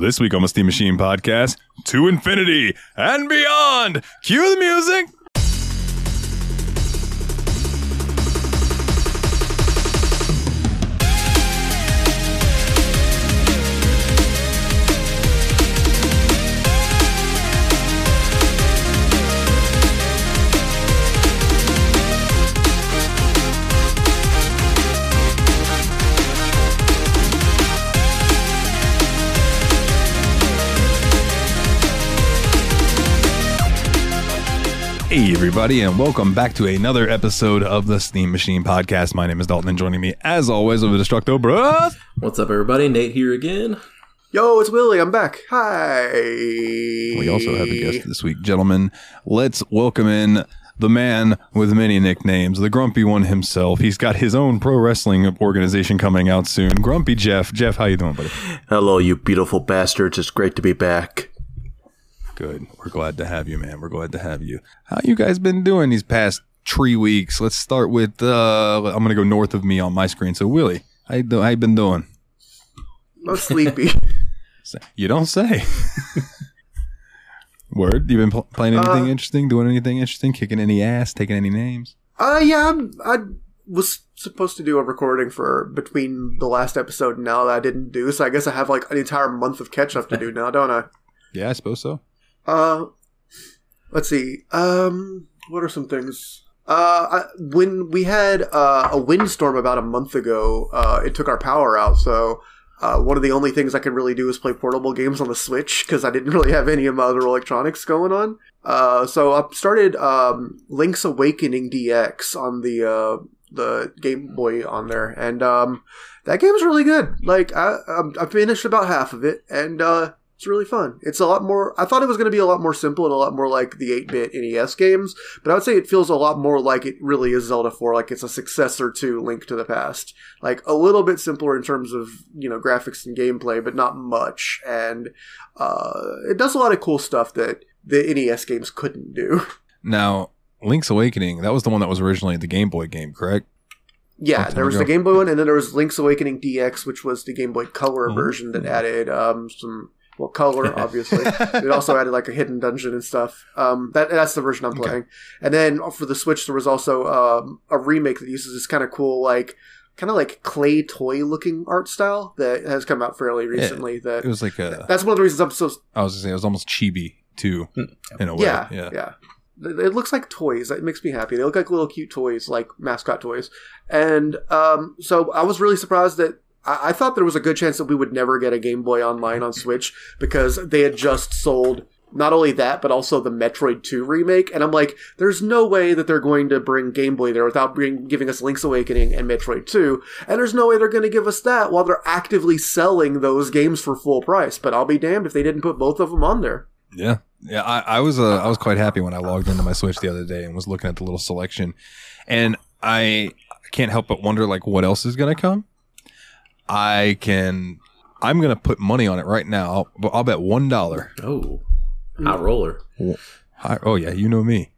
This week on the Steam Machine podcast, to infinity and beyond. Cue the music. Hey, everybody, and welcome back to another episode of the Steam Machine podcast. My name is Dalton, and joining me, as always, over the Destructo Bros. What's up, everybody? Nate here again. Yo, it's Willie. I'm back. Hi. We also have a guest this week, gentlemen. Let's welcome in the man with many nicknames, the grumpy one himself. He's got his own pro wrestling organization coming out soon. Grumpy Jeff. Jeff, how you doing, buddy? Hello, you beautiful bastards. It's great to be back. Good. We're glad to have you, man. We're glad to have you. How you guys been doing these past three weeks? Let's start with. uh I'm gonna go north of me on my screen. So Willie, how you, do- how you been doing? I'm sleepy. You don't say. Word. You been pl- playing anything Uh, interesting? Doing anything interesting? Kicking any ass? Taking any names? uh, yeah, I'm, I was supposed to do a recording for between the last episode and now that I didn't do, so I guess I have like an entire month of catch up to do now, don't I? Yeah, I suppose so. Uh, let's see. Um, what are some things? Uh, I, when we had uh, a windstorm about a month ago, uh, it took our power out. So uh, one of the only things I could really do is play portable games on the Switch because I didn't really have any of my other electronics going on. Uh, so I started um, Link's Awakening DX on the uh, the Game Boy on there, and um, that game's really good. Like I, I I finished about half of it, and uh, it's really fun. It's a lot more. I thought it was going to be a lot more simple and a lot more like the 8 bit NES games, but I would say it feels a lot more like it really is Zelda 4, like it's a successor to Link to the Past. Like a little bit simpler in terms of, you know, graphics and gameplay, but not much. And uh, it does a lot of cool stuff that the NES games couldn't do. Now, Link's Awakening, that was the one that was originally the Game Boy game, correct? Yeah, there was the. Game Boy one, and then there was Link's Awakening DX, which was the Game Boy Color Mhm. version that added um, some well color, obviously. it also added like a hidden dungeon and stuff. Um, that that's the version I'm Okay. playing. And then for the Switch, there was also um, a remake that uses this kind of cool like kind of like clay toy looking art style that has come out fairly recently. It That was like a, that's one of the reasons I'm so I was gonna say, it was almost chibi too, in a way. yeah, yeah. yeah. It it looks like toys. It makes me happy. They look like little cute toys, like mascot toys. And um, so I was really surprised that I-, I thought there was a good chance that we would never get a Game Boy Online on Switch because they had just sold not only that but also the Metroid 2 remake. And I'm like, there's no way that they're going to bring Game Boy there without bring, giving us Link's Awakening and Metroid 2. And there's no way they're going to give us that while they're actively selling those games for full price. But I'll be damned if they didn't put both of them on there. Yeah, yeah. I, I was uh, I was quite happy when I logged into my Switch the other day and was looking at the little selection, and I can't help but wonder like what else is gonna come. I can. I'm gonna put money on it right now. I'll, I'll bet one dollar. Oh, hot roller. Hi- Oh yeah, you know me.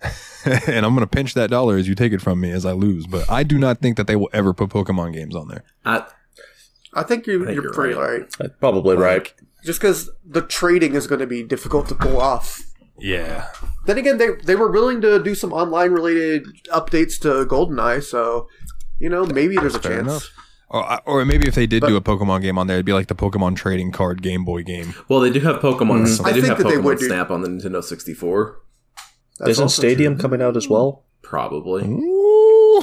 and I'm gonna pinch that dollar as you take it from me as I lose. But I do not think that they will ever put Pokemon games on there. I, I think you're, I think you're, you're pretty right. right. That's probably right. Just because the trading is going to be difficult to pull off. Yeah, Then again, they they were willing to do some online related updates to GoldenEye, so you know maybe there's a fair chance. enough. Or, or maybe if they did But- do a Pokemon game on there, it'd be like the Pokemon trading card Game Boy game. well, they do have Pokemon. Mhm. They I do think have that they Pokemon would do- Snap on the Nintendo 64. That's Isn't Stadium true. coming out as well? Probably. Ooh.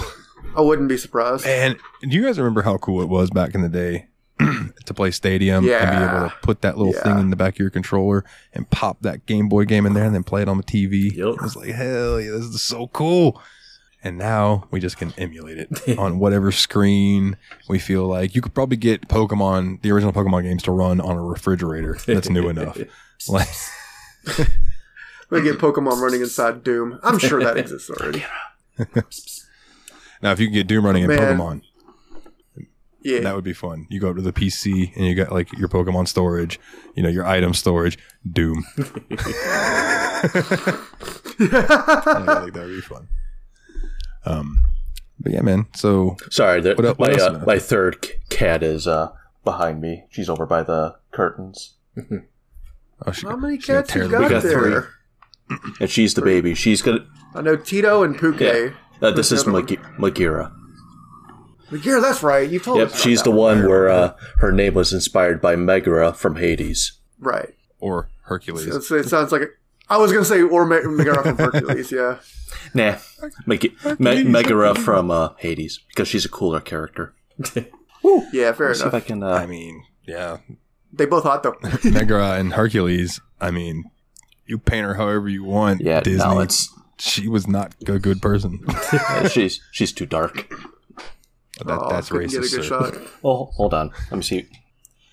I wouldn't be surprised. And do you guys remember how cool it was back in the day to play Stadium and be able to put that little thing in the back of your controller and pop that Game Boy game in there and then play it on the TV? Yep. It was like, hell yeah, this is so cool. And now we just can emulate it on whatever screen we feel like. You could probably get Pokemon, the original Pokemon games, to run on a refrigerator that's new enough. Like, We get Pokemon running inside Doom. I'm sure that exists already. now, if you can get Doom running in Man. Pokemon, Yeah, That would be fun. You go up to the PC and you got like your Pokemon storage, you know, your item storage, Doom. yeah, I think that would be fun. Um, but yeah, man. So Sorry, the, What el- what my uh, my third cat is uh, behind me. She's over by the curtains. Oh, she, How many she's gonna cats you the got got there? And she's the baby. She's gonna. I know Tito and Puke. Yeah. Uh, this is the other Magira. That's right. You told Yep, us. about she's that the one where uh, her name was inspired by Megara from Hades. Right. or Hercules. It's, it sounds like. A, I was gonna say or Me- Megara from Hercules. Yeah. Nah, Meg- Me- Megara from uh, Hades because she's a cooler character. Yeah. Fair Let's see if enough. I can. Uh, I mean, yeah, They both hot though. Megara and Hercules. I mean, you paint her however you want. yeah, Disney. no, it's she was not a good person. yeah, she's she's too dark. That, oh, that's racist. Get a good shot. Well, hold on. Let me see.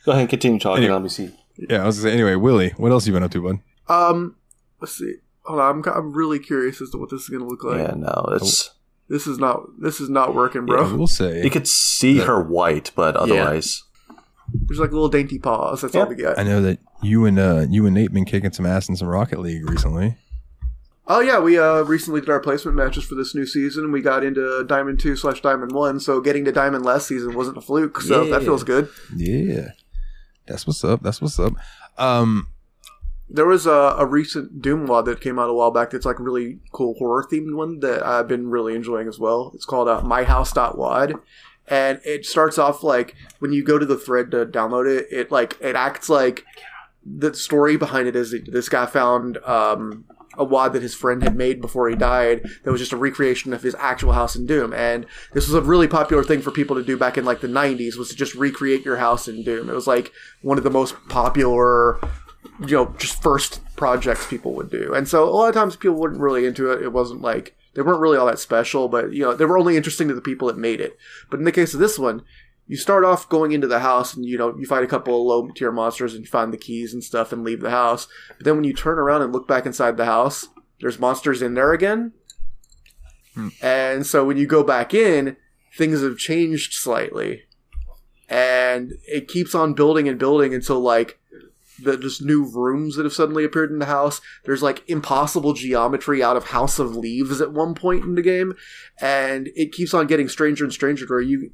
Go ahead and continue talking. Anyway. Let me see. Yeah, I was gonna say. Anyway, Willie, what else you been up to, bud? Um. Let's see. Hold on. I'm, I'm really curious as to what this is gonna look like. yeah, no, it's This is not. This is not working, bro. I will say. you could see Yeah. her white, but otherwise, There's like little dainty paws. That's all we get. I know that you and uh, you and Nate been kicking some ass in some Rocket League recently. Oh yeah, we uh, recently did our placement matches for this new season. We got into Diamond Two slash Diamond One, so getting to Diamond last season wasn't a fluke. So that feels good. Yeah, that's what's up. That's what's up. Um, There was a, a recent Doom WAD that came out a while back. That's like really cool horror themed one that I've been really enjoying as well. It's called uh, MyHouse.wad, and it starts off like when you go to the thread to download it. It like it acts like the story behind it is this guy found um, a wad that his friend had made before he died that was just a recreation of his actual house in Doom. And this was a really popular thing for people to do back in like the 90s was to just recreate your house in Doom. It was like one of the most popular you know, just first projects people would do. And so a lot of times people weren't really into it. It wasn't like they weren't really all that special, but you know, they were only interesting to the people that made it. But in the case of this one, you start off going into the house and you know you fight a couple of low tier monsters and you find the keys and stuff and leave the house but then when you turn around and look back inside the house there's monsters in there again hmm. and so when you go back in things have changed slightly and it keeps on building and building until like the just new rooms that have suddenly appeared in the house. There's like impossible geometry out of House of Leaves at one point in the game, and it keeps on getting stranger and stranger. Where you,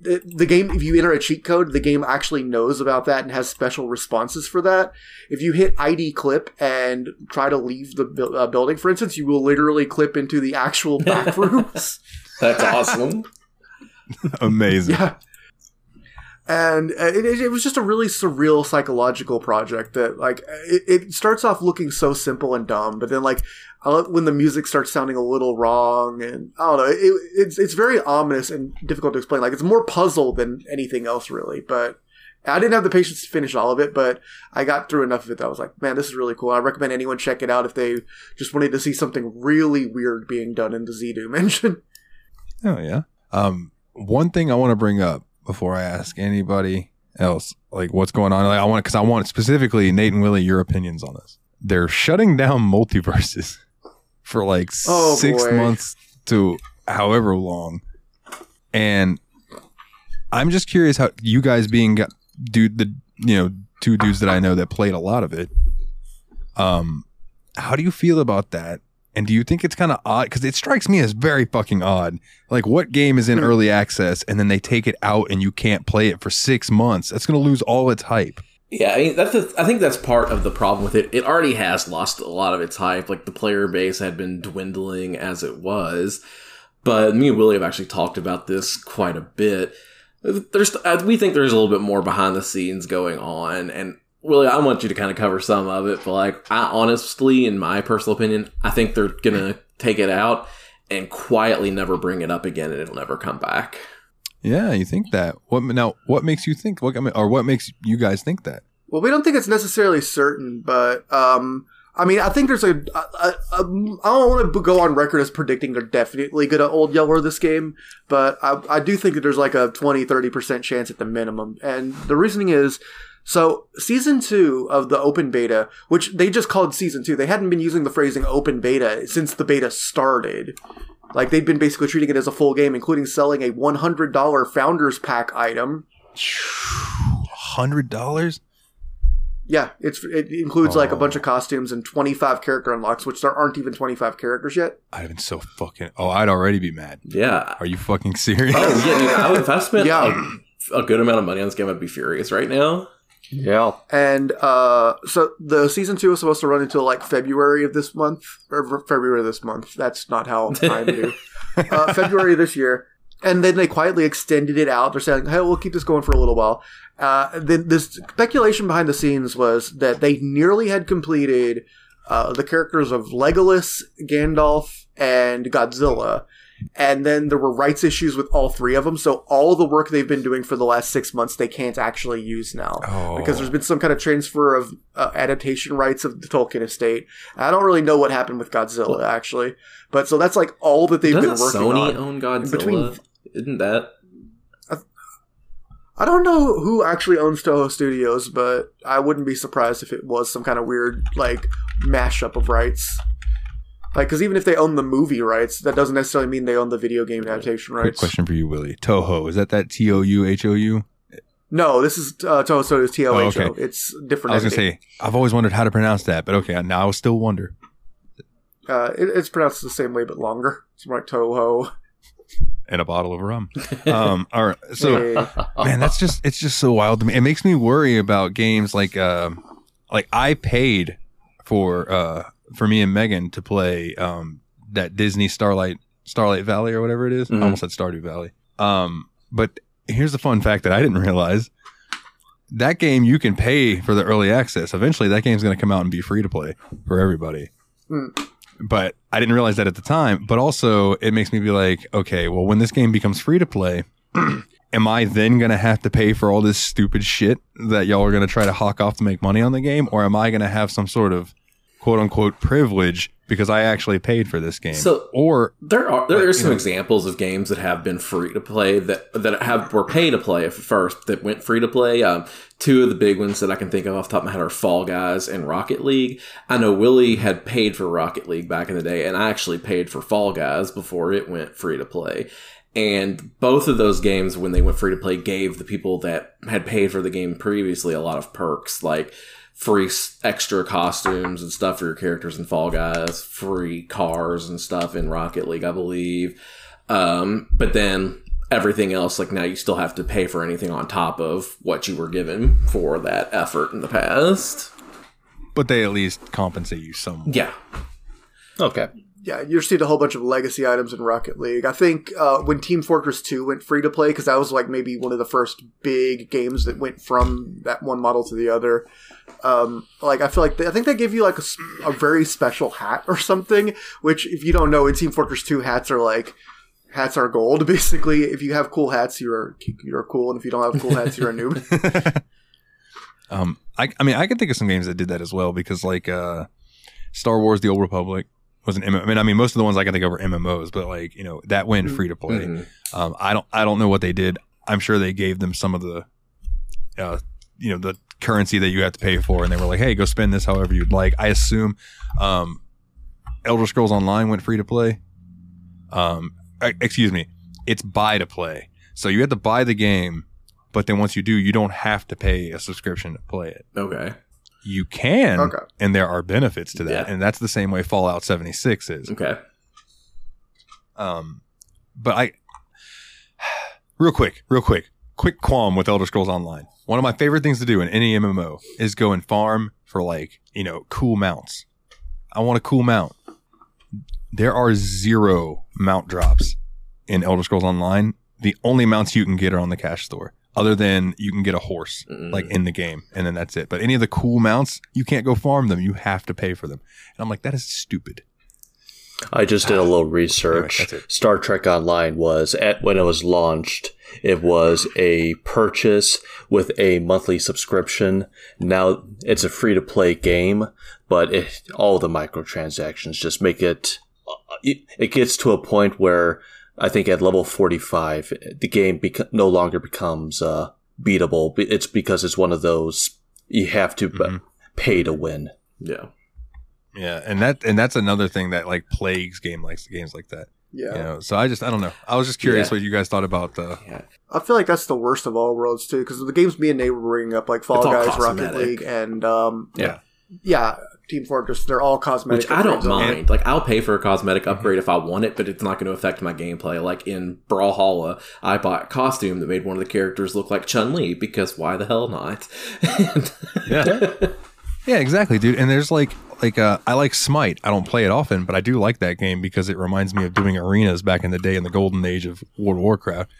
the, the game, if you enter a cheat code, the game actually knows about that and has special responses for that. If you hit ID clip and try to leave the bu- uh, building, for instance, you will literally clip into the actual back rooms. That's awesome. amazing. Yeah. And uh, it, it, was just a really surreal psychological project that, like, it, it starts off looking so simple and dumb, but then, like, when the music starts sounding a little wrong, and I don't know, it, it's it's very ominous and difficult to explain. Like, it's more puzzle than anything else, really. But I didn't have the patience to finish all of it, but I got through enough of it that I was like, man, this is really cool. I recommend anyone check it out if they just wanted to see something really weird being done in the engine. Oh yeah. Um, one thing I want to bring up before I ask anybody else, like what's going on, like I want because I want specifically Nate and Willie your opinions on this. They're shutting down MultiVersus for like Oh, six boy. months to however long, and I'm just curious how you guys being got- dude the you know two dudes that I know that played a lot of it. Um, how do you feel about that? And do you think it's kind of odd? Because it strikes me as very fucking odd. Like, what game is in Hmm. early access and then they take it out and you can't play it for six months? That's going to lose all its hype. Yeah, I mean that's the, I think that's part of the problem with it. It already has lost a lot of its hype. Like the player base had been dwindling as it was. But me and Willie have actually talked about this quite a bit. There's uh, we think there's a little bit more behind the scenes going on, and Willie, I want you to kind of cover some of it. But like, I honestly, in my personal opinion, I think they're gonna take it out and quietly never bring it up again, and it'll never come back. Yeah, you think that? What now? What makes you think? What or what makes you guys think that? Well, we don't think it's necessarily certain, but um, I mean, I think there's a. a, a, a I don't want to go on record as predicting they're definitely going to old Yeller this game, but I, I do think that there's like a 20, 30% chance at the minimum. And the reasoning is so season two of the open beta, which they just called season two, they hadn't been using the phrasing open beta since the beta started. Like they'd been basically treating it as a full game, including selling a $100 founders pack item Hundred dollars? Yeah, it's it includes like a Oh. bunch of costumes and 25 character unlocks, which there aren't even 25 characters yet. I'd have been so fucking. Oh, I'd already be mad. Yeah. Are you fucking serious? Oh yeah, dude. I would, if I spent Yeah. like, a good amount of money on this game, I'd be furious right now. Yeah. And uh, so the season two was supposed to run until like February of this month, or February of this month. That's not how time do. Uh, February this year. And then they quietly extended it out. They're saying, hey, we'll keep this going for a little while. Uh, then this speculation behind the scenes was that they nearly had completed uh, the characters of Legolas, Gandalf, and Godzilla. And then there were rights issues with all three of them. So all the work they've been doing for the last six months, they can't actually use now. Oh. Because there's been some kind of transfer of uh, adaptation rights of the Tolkien estate. I don't really know what happened with Godzilla, actually. But so that's like all that they've Doesn't been working Sony on. Sony own Godzilla? between- Isn't that? I don't know who actually owns Toho Studios, but I wouldn't be surprised if it was some kind of weird like mashup of rights. Like, because even if they own the movie rights, that doesn't necessarily mean they own the video game adaptation Quick rights. question for you, Willie. Toho is that that T O U H O U? No, this is uh, Toho Studios TOHO. Oh, okay. It's different. I was gonna entity. say I've always wondered how to pronounce that, but okay, now I still wonder. uh, it, it's pronounced the same way but longer. It's more like Toho. And a bottle of rum. Um, all right, so Hey. man, that's just it's just so wild to me. It makes me worry about games like uh, like I paid for uh for me and Megan to play um that Disney Starlight Starlight Valley or whatever it is. I Mhm. almost said Stardew Valley. Um, but here's the fun fact that I didn't realize. That game you can pay for the early access. Eventually, that game's going to come out and be free to play for everybody. Mm. But I didn't realize that at the time. But also, it makes me be like, okay, well, when this game becomes free to play, am I then going to have to pay for all this stupid shit that y'all are going to try to hawk off to make money on the game? Or am I going to have some sort of quote unquote privilege because I actually paid for this game? So- or There are there Like, are you some know- examples of games that have been free to play that that have were pay to play at first that went free to play. Um, two of the big ones that I can think of off the top of my head are Fall Guys and Rocket League. I know Willie had paid for Rocket League back in the day, and I actually paid for Fall Guys before it went free to play. And both of those games, when they went free to play, gave the people that had paid for the game previously a lot of perks, like free extra costumes and stuff for your characters in Fall Guys, free cars and stuff in Rocket League, I believe. Um, but then everything else, like now you still have to pay for anything on top of what you were given for that effort in the past. but they at least compensate you some. Yeah. Okay. yeah, you received a whole bunch of legacy items in Rocket League. I think uh, when Team Fortress 2 went free to play, because that was like maybe one of the first big games that went from that one model to the other. Um, like I feel like they, I think they give you like a very special hat or something. Which, if you don't know, in Team Fortress 2, hats are like hats are gold. Basically, if you have cool hats, you're you're cool, and if you don't have cool hats, you're a noob. Um, I, I mean, I can think of some games that did that as well because, like, uh, Star Wars: The Old Republic was an MMO. I mean, I mean, most of the ones I can think of are MMOs, but like, you know, that went free to play. Mhm. Um, I don't, I don't know what they did. I'm sure they gave them some of the, uh, you know, the currency that you have to pay for, and they were like, "Hey, go spend this however you'd like." I assume, um, Elder Scrolls Online went free to play. Um, excuse me, it's buy to play. So you have to buy the game, but then once you do, you don't have to pay a subscription to play it. Okay. You can, Okay. and there are benefits to that, Yeah. and that's the same way Fallout 76 is. Okay. Um, but I, real quick, real quick, quick qualm with Elder Scrolls Online. One of my favorite things to do in any MMO is go and farm for like you know cool mounts. I want a cool mount. There are zero mount drops in Elder Scrolls Online. The only mounts you can get are on the cash store. Other than you can get a horse Mm. like in the game, and then that's it. But any of the cool mounts, you can't go farm them. You have to pay for them. And I'm like, that is stupid. I just did a little research. Anyway. Star Trek Online was at when it was launched. It was a purchase with a monthly subscription. Now it's a free to play game, but it, all the microtransactions just make it. It, it gets to a point where I think at level forty five, the game beco- no longer becomes uh, beatable. It's because it's one of those you have to b- Mhm. pay to win. Yeah. Yeah, and that and that's another thing that like plagues game like games like that. yeah. You know, so I just I don't know. I was just curious Yeah. what you guys thought about the. Yeah. I feel like that's the worst of all worlds too, because the games me and Nate were bringing up, like Fall It's all Guys, Rocket. League, and um, Yeah. yeah, Team Fortress. They're all cosmetic. Which I don't upgrades only. mind. Like I'll pay for a cosmetic upgrade if I want it, but it's not going to affect my gameplay. Like in Brawlhalla, I bought a costume that made one of the characters look like Chun Li because why the hell not? Yeah. yeah, exactly, dude. And there's like like uh I like Smite. I don't play it often, but I do like that game because it reminds me of doing arenas back in the day in the golden age of World of Warcraft.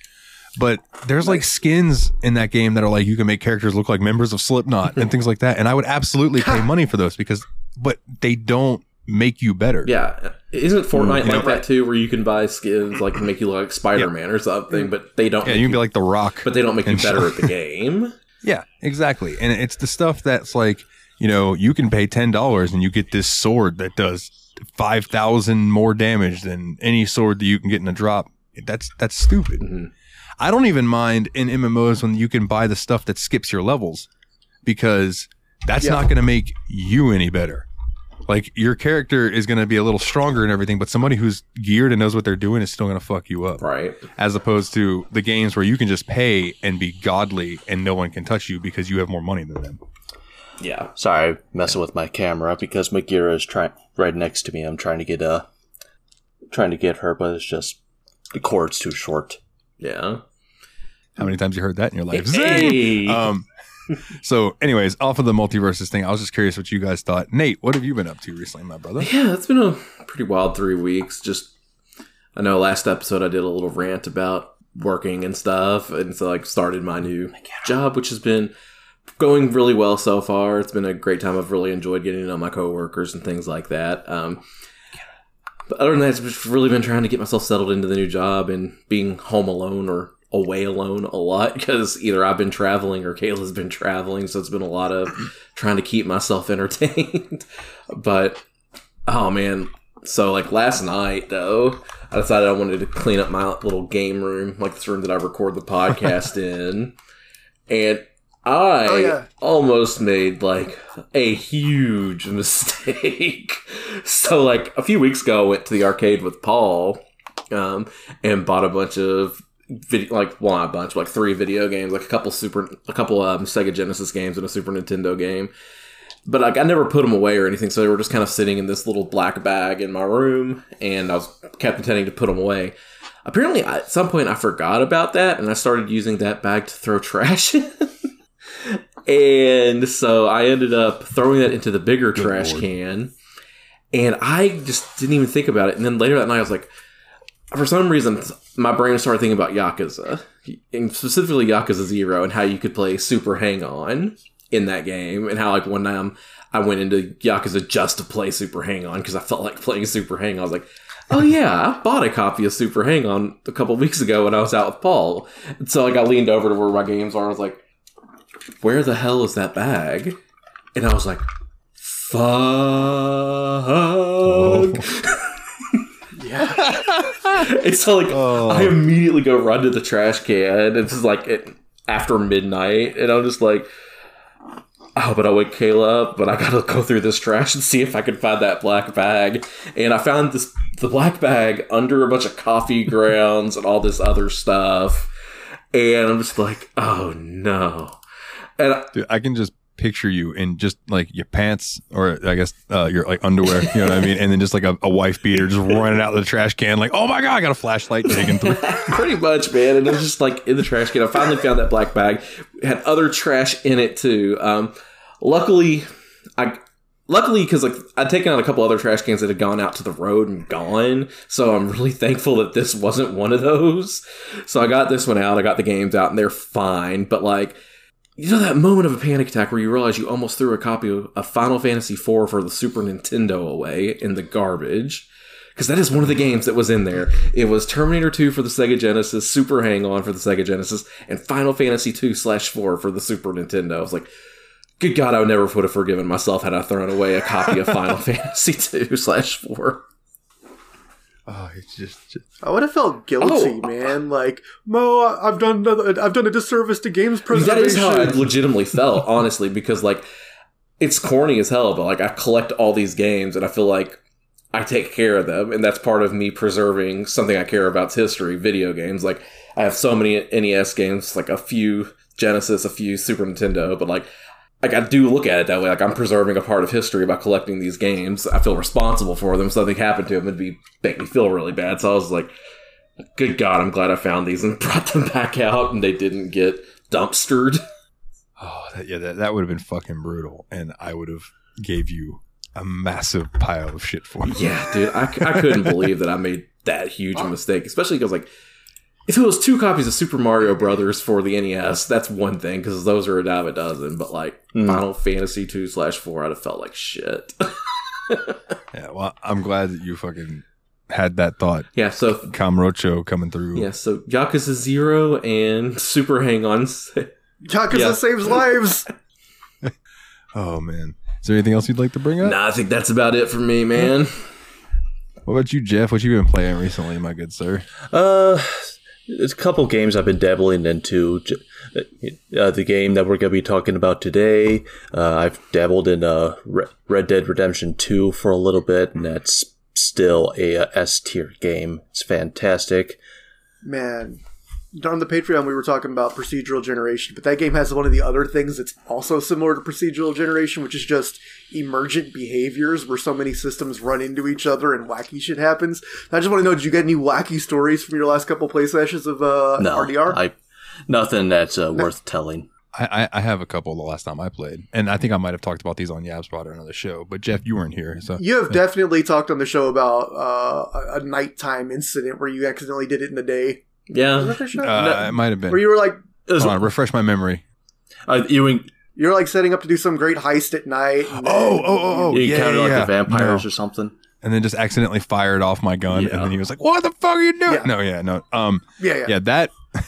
But there's like skins in that game that are like you can make characters look like members of Slipknot and things like that. And I would absolutely pay money for those because but they don't make you better. yeah, isn't Fortnite You know- like that too, where you can buy skins like make you look like Spider Man or something, but they don't. Yeah, make you can be like the rock. but they don't make you better shit. at the game. Yeah, exactly. And it's the stuff that's like, you know, you can pay ten dollars and you get this sword that does five thousand more damage than any sword that you can get in a drop. That's that's stupid. Mhm. I don't even mind in MMOs when you can buy the stuff that skips your levels because that's Yeah. not going to make you any better. Like your character is going to be a little stronger and everything, but somebody who's geared and knows what they're doing is still going to fuck you up Right. as opposed to the games where you can just pay and be godly and no one can touch you because you have more money than them. Yeah. Sorry, messing with my camera because Magira is trying right next to me. I'm trying to get uh trying to get her, but it's just the cord's too short. Yeah. How many times you heard that in your life? Hey. Um, so, anyways, off of the MultiVersus thing, I was just curious what you guys thought. Nate, what have you been up to recently, my brother? Yeah, it's been a pretty wild three weeks. Just, I know last episode I did a little rant about working and stuff, and so like started my new job, which has been going really well so far. It's been a great time. I've really enjoyed getting to know my coworkers and things like that. Um, but other than that, it's just really been trying to get myself settled into the new job and being home alone or away alone a lot because either I've been traveling or Kayla's been traveling, so it's been a lot of trying to keep myself entertained. but oh man, so like last night though, I decided I wanted to clean up my little game room, like this room that I record the podcast in, and I Oh, yeah. almost made like a huge mistake. so like a few weeks ago, I went to the arcade with Paul, um, and bought a bunch of video, like well, not a bunch, like three video games, like a couple super, a couple um, Sega Genesis games and a Super Nintendo game. But like I never put them away or anything, so they were just kind of sitting in this little black bag in my room, and I was kept intending to put them away. Apparently, at some point, I forgot about that, and I started using that bag to throw trash in. And so I ended up throwing that into the bigger trash Lord. can, and I just didn't even think about it. And then later that night, I was like, for some reason, my brain started thinking about Yakuza, and specifically Yakuza Zero, and how you could play Super Hang On in that game, and how like one time I went into Yakuza just to play Super Hang On because I felt like playing Super Hang On. I was like, oh yeah, I bought a copy of Super Hang On a couple weeks ago when I was out with Paul. And so like I leaned over to where my games are. I was like, where the hell is that bag? And I was like, fuck. Oh. Yeah. it's so like Oh. I immediately go run to the trash can. It's just like it, after midnight, and I'm just like, oh, but I wake Kayla up, but I gotta go through this trash and see if I can find that black bag. And I found this the black bag under a bunch of coffee grounds and all this other stuff. And I'm just like, oh no. And I, Dude, I can just picture you in just like your pants or I guess uh, your like underwear, you know what I mean? And then just like a, a wife beater just running out of the trash can, like, oh my God, I got a flashlight digging through. Pretty much, man. And it was just like in the trash can. I finally found that black bag. It had other trash in it too. Um, luckily, I luckily because like I'd taken out a couple other trash cans that had gone out to the road and gone. So I'm really thankful that this wasn't one of those. So I got this one out. I got the games out, and they're fine. But like. You know that moment of a panic attack where you realize you almost threw a copy of Final Fantasy IV for the Super Nintendo away in the garbage because that is one of the games that was in there. It was Terminator 2 for the Sega Genesis, Super Hang On for the Sega Genesis, and Final Fantasy 2 slash 4 for the Super Nintendo. I was like, good God, I would never would have forgiven myself had I thrown away a copy of Final Fantasy 2 slash 4. Oh, it's just, just I would have felt guilty, Oh. Uh, man. Like Mo, I've done I've done a disservice to games preservation. is how I legitimately felt, honestly, because like it's corny as hell, but like I collect all these games and I feel like I take care of them, and that's part of me preserving something I care about's history, video games. Like I have so many NES games, like a few Genesis, a few Super Nintendo, but like like I do look at it that way. Like I'm preserving a part of history by collecting these games. I feel responsible for them. Something happened to them, it'd be make me feel really bad. So I was like, "Good God, I'm glad I found these and brought them back out, and they didn't get dumpstered." Oh, that, yeah, that, that would have been fucking brutal, and I would have gave you a massive pile of shit for it. Yeah, dude, I, I couldn't believe that I made that huge mistake, especially because like. If it was two copies of Super Mario Brothers for the NES, that's one thing because those are a dime a dozen. But like Mm. Final Fantasy two slash four, I'd have felt like shit. Yeah, well, I'm glad that you fucking had that thought. yeah, so Kamurocho coming through. Yeah, so Yakuza Zero and Super Hang On. Yakuza Yeah. saves lives. Oh man, is there anything else you'd like to bring up? nah, I think that's about it for me, man. What about you, Jeff? What you been playing recently, my good sir? Uh, it's a couple games I've been dabbling into. Uh, the game that we're going to be talking about today, uh, I've dabbled in uh, Red Dead Redemption 2 for a little bit, and that's still a, uh S tier game. It's fantastic. Man, on the Patreon we were talking about procedural generation, but that game has one of the other things that's also similar to procedural generation, which is just emergent behaviors where so many systems run into each other and wacky shit happens. I just want to know, did you get any wacky stories from your last couple play sessions of uh, No, RDR? I nothing that's uh, worth telling. I, I I have a couple the last time I played, and I think I might have talked about these on YABSPOD or another show. But Jeff, you weren't here, so you have definitely talked on the show about uh, a- a nighttime incident where you accidentally did it in the day. Was Yeah, that the show? uh, it might have been. where you were like, It was- Hold on, refresh my memory. uh, you you're like setting up to do some great heist at night. Oh, oh, oh, oh, you yeah, encountered yeah, like yeah. the vampires No. or something. and then just accidentally fired off my gun, Yeah. and then he was like, "What the fuck are you doing?" Yeah. No, yeah, no, um, yeah, yeah. yeah, that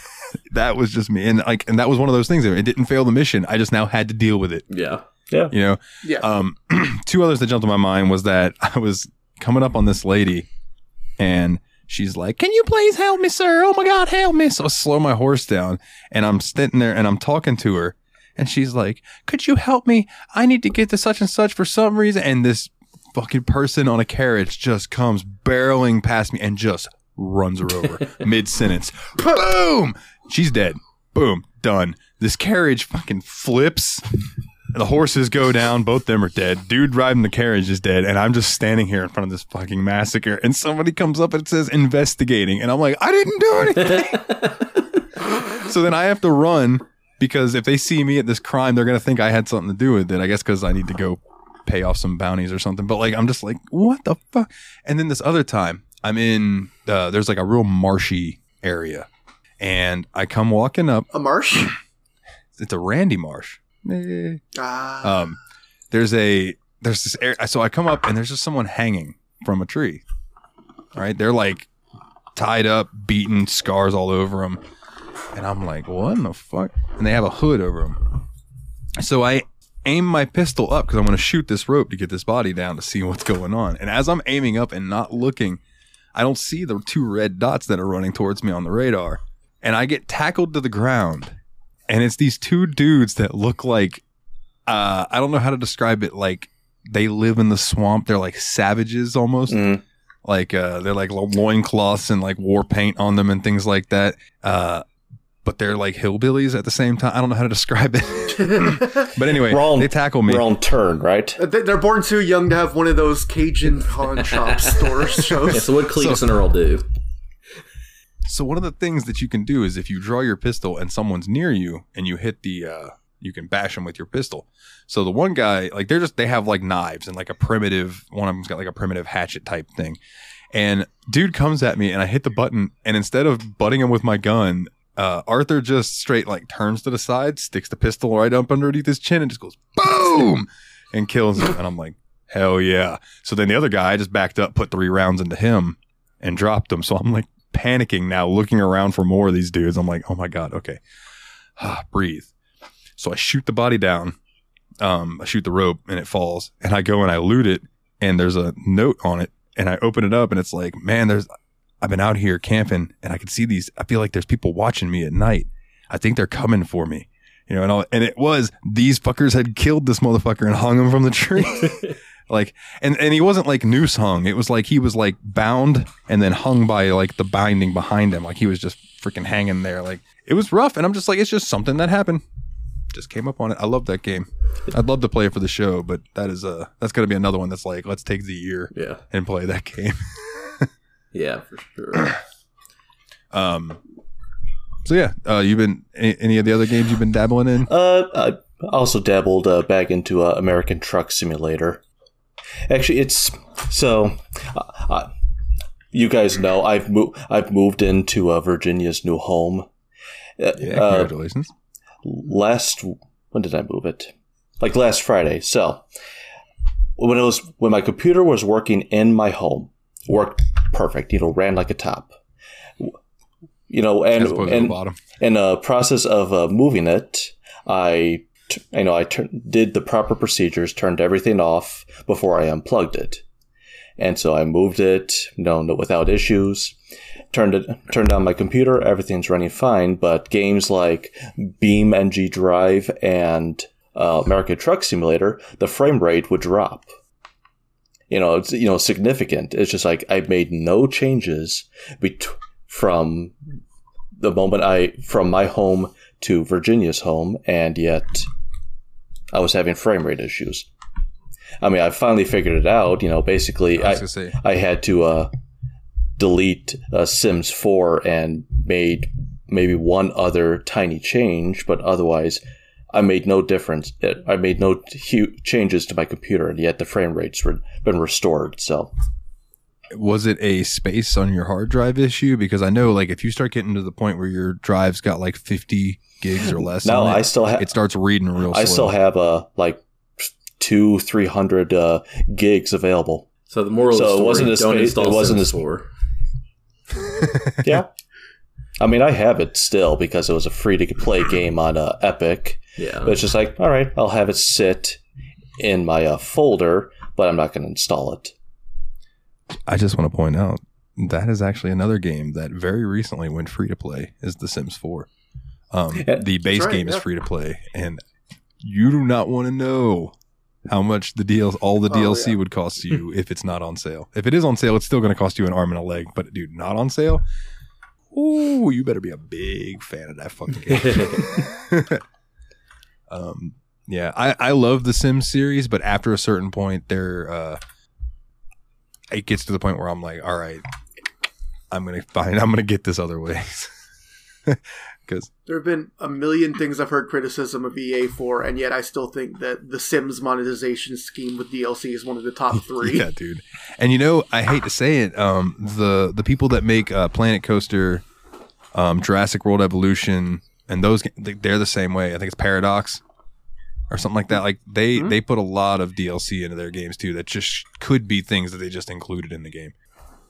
that was just me, and like, and that was one of those things. It didn't fail the mission. I just now had to deal with it. yeah. Yeah, you know, Yeah. Um, two others that jumped in my mind was that I was coming up on this lady, and she's like, "Can you please help me, sir? Oh my God, help me!" So I slow my horse down, and I'm sitting there and I'm talking to her, and she's like, "Could you help me? I need to get to such and such for some reason." And this fucking person on a carriage just comes barreling past me and just runs her over mid sentence. Boom! She's dead. Boom. Done. This carriage fucking flips. The horses go down. Both them are dead. Dude riding the carriage is dead. And I'm just standing here in front of this fucking massacre. And somebody comes up and says investigating. And I'm like, I didn't do anything. so then I have to run because if they see me at this crime, they're going to think I had something to do with it. I guess because I need to go pay off some bounties or something. But like, I'm just like, what the fuck? And then this other time, I'm in, uh, there's like a real marshy area. And I come walking up. A marsh? It's a Randy Marsh. Eh. Ah. Um, there's a there's this area. So I come up and there's just someone hanging from a tree. All right, they're like tied up, beaten, scars all over them, and I'm like, what in the fuck? And they have a hood over them. So I aim my pistol up because I'm going to shoot this rope to get this body down to see what's going on. And as I'm aiming up and not looking, I don't see the two red dots that are running towards me on the radar, and I get tackled to the ground. And it's these two dudes that look like uh, I don't know how to describe it. Like they live in the swamp. They're like savages almost. Mhm. Like uh, they're like loincloths and like war paint on them and things like that. Uh, but they're like hillbillies at the same time. I don't know how to describe it. but anyway, We're they tackle me. We're on turn, right? They- They're born too young to have one of those Cajun pawn shop store shows. Yeah, so what Cletus So- and Earl do? So one of the things that you can do is if you draw your pistol and someone's near you and you hit the uh you can bash them with your pistol. So the one guy like they're just they have like knives and like a primitive one of them's got like a primitive hatchet type thing. And dude comes at me and I hit the button and instead of butting him with my gun, uh Arthur just straight like turns to the side, sticks the pistol right up underneath his chin and just goes boom and kills him and I'm like hell yeah. So then the other guy just backed up, put 3 rounds into him and dropped him. So I'm like panicking now, looking around for more of these dudes. I'm like, oh my God, okay. Ah, breathe. So I shoot the body down. Um, I shoot the rope and it falls. And I go and I loot it and there's a note on it. And I open it up and it's like, man, there's I've been out here camping and I can see these. I feel like there's people watching me at night. I think they're coming for me. You know, and all, and it was these fuckers had killed this motherfucker and hung him from the tree. like, and, and he wasn't like noose hung. It was like he was like bound and then hung by like the binding behind him. Like he was just freaking hanging there. Like it was rough. And I'm just like, it's just something that happened. just came up on it. I love that game. I'd love to play it for the show, but that is uh that's gonna be another one that's like let's take the year Yeah. and play that game. Yeah, for sure. Um. So yeah, uh, you've been any, any of the other games you've been dabbling in? Uh, I also dabbled uh, back into uh, American Truck Simulator. Actually, it's so. Uh, uh, you guys know I've moved. I've moved into uh, Virginia's new home. Uh, Yeah, uh, congratulations. last when did I move it? Like last Friday. So when it was when my computer was working in my home, worked perfect. You know, ran like a top. You know, and As opposed to the and in the process of uh, moving it, I, t- you know, I tur- did the proper procedures, turned everything off before I unplugged it, and so I moved it, no, no, without issues. Turned it, turned on my computer, everything's running fine. But games like BeamNG.drive and uh, American Truck Simulator, the frame rate would drop. You know, it's you know significant. It's just like I made no changes bet- from the moment I from my home to Virginia's home, and yet I was having frame rate issues. I mean, I finally figured it out. You know, basically, I I say I had to uh, delete uh, Sims 4 and made maybe one other tiny change, but otherwise, I made no difference. I made no hu- changes to my computer, and yet the frame rates were been restored. So was it a space on your hard drive issue? Because I know, like, if you start getting to the point where your drive's got like 50 gigs or less, now on it, I still have it starts reading real slow. I still have uh, like two three hundred uh, gigs available. So the moral So of the it story, wasn't a don't space- install it wasn't a Sims sp- 4. Yeah. I mean, I have it still because it was a free to play game on uh, Epic. Yeah. But it's just like, all right, I'll have it sit in my uh, folder, but I'm not going to install it. I just want to point out that is actually another game that very recently went free to play. Is The Sims 4. Um, Yeah, the base right, game is free to play, and you do not want to know how much the deal, all the Oh, DLC yeah. would cost you if it's not on sale. If it is on sale, it's still going to cost you an arm and a leg. But dude, not on sale. Ooh, you better be a big fan of that fucking game. um, yeah, I, I love the Sims series, but after a certain point, they're uh, it gets to the point where I'm like, all right, I'm gonna find, I'm gonna get this other way. Because There have been a million things I've heard criticism of EA for, and yet I still think that the Sims monetization scheme with DLC is one of the top three. yeah, dude. And you know, I hate to say it, um, the the people that make uh, Planet Coaster, um, Jurassic World Evolution, and those they- they're the same way. I think it's Paradox or something like that. Like they they put a lot of DLC into their games too. That just could be things that they just included in the game.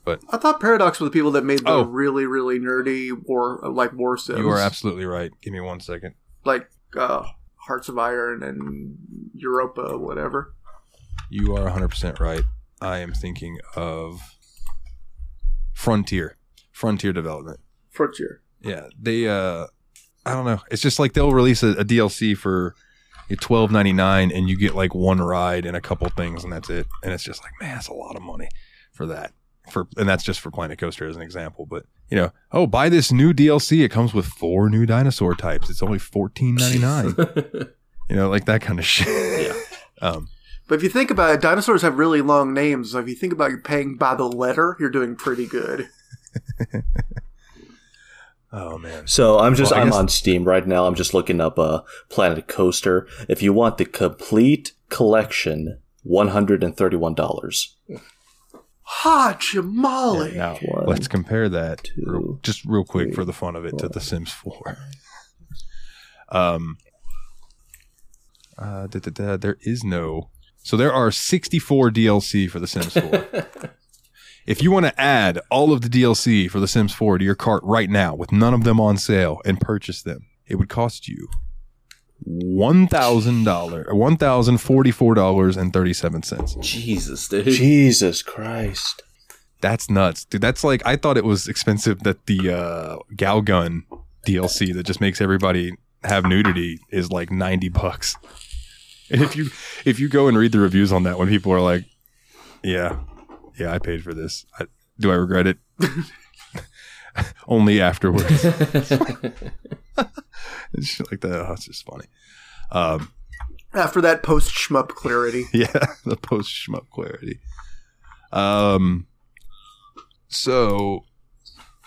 I thought Paradox were the people that made the Oh. really, really nerdy war, like War Sims. You are absolutely right. Give me one second. like uh, Hearts of Iron and Europa, whatever. You are 100% right. I am thinking of Frontier. Frontier Development. Frontier. Yeah, they uh I don't know. It's just like they'll release a, a DLC for twelve ninety nine and you get like one ride and a couple things and that's it. And it's just like, man, that's a lot of money for that. For and that's just for Planet Coaster as an example. But you know, oh buy this new DLC. It comes with four new dinosaur types. It's only fourteen ninety nine. you know, like that kind of shit. Yeah. Um But if you think about it, dinosaurs have really long names. So if you think about you're paying by the letter, you're doing pretty good. oh man. So I'm just Well, I I'm guess- on Steam right now. I'm just looking up uh, Planet Coaster. If you want the complete collection, one hundred and thirty-one dollars. Ha, Jamali. Now One, let's compare that two, real- just real quick three, for the fun of it to The Sims 4. Um, uh, da, da, da, there is no. So there are 64 DLC for The Sims 4. if you want to add all of the DLC for The Sims 4 to your cart right now with none of them on sale and purchase them, it would cost you $1,000 or $1,044.37. Jesus, dude. Jesus Christ! That's nuts, dude. That's like I thought it was expensive that the uh, Galgun DLC that just makes everybody have nudity is like ninety bucks. And if you if you go and read the reviews on that when people are like, "Yeah, yeah, I paid for this. I, do I regret it?" Only afterwards. and shit like that. Oh, it's just funny. Um, After that post shmup clarity. yeah, the post shmup clarity. Um, so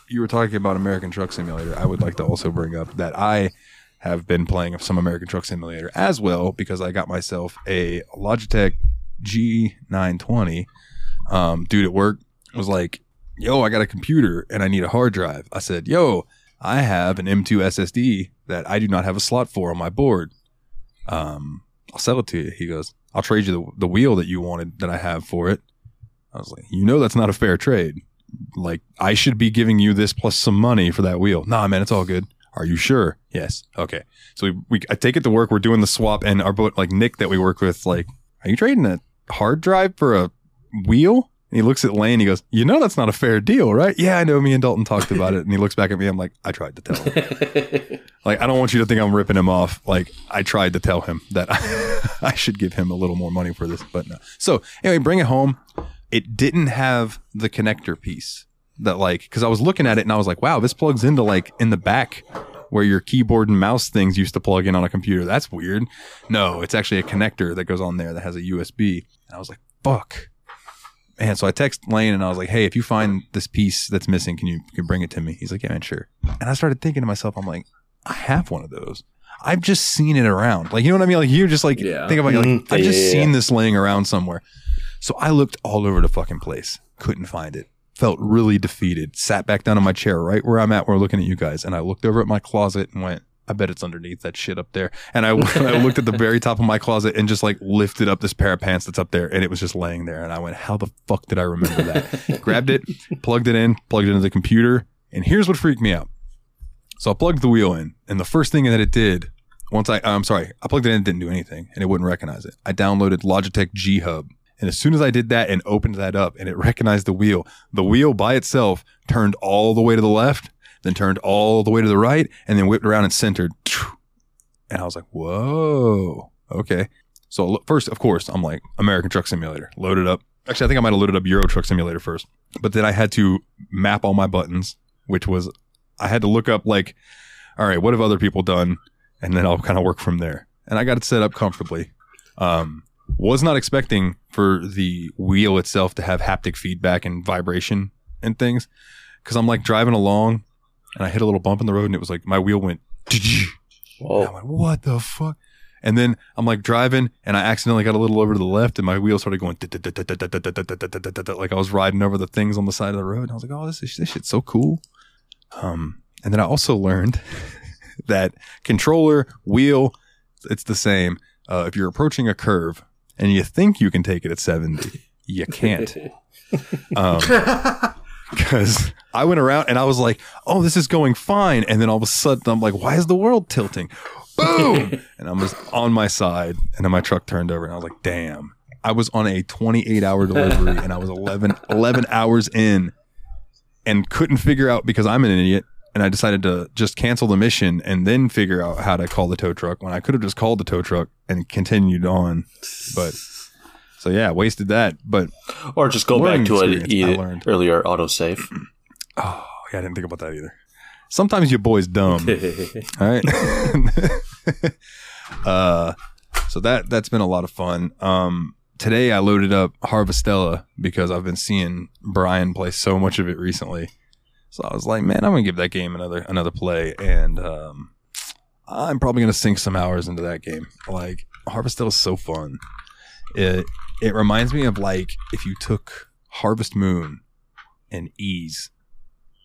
you were talking about American Truck Simulator. I would like to also bring up that I have been playing some American Truck Simulator as well because I got myself a Logitech G920. Um, dude at work was like, "Yo, I got a computer and I need a hard drive." I said, "Yo, I have an M2 SSD that I do not have a slot for on my board. Um, I'll sell it to you." He goes, "I'll trade you the, the wheel that you wanted that I have for it." I was like, "You know that's not a fair trade. Like I should be giving you this plus some money for that wheel." Nah, man, it's all good. Are you sure? Yes. Okay. So we, we I take it to work. We're doing the swap, and our boat like Nick that we work with, like, are you trading a hard drive for a wheel? He looks at Lane. He goes, "You know that's not a fair deal, right?" Yeah, I know. Me and Dalton talked about it, and he looks back at me. I'm like, I tried to tell him. like, I don't want you to think I'm ripping him off. Like, I tried to tell him that I should give him a little more money for this, but no. So anyway, bring it home. It didn't have the connector piece that like because I was looking at it and I was like, wow, this plugs into like in the back where your keyboard and mouse things used to plug in on a computer. That's weird. No, it's actually a connector that goes on there that has a USB. And I was like, fuck. And so I text Lane and I was like, hey, if you find this piece that's missing, can you, can bring it to me? He's like, yeah, man, sure. And I started thinking to myself, I'm like, I have one of those. I've just seen it around. Like, you know what I mean? Like, you're just like Yeah. think about it, like, Mhm. I've just Yeah, yeah, seen yeah. this laying around somewhere. So I looked all over the fucking place, couldn't find it. Felt really defeated. Sat back down in my chair right where I'm at. where We're looking at you guys, and I looked over at my closet and went, "I bet it's underneath that shit up there." And I, I looked at the very top of my closet and just like lifted up this pair of pants that's up there, and it was just laying there. And I went, "How the fuck did I remember that?" Grabbed it, plugged it in, plugged it into the computer, and here's what freaked me out. So I plugged the wheel in, and the first thing that it did, once I, I'm sorry, I plugged it in, it didn't do anything, and it wouldn't recognize it. I downloaded Logitech G Hub, and as soon as I did that and opened that up, and it recognized the wheel, the wheel by itself turned all the way to the left, then turned all the way to the right, and then whipped around and centered. And I was like, whoa, okay. So first, of course, I'm like American Truck Simulator, loaded up. Actually, I think I might have loaded up Euro Truck Simulator first, but then I had to map all my buttons, which was I had to look up like, all right, what have other people done, and then I'll kind of work from there. And I got it set up comfortably. Um, was not expecting for the wheel itself to have haptic feedback and vibration and things, because I'm like driving along, and I hit a little bump in the road, and it was like my wheel went. And I Whoa. went, what the fuck? And then I'm like driving and I accidentally got a little over to the left and my wheel started going like I was riding over the things on the side of the road. And I was like, oh, this, is, this shit's so cool. Um, and then I also learned that controller, wheel, it's the same. Uh, if you're approaching a curve and you think you can take it at 70, you can't. Um, because I went around and I was like, "Oh, this is going fine," and then all of a sudden I'm like, "Why is the world tilting?" Boom! and I was on my side, and then my truck turned over, and I was like, "Damn!" I was on a 28 hour delivery, and I was 11 11 hours in, and couldn't figure out because I'm an idiot. And I decided to just cancel the mission and then figure out how to call the tow truck when I could have just called the tow truck and continued on. But so yeah, wasted that. But Or just go back to an e- earlier autosave. Oh, yeah, I didn't think about that either. Sometimes your boy's dumb. All right. uh, so that that's been a lot of fun. Um, today I loaded up Harvestella because I've been seeing Brian play so much of it recently. So I was like, man, I'm gonna give that game another another play, and um, I'm probably gonna sink some hours into that game. Like Harvestella is so fun. It it reminds me of like if you took Harvest Moon and Ys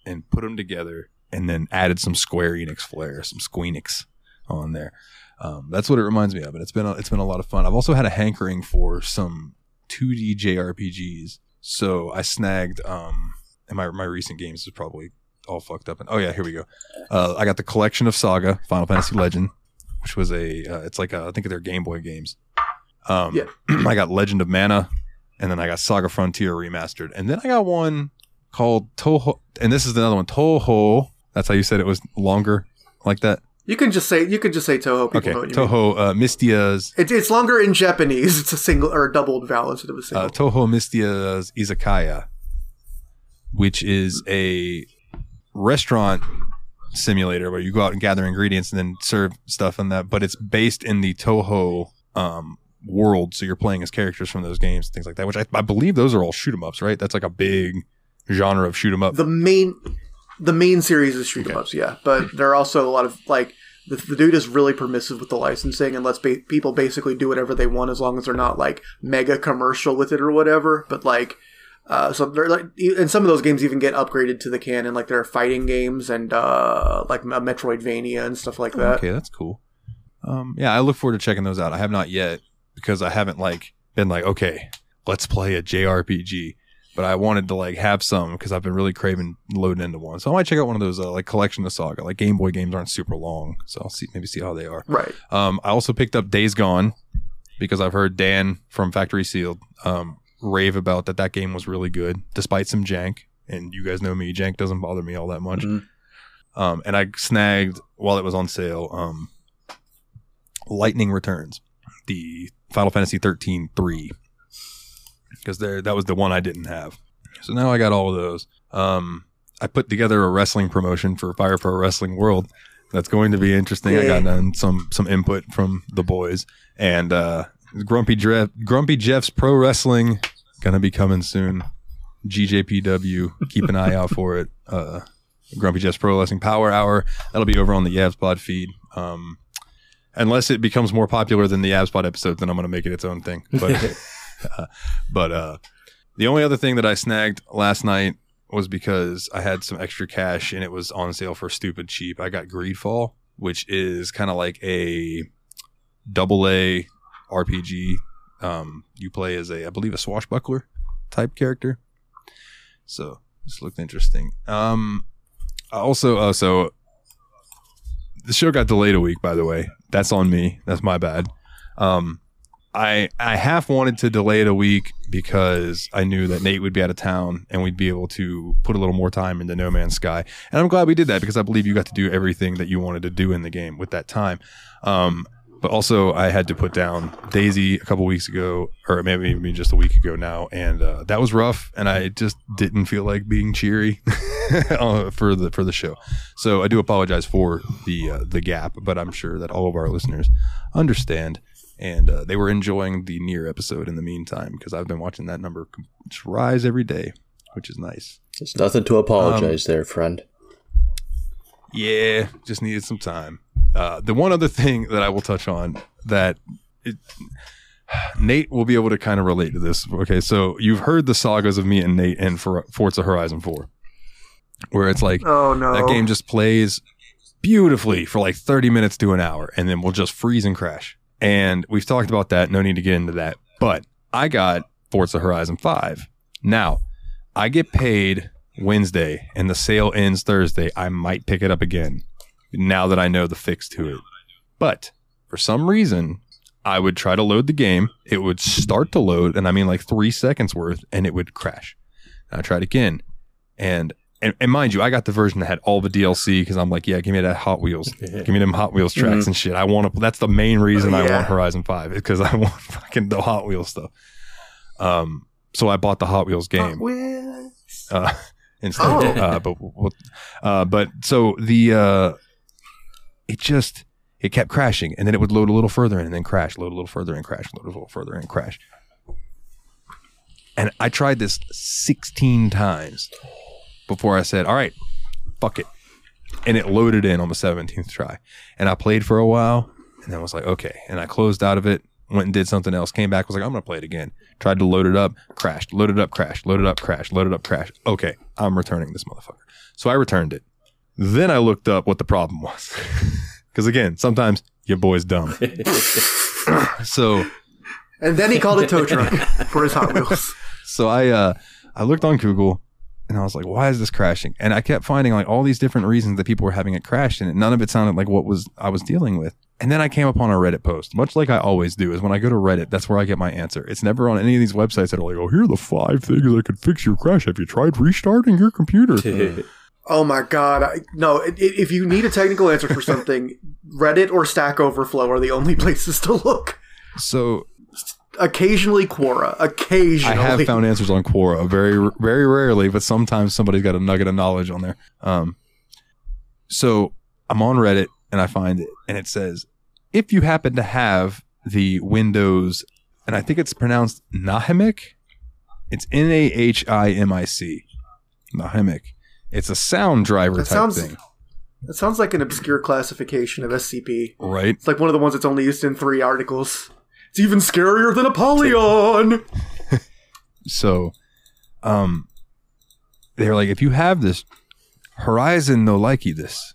and put them together and then added some Square Enix flair, some Squeenix on there. Um, that's what it reminds me of, and it's been a, it's been a lot of fun. I've also had a hankering for some 2D JRPGs, so I snagged. Um, and my my recent games is probably all fucked up. And oh yeah, here we go. Uh, I got the collection of Saga Final Fantasy Legend, which was a uh, it's like a, I think they're Game Boy games. Um, Yeah. I got Legend of Mana, and then I got Saga Frontier remastered, and then I got one called Touhou, and this is another one Touhou. That's how you said it was longer, like that. You can just say you can just say Touhou. People Okay, know what you mean. Touhou uh, Mystia's It, it's longer in Japanese. It's a single or a doubled vowel instead of a single. uh, Touhou Mystia's Izakaya, which is a restaurant simulator where you go out and gather ingredients and then serve stuff in that, but it's based in the Touhou um, world. So you're playing as characters from those games, things like that. Which I, I believe those are all shoot 'em ups, right? That's like a big genre of shoot 'em up. The main, the main series is shoot 'em ups, yeah. But there are also a lot of like the, the dude is really permissive with the licensing and lets ba- people basically do whatever they want as long as they're not like mega commercial with it or whatever. But like. Uh, so they're like, and some of those games even get upgraded to the canon, like there are fighting games and uh, like a Metroidvania and stuff like that. Okay, that's cool. Um, yeah, I look forward to checking those out. I have not yet because I haven't like been like, okay, let's play a JRPG. But I wanted to like have some because I've been really craving loading into one. So I might check out one of those uh, like collection of Saga. Like Game Boy games aren't super long, so I'll see maybe see how they are. Right. Um, I also picked up Days Gone because I've heard Dan from Factory Sealed um, rave about that. That game was really good, despite some jank. And you guys know me, jank doesn't bother me all that much. Mhm. Um, and I snagged while it was on sale. Um, Lightning Returns, the Final Fantasy 13 3, because there that was the one I didn't have. So now I got all of those. Um, I put together a wrestling promotion for Fire Pro Wrestling World. That's going to be interesting. I got some some input from the boys and uh, Grumpy Jeff, Grumpy Jeff's Pro Wrestling gonna be coming soon. GJPW, keep an eye out for it. Uh, Grumpy Jeff's Pro Wrestling Power Hour. That'll be over on the YABSPOD feed. Um, unless it becomes more popular than the YABSPOD episode, then I'm gonna make it its own thing. But uh, but uh, the only other thing that I snagged last night was because I had some extra cash and it was on sale for stupid cheap. I got Greedfall, which is kind of like a double A RPG. Um, you play as a, I believe, a swashbuckler type character. So this looked interesting. Um, also, uh, so the show got delayed a week, by the way. That's on me. That's my bad. Um, I I half wanted to delay it a week because I knew that Nate would be out of town and we'd be able to put a little more time into No Man's Sky. And I'm glad we did that because I believe you got to do everything that you wanted to do in the game with that time. Um, but also I had to put down Daisy a couple weeks ago, or maybe even just a week ago now, and uh, that was rough. And I just didn't feel like being cheery uh, for the for the show. So I do apologize for the uh, the gap, but I'm sure that all of our listeners understand and uh, they were enjoying the near episode in the meantime because I've been watching that number just rise every day, which is nice. There's nothing to apologize there, friend. Yeah, just needed some time. Uh, the one other thing that I will touch on that it, Nate will be able to kind of relate to this. Okay, so you've heard the sagas of me and Nate and for Forza Horizon 4, where it's like Oh no. that game just plays beautifully for like 30 minutes to an hour and then we'll just freeze and crash. And we've talked about that. No need to get into that. But I got Forza Horizon 5. Now, I get paid Wednesday and the sale ends Thursday. I might pick it up again now that I know the fix to it. But for some reason, I would try to load the game. It would start to load, and I mean like three seconds worth, and it would crash. And I tried again. And and, and mind you, I got the version that had all the DLC because I'm like, yeah, give me that Hot Wheels, give me them Hot Wheels tracks and shit. I want to. That's the main reason I Yeah. want Horizon Five because I want fucking the Hot Wheels stuff. Um, so I bought the Hot Wheels game Well, uh, instead. Oh. Uh, but uh, but so the uh, it just it kept crashing, and then it would load a little further in, and then crash, load a little further, and crash, load a little further, and crash. And I tried this sixteen times before I said, "All right, fuck it," and it loaded in on the seventeenth try. And I played for a while, and then was like, "Okay," and I closed out of it. Went and did something else. Came back. Was like, I'm gonna play it again. Tried to load it up. Crashed. Loaded up. Crashed. Loaded up. Crashed. Loaded up. Crashed. Okay, I'm returning this motherfucker. So I returned it. Then I looked up what the problem was. Because again, sometimes your boy's dumb. so and then he called a tow truck for his Hot Wheels. so I uh I looked on Google and I was like, why is this crashing? And I kept finding like all these different reasons that people were having it crash and none of it sounded like what was I was dealing with. And then I came upon a Reddit post, much like I always do, is when I go to Reddit, that's where I get my answer. It's never on any of these websites that are like, oh, here are the five things that could fix your crash. Have you tried restarting your computer? Oh my god! I, no, if you need a technical answer for something, Reddit or Stack Overflow are the only places to look. so Occasionally Quora. Occasionally, I have found answers on Quora very, very rarely, but sometimes somebody's got a nugget of knowledge on there. Um, So I'm on Reddit and I find it, and it says if you happen to have the Windows, and I think it's pronounced Nahimic. It's N A H I M I C. Nahimic. It's a sound driver That type sounds thing, that sounds like an obscure classification of SCP. right? It's like one of the ones that's only used in three articles. It's even scarier than Apollyon. So, um, they're like, if you have this, Horizon no likey this.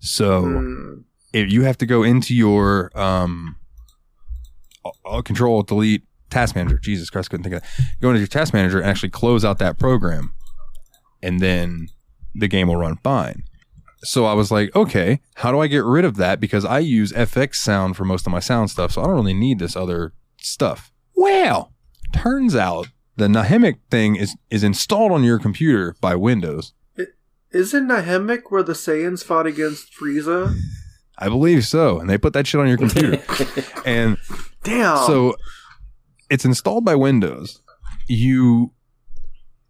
So Hmm. if you have to go into your um, I'll control delete task manager. Jesus Christ, couldn't think of that. Go into your task manager and actually close out that program, and then the game will run fine. So I was like, okay, how do I get rid of that? Because I use FX sound for most of my sound stuff, so I don't really need this other stuff. Well, turns out the Nahimic thing is is installed on your computer by Windows. Isn't Nahemic where the Saiyans fought against Frieza? I believe so, and they put that shit on your computer. and Damn. so it's installed by Windows. You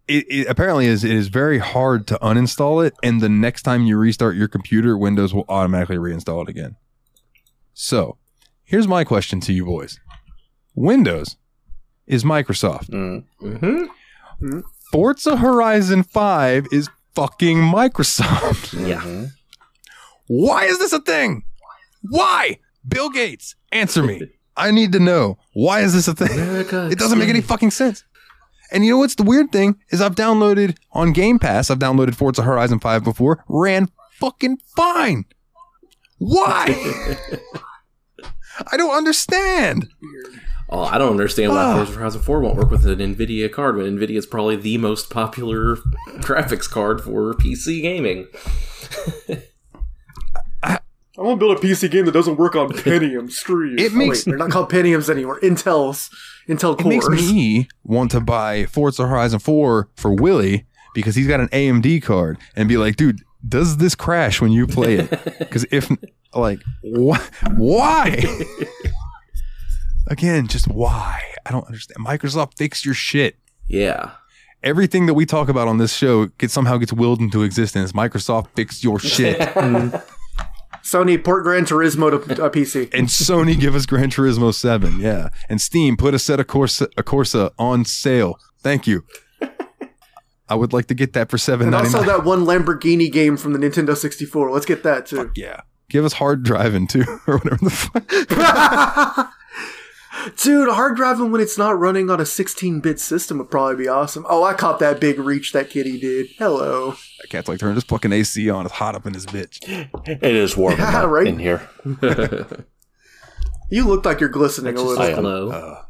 it, it apparently is it is very hard to uninstall it, and the next time you restart your computer, Windows will automatically reinstall it again. So here's my question to you boys: Windows is Microsoft. Mm. Mm-hmm. Forza Horizon Five is fucking Microsoft. Yeah. Mhm. Why is this a thing? Why? Bill Gates, answer me. I need to know. Why is this a thing? America. It doesn't make any fucking sense. And you know what's the weird thing is I've downloaded on Game Pass, I've downloaded Forza Horizon 5 before, ran fucking fine. Why? I don't understand. Oh, I don't understand why Ah. Forza Horizon 4 won't work with an NVIDIA card when NVIDIA is probably the most popular graphics card for PC gaming. I want to build a PC game that doesn't work on Pentium streams. It makes- they're not called Pentiums anymore. Intel's Intel It cores. makes me want to buy Forza Horizon 4 for Willie because he's got an AMD card and be like, dude, does this crash when you play it? Because if, like, wh- why? Again, just why? I don't understand. Microsoft, fix your shit. Yeah. Everything that we talk about on this show gets somehow gets willed into existence. Microsoft, fix your shit. Sony port Gran Turismo to a PC. and Sony give us Gran Turismo 7. Yeah. And Steam put Assetto Corsa, a Corsa on sale. Thank you. I would like to get that for seven And also that one Lamborghini game from the Nintendo 64. Let's get that too. Yeah. Give us hard driving too, or whatever the fuck. Dude, hard driving when it's not running on a 16 bit system would probably be awesome. Oh, I caught that big reach that kitty did. Hello. That cat's like, turn this fucking AC on. It's hot up in this bitch. It is warm Yeah, enough right. in here. You look like you're glistening a little. I hello. Uh,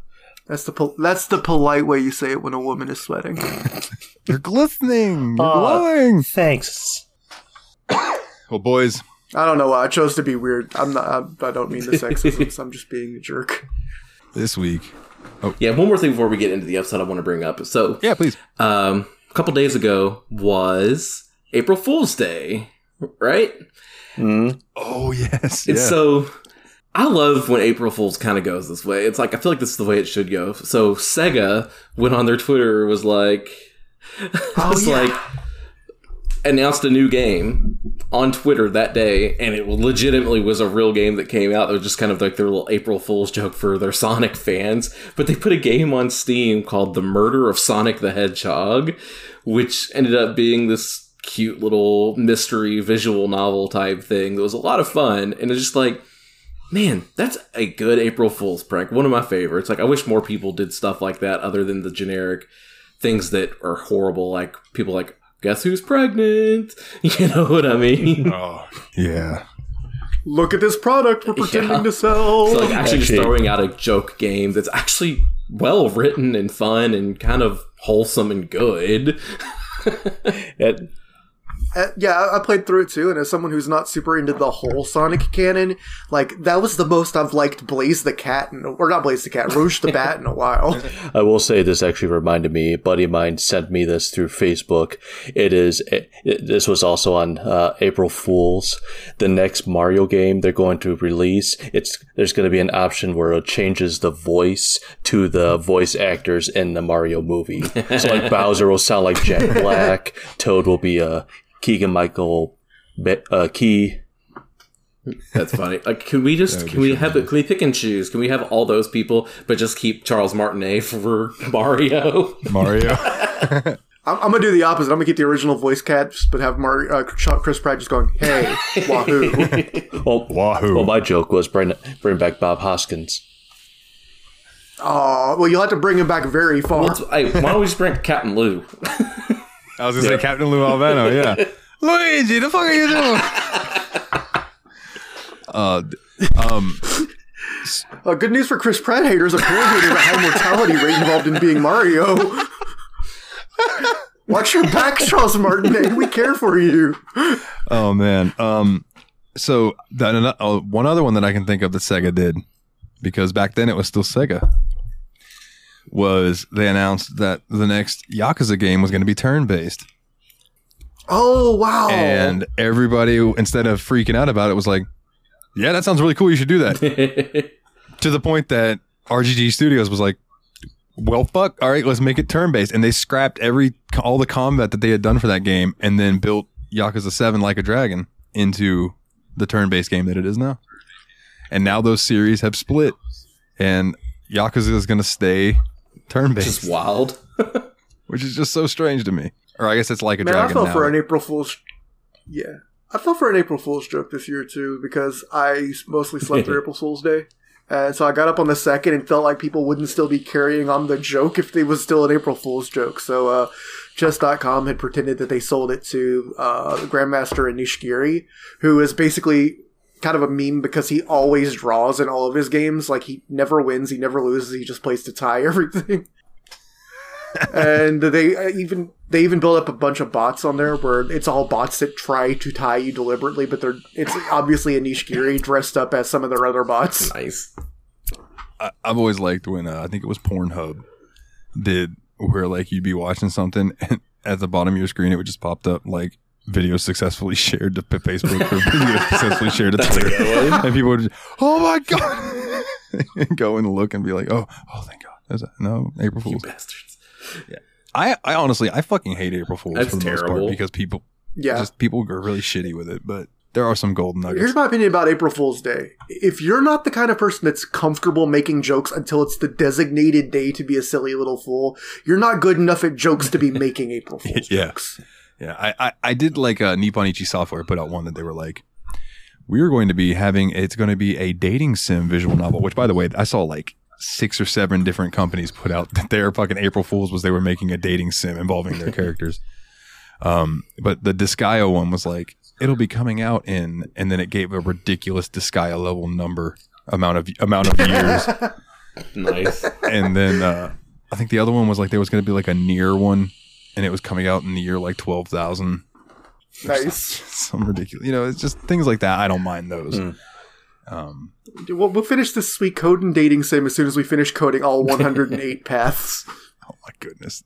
That's the pol- that's the polite way you say it when a woman is sweating. you're glistening. You're Uh, glowing. Thanks. Well, boys, I don't know why I chose to be weird. I'm not. I, I don't mean the sexism. I'm just being a jerk. This week. Oh. Yeah, one more thing before we get into the episode I want to bring up. So, Yeah, please. um, a couple days ago was April Fool's Day, right? Mm. Oh, yes. And Yeah. so I love when April Fool's kind of goes this way. It's like I feel like this is the way it should go. So Sega went on their Twitter was like Oh, was yeah. like announced a new game on Twitter that day, and it legitimately was a real game that came out. It was just kind of like their little April Fool's joke for their Sonic fans. But they put a game on Steam called The Murder of Sonic the Hedgehog, which ended up being this cute little mystery visual novel type thing that was a lot of fun. And it's just like, man, that's a good April Fool's prank. One of my favorites. Like, I wish more people did stuff like that other than the generic things that are horrible. Like, people like, guess who's pregnant? You know what I mean? oh, yeah. Look at this product we're pretending Yeah. to sell. So, like, actually just throwing out a joke game that's actually well written and fun and kind of wholesome and good. It, Uh, yeah, I I played through it too, and as someone who's not super into the whole Sonic canon, like that was the most I've liked Blaze the Cat, in, or not Blaze the Cat, Rouge the Bat in a while. I will say this actually reminded me. A buddy of mine sent me this through Facebook. It is. It, it- this was also on uh, April Fools. The next Mario game they're going to release. It's there's going to be an option where it changes the voice to the voice actors in the Mario movie. so like Bowser will sound like Jack Black. Toad will be a Keegan Michael Be- uh, Key. That's funny. Like, can we just can we have it? Can we pick and choose? Can we have all those people, but just keep Charles Martinet for Mario? Mario. I'm, I'm gonna do the opposite. I'm gonna keep the original voice cats, but have Mar- uh, Chris Pratt just going, "Hey, wahoo!" Well, Wahoo. well, my joke was bring bring back Bob Hoskins. Oh, well, you'll have to bring him back very far. Let's- hey, why don't we just bring Captain Lou? I was gonna say Captain Lou Albano. Yeah. Luigi, the fuck are you doing? uh, um, Uh, good news for Chris Pratt haters. Apparently, there's a high mortality rate involved in being Mario. Watch your back, Charles Martinet. We care for you. oh man. Um, so that uh, one other one that I can think of that Sega did, because back then it was still Sega, was they announced that the next Yakuza game was going to be turn based, Oh wow! and everybody instead of freaking out about it was like, "Yeah, that sounds really cool. You should do that." to the point that RGG Studios was like, "Well, fuck, all right, let's make it turn based," and they scrapped every all the combat that they had done for that game, and then built Yakuza Seven Like a Dragon into the turn based game that it is now. And now those series have split, and Yakuza is going to stay turn based, just wild. which is just so strange to me. Or I guess it's like a Man, I dragon fell now. for an April Fool's. Yeah, I fell for an April Fool's joke this year too because I mostly slept through April Fool's Day, and so I got up on the second and felt like people wouldn't still be carrying on the joke if it was still an April Fool's joke. So, uh, Chess.com had pretended that they sold it to uh, Grandmaster Anish Giri, who is basically kind of a meme because he always draws in all of his games. Like he never wins, he never loses, he just plays to tie everything. and they uh, even they even build up a bunch of bots on there where it's all bots that try to tie you deliberately, but they're it's obviously Anish Giri dressed up as some of their other bots. Nice. I, I've always liked when uh, I think it was Pornhub did where like you'd be watching something and at the bottom of your screen it would just popped up like video successfully shared to Facebook or video successfully shared to Twitter. And people would just, oh my god, and go and look and be like, oh, oh, thank God, There's a, no April You Fools. bastards. I, I honestly, I fucking hate April Fools That's for the most part because people, Yeah. just people are really shitty with it. But there are some golden nuggets. Here's my opinion about April Fool's Day. If you're not the kind of person that's comfortable making jokes until it's the designated day to be a silly little fool, you're not good enough at jokes to be making April Fool's Yeah. jokes. Yeah, I, I, I did like uh, Nippon Ichi Software put out one that they were like, we are going to be having it's going to be a dating sim visual novel. Which, by the way, I saw like six or seven different companies put out that their fucking April Fools was they were making a dating sim involving their characters. Um, but the Disgaea one was like it'll be coming out in, and then it gave a ridiculous Disgaea level number amount of amount of years, Nice. and then uh, I think the other one was like there was going to be like a near one, and it was coming out in the year like twelve thousand Nice. some ridiculous. You know, it's just things like that. I don't mind those. Mm. Um, We'll, we'll finish this Suikoden dating sim as soon as we finish coding all 108 paths. oh my goodness,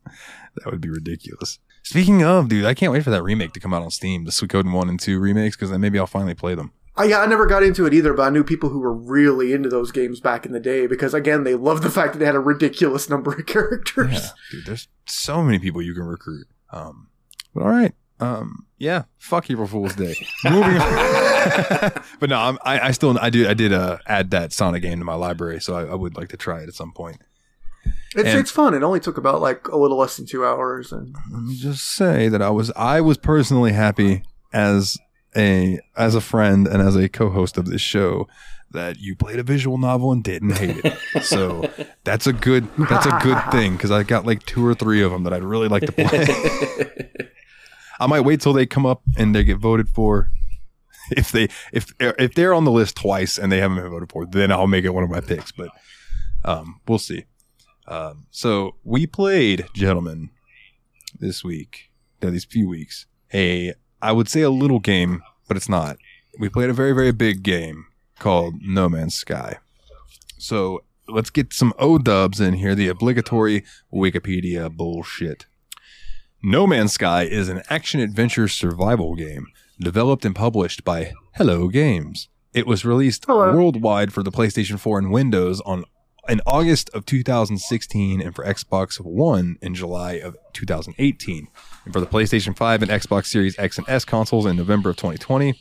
that would be ridiculous. Speaking of, dude, I can't wait for that remake to come out on Steam. The Suikoden one and two remakes, because then maybe I'll finally play them. I, yeah, I never got into it either, but I knew people who were really into those games back in the day because, again, they loved the fact that they had a ridiculous number of characters. Yeah, dude, there's so many people you can recruit. Um, but all right. Um, yeah, fuck April Fool's Day. Moving on. but no, I'm, I, I still, I do, I did uh, add that Sonic game to my library, so I, I would like to try it at some point. It's, And- it's fun. It only took about like a little less than two hours, and let me just say that I was I was personally happy as a as a friend and as a co-host of this show that you played a visual novel and didn't hate it. So that's a good that's a good thing because I got like two or three of them that I'd really like to play. I might wait till they come up and they get voted for. If they if if they're on the list twice and they haven't been voted for, then I'll make it one of my picks. But um, we'll see. Um, so we played, gentlemen, this week, these few weeks, a I would say a little game, but it's not. We played a very very big game called No Man's Sky. So let's get some O dubs in here. The obligatory Wikipedia bullshit. No Man's Sky is an action adventure survival game developed and published by Hello Games. It was released Hello. worldwide for the PlayStation 4 and Windows on in August of 2016 and for Xbox One in July of 2018. And for the PlayStation 5 and Xbox Series X and S consoles in November of 2020.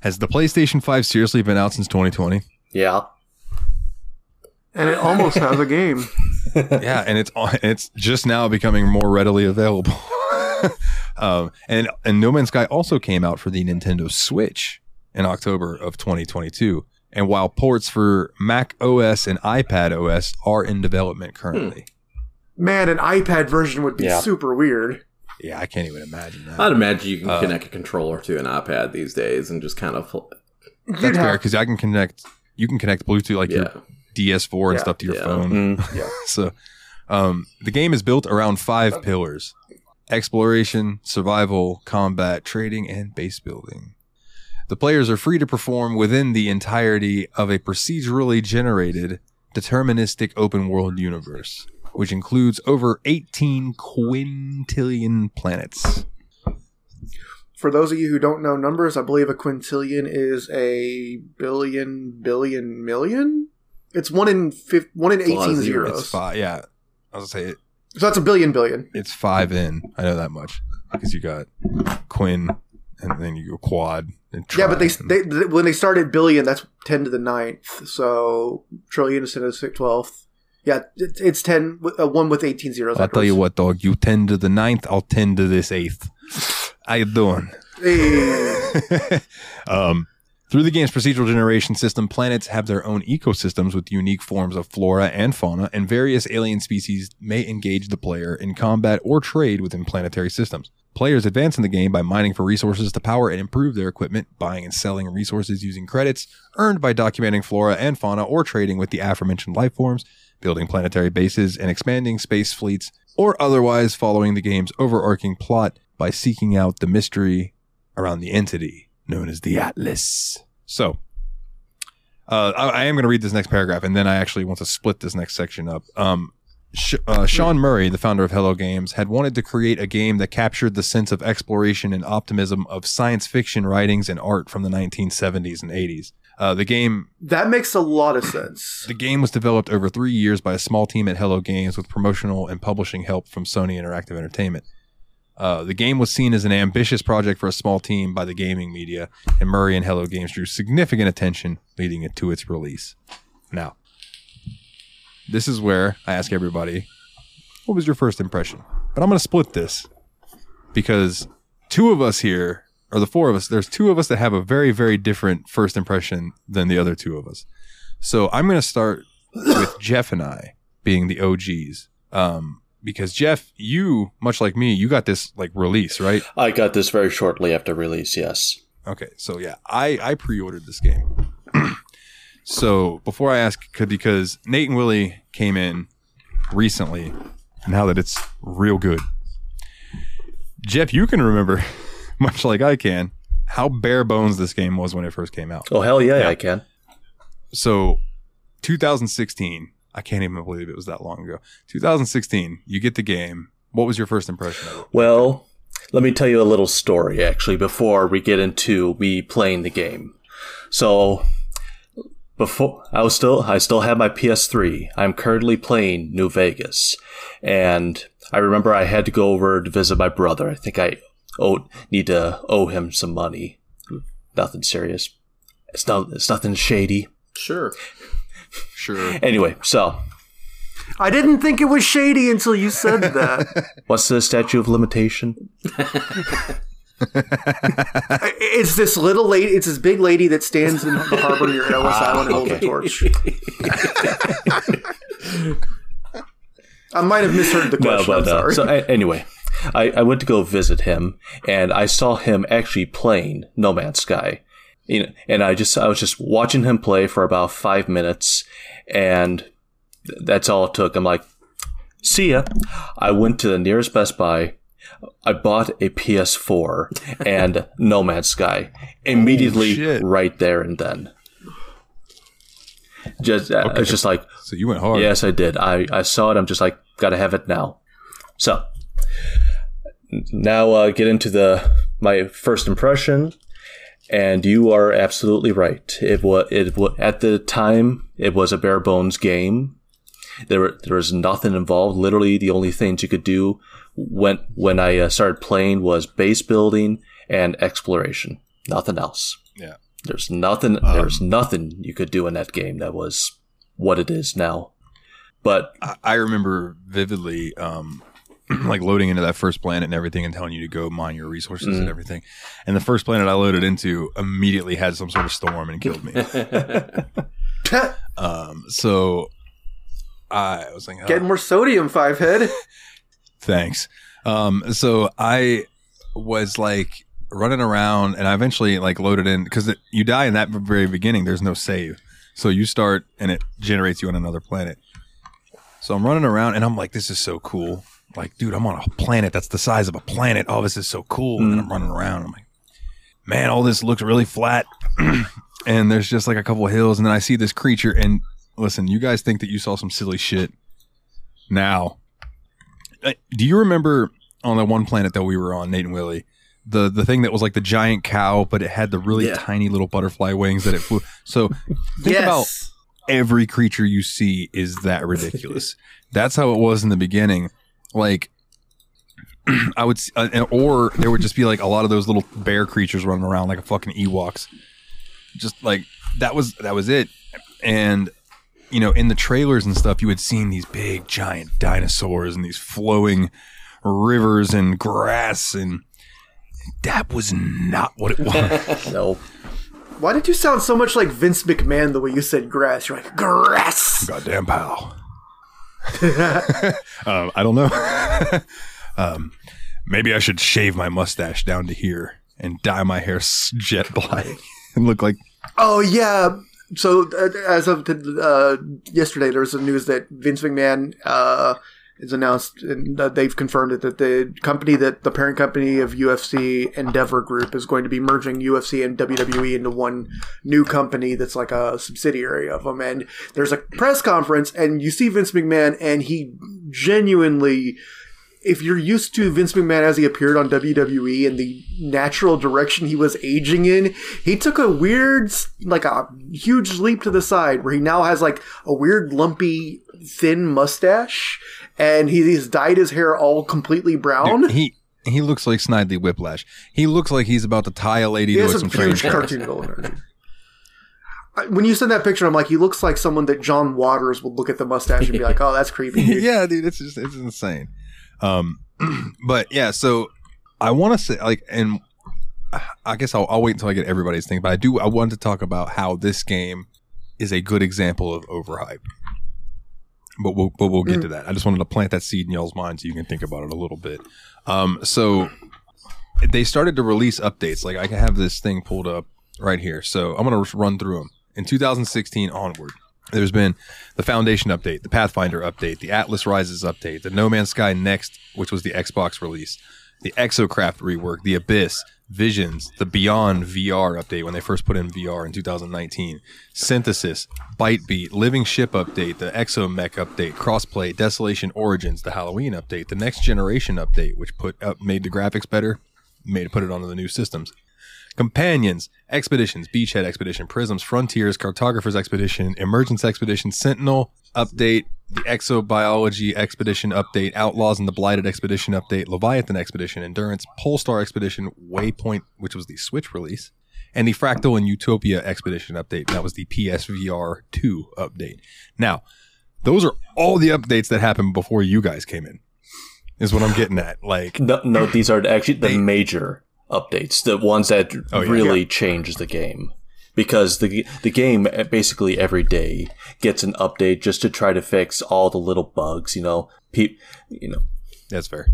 Has the PlayStation 5 seriously been out since 2020? Yeah. and it almost has a game. yeah, and it's it's just now becoming more readily available. um, and and No Man's Sky also came out for the Nintendo Switch in October of 2022. And while ports for Mac OS and iPad OS are in development currently, Man, an iPad version would be Yeah. super weird. yeah, I can't even imagine that. I'd imagine you can Uh, connect a controller to an iPad these days and just kind of That's You'd fair have- because I can connect. You can connect Bluetooth like yeah. your DS4 and Yeah, stuff to your yeah. phone. Mm. So, um, the game is built around five pillars exploration, survival, combat, trading, and base building. The players are free to perform within the entirety of a procedurally generated, deterministic open world universe, which includes over 18 quintillion planets. For those of you who don't know numbers, I believe a quintillion is a billion, billion, million. It's one in fif- one in It's a lot of eighteen zeros. zeros. It's five, yeah. I was gonna say it, So that's a billion billion. it's five in. I know that much because you got quin, and then you go quad. And Yeah, but they, they, they when they started billion, that's ten to the ninth. So trillion is ten to the twelfth. Yeah, it, it's ten. with- Uh, one with eighteen zeros. I'll tell you what, dog. You tend to the ninth, I'll tend to this eighth. How you doing? Hey. um, through the game's procedural generation system, planets have their own ecosystems with unique forms of flora and fauna, and various alien species may engage the player in combat or trade within planetary systems. Players advance in the game by mining for resources to power and improve their equipment, buying and selling resources using credits earned by documenting flora and fauna or trading with the aforementioned life forms, building planetary bases and expanding space fleets, or otherwise following the game's overarching plot by seeking out the mystery around the entity known as the Atlas. So, uh, I, I am going to read this next paragraph, and then I actually want to split this next section up. Um, Sh- uh, Sean Murray, the founder of Hello Games, had wanted to create a game that captured the sense of exploration and optimism of science fiction writings and art from the 1970s and 80s. Uh, the game that makes a lot of sense. the game was developed over three years by a small team at Hello Games with promotional and publishing help from Sony Interactive Entertainment. Uh, the game was seen as an ambitious project for a small team by the gaming media, and Murray and Hello Games drew significant attention leading it to its release. Now, this is where I ask everybody, what was your first impression? But I'm going to split this because two of us here, or the four of us, there's two of us that have a very, very different first impression than the other two of us. So I'm going to start with Jeff and I being the OGs. Um, because Jeff, you, much like me, you got this like release, right? I got this very shortly after release, yes. Okay, so yeah, I I pre-ordered this game. So before I ask, because Nate and Willie came in recently, now that it's real good. Jeff, you can remember, much like I can, how bare bones this game was when it first came out. Oh, hell yeah, Yeah. I can. So, 2016, I can't even believe it was that long ago. 2016, you get the game. What was your first impression of it? Well, let me tell you a little story actually before we get into me playing the game. So before I was still I still have my PS3. I'm currently playing New Vegas. And I remember I had to go over to visit my brother. I think I owe, need to owe him some money. Nothing serious. It's not it's nothing shady. Sure. Sure. Anyway, so I didn't think it was shady until you said that. what's the statute of limitation? it's this little lady. It's this big lady that stands in the harbor near Ellis Island and holds a torch. I might have misheard the question. I'm uh, sorry. so a- anyway, I, I went to go visit him, and I saw him actually playing No Man's Sky. You know, and I just I was just watching him play for about five minutes, and that's all it took. I'm like, see ya. I went to the nearest Best Buy. I bought a PS4 and No Man's Sky immediately, right there and then. Just uh, it's just like So you went hard. Yes, I did. I, I saw it. I'm just like, gotta have it now. So now uh, get into the my first impression. And you are absolutely right. It was it wa at the time it was a bare bones game. There were, there was nothing involved. Literally, the only things you could do when when I uh, started playing was base building and exploration. Nothing else. Yeah. There's nothing. there's nothing you could do in that game that was what it is now. But I, I remember vividly, um, like loading into that first planet and everything, and telling you to go mine your resources and everything. And the first planet I loaded into immediately had some sort of storm and killed me. um, so I was like, oh, Getting more sodium, five head. thanks. Um, so I was like running around, and I eventually like loaded in because you die in that very beginning. There's no save, so you start and it generates you on another planet. So I'm running around, and I'm like, this is so cool. Like, dude, I'm on a planet that's the size of a planet. Oh, this is so cool. And then I'm running around. I'm like, man, all this looks really flat. and there's just like a couple of hills, and then I see this creature. And listen, you guys think that you saw some silly shit. Now, do you remember on that one planet that we were on, Nate and Willie, the the thing that was like the giant cow, but it had the really Yeah. tiny little butterfly wings that it flew. So think about every creature you see is that ridiculous. That's how it was in the beginning. Like, I would, uh, or there would just be like a lot of those little bear creatures running around like a fucking Ewoks. Just like that was that was it. And you know, in the trailers and stuff, you had seen these big giant dinosaurs and these flowing rivers and grass and that was not what it was. no, Why did you sound so much like Vince McMahon the way you said grass? You're like, grass! Goddamn pal. um, I don't know. um, maybe I should shave my mustache down to here and dye my hair jet black and look like Oh, yeah. So, uh, as of uh, yesterday, there was some news that Vince McMahon uh, is announced, and they've confirmed it, that the company that the parent company of UFC, Endeavor Group, is going to be merging UFC and WWE into one new company that's like a subsidiary of them. And there's a press conference, and you see Vince McMahon, and he genuinely if you're used to Vince McMahon as he appeared on WWE and the natural direction he was aging in, he took a weird, like a huge leap to the side where he now has like a weird, lumpy, thin mustache and he's dyed his hair all completely brown. Dude, he he looks like Snidely Whiplash. He looks like he's about to tie a lady He to has it a some huge cartoon villain. When you send that picture, I'm like, he looks like someone that John Waters would look at the mustache and be like, "Oh, that's creepy." dude." yeah, dude, it's just it's insane. Um, but yeah, so I want to say like, and I guess I'll, I'll wait until I get everybody's thing. But I do I want to talk about how this game is a good example of overhype. But we'll, but we'll get to that. I just wanted to plant that seed in y'all's mind so you can think about it a little bit. Um, so they started to release updates. Like I can have this thing pulled up right here. So I'm going to run through them. In 2016 onward, there's been the Foundation update, the Pathfinder update, the Atlas Rises update, the No Man's Sky Next, which was the Xbox release, the Exocraft rework, the Abyss, Visions, the Beyond VR update when they first put in VR in 2019, Synthesis, Bytebeat, Living Ship update, the Exomech update, Crossplay, Desolation Origins, the Halloween update, the Next Generation update, which put up made the graphics better, made it put it onto the new systems. Companions, Expeditions, Beachhead Expedition, Prisms, Frontiers, Cartographer's Expedition, Emergence Expedition, Sentinel Update, the Exobiology Expedition Update, Outlaws and the Blighted Expedition Update, Leviathan Expedition, Endurance, Polestar Expedition, Waypoint, which was the Switch release, and the Fractal and Utopia Expedition Update. That was the PSVR 2 update. Now, those are all the updates that happened before you guys came in, is what I'm getting at. Like, no, no. These are actually the They- major updates, the ones that Oh, yeah. really change the game. Because the the game uh, basically every day gets an update just to try to fix all the little bugs. You know, pe- you know, that's fair.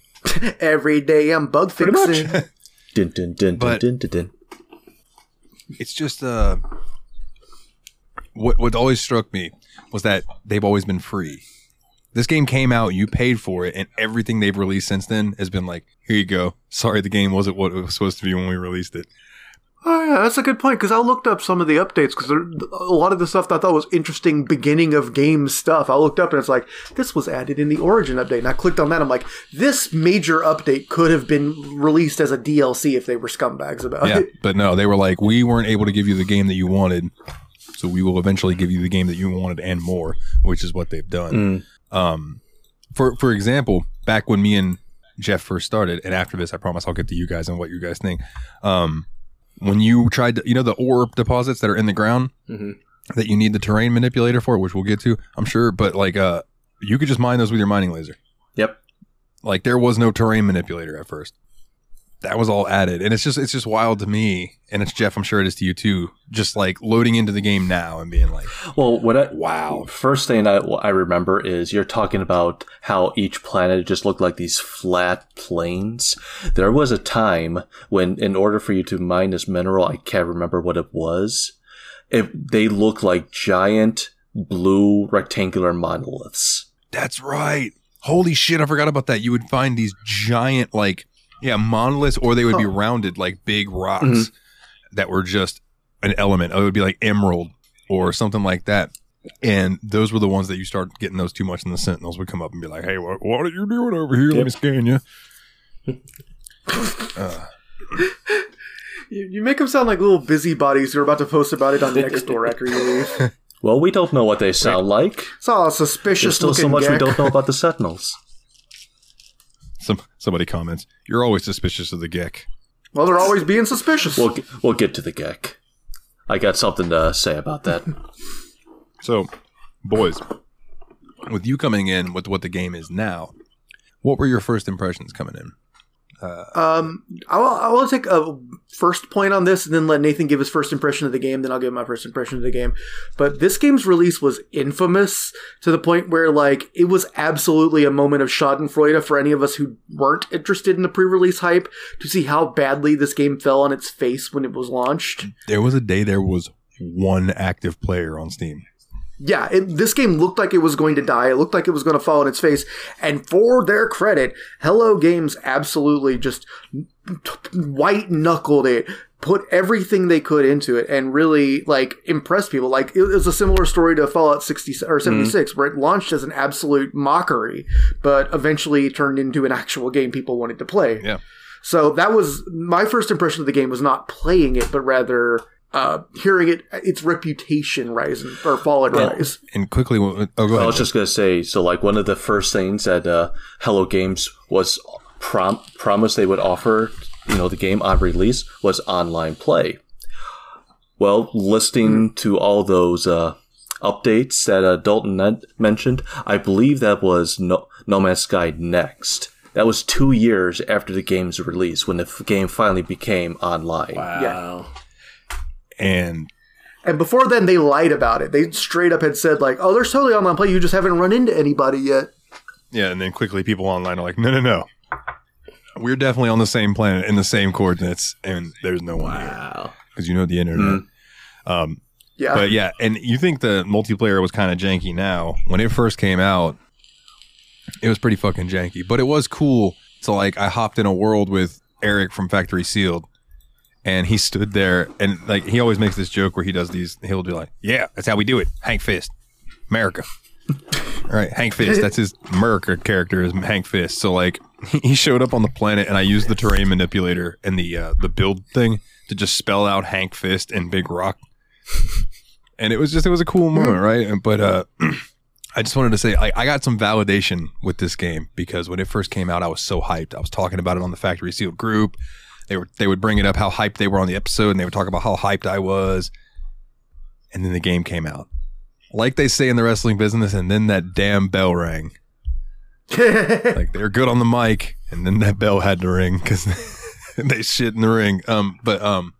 Every day I'm bug fixing. dun, dun, dun, dun, But- dun, dun, dun. it's just uh what what always struck me was that they've always been free. This game came out, you paid for it, and everything they've released since then has been like, here you go. Sorry the game wasn't what it was supposed to be when we released it. Oh yeah, that's a good point because I looked up some of the updates because a lot of the stuff that I thought was interesting beginning of game stuff. I looked up and it's like this was added in the Origin update, and I clicked on that. I'm like, this major update could have been released as a DLC if they were scumbags about Yeah, it. but no, they were like, we weren't able to give you the game that you wanted, so we will eventually give you the game that you wanted and more, which is what they've done. Mm. Um, for for example, back when me and Jeff first started, and after this, I promise I'll get to you guys and what you guys think. Um, when you tried to, you know, the ore deposits that are in the ground Mhm. that you need the terrain manipulator for, which we'll get to, I'm sure, but like, uh, you could just mine those with your mining laser. Yep. Like there was no terrain manipulator at first. That was all added, and it's just it's just wild to me, and it's Jeff. I'm sure it is to you too. Just like loading into the game now and being like, Well, what I, Wow. First thing I, I remember is you're talking about how each planet just looked like these flat plains. There was a time when, in order for you to mine this mineral, I can't remember what it was. If they looked like giant blue rectangular monoliths. "That's right, holy shit, I forgot about that." You would find these giant like yeah monoliths, or they would be rounded like big rocks mm-hmm. that were just an element. Oh, it would be like emerald or something like that. And those were the ones that you start getting those too much, and the sentinels would come up and be like, "Hey, what, what are you doing over here? Let me scan you." You, you make them sound like little busybodies who are about to post about it on Nextdoor after you leave. Well, we don't know what they sound like. Saw a There's suspicious still so looking much we don't know about the Sentinels. Some somebody comments, "You're always suspicious of the Gek." Well, they're always being suspicious. We'll, we'll get to the Gek. I got something to say about that. So, boys, with you coming in with what the game is now, what were your first impressions coming in? Um, I will, I will take a first point on this and then let Nathan give his first impression of the game. Then I'll give my first impression of the game. But this game's release was infamous to the point where, like, it was absolutely a moment of Schadenfreude for any of us who weren't interested in the pre-release hype to see how badly this game fell on its face when it was launched. There was a day there was one active player on Steam. Yeah, it, this game looked like it was going to die. It looked like it was going to fall on its face. And for their credit, Hello Games absolutely just white knuckled it, put everything they could into it, and really like impressed people. Like it was a similar story to Fallout 60 or mm-hmm. 76, where it launched as an absolute mockery, but eventually turned into an actual game people wanted to play. Yeah. So that was my first impression of the game was not playing it, but rather uh, hearing it, its reputation rise and, or fall and Well, rise. And quickly, oh, go I was just gonna say, so like one of the first things that uh, Hello Games was prom- promised they would offer, you know, the game on release was online play. Well, listening to all those uh, updates that uh, Dalton net- mentioned, I believe that was no-, no Man's Sky next. That was two years after the game's release when the f- game finally became online. Wow. And And before then, they lied about it. They straight up had said like, "Oh, there's totally online play. You just haven't run into anybody yet." yeah, and then quickly people online are like, no, no, no. We're definitely on the same planet in the same coordinates, and there's no one here Wow. because you know the internet. Um, Yeah, But yeah, and you think the multiplayer was kind of janky now. When it first came out, it was pretty fucking janky, but it was cool. So like I hopped in a world with Eric from Factory Sealed and he stood there and like he always makes this joke where he does these he'll be like, "Yeah, that's how we do it. Hank Fist. America." Right, Hank Fist. That's his America character is Hank Fist. So like he showed up on the planet and I used the terrain manipulator and the uh, the build thing to just spell out Hank Fist and Big Rock and it was just it was a cool moment, right? But uh, I just wanted to say I, I got some validation with this game because when it first came out, I was so hyped. I was talking about it on the Factory Sealed group. They were they would bring it up how hyped they were on the episode, and they would talk about how hyped I was. And then the game came out, like they say in the wrestling business, and then that damn bell rang. Like they're good on the mic, and then that bell had to ring because they shit in the ring. Um, but um,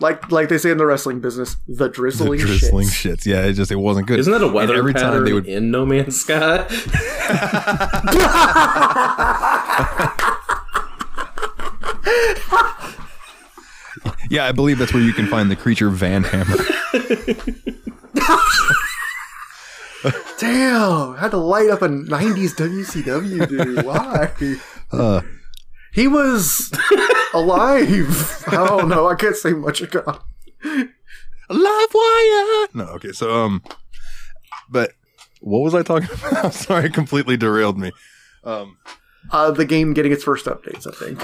like like they say in the wrestling business, the the drizzling, drizzling shits. shits. Yeah, it just it wasn't good. Isn't that a And weather every pattern time they would in No Man's Sky? Yeah, I believe that's where you can find the creature Van Hammer. Damn, I had to light up a '90s WCW dude. Why? Uh, He was alive. I don't know. I can't say much about. Live wire. No, okay. So, um, but what was I talking about? I'm sorry, it completely derailed me. Um, Uh, the game getting its first updates, I think.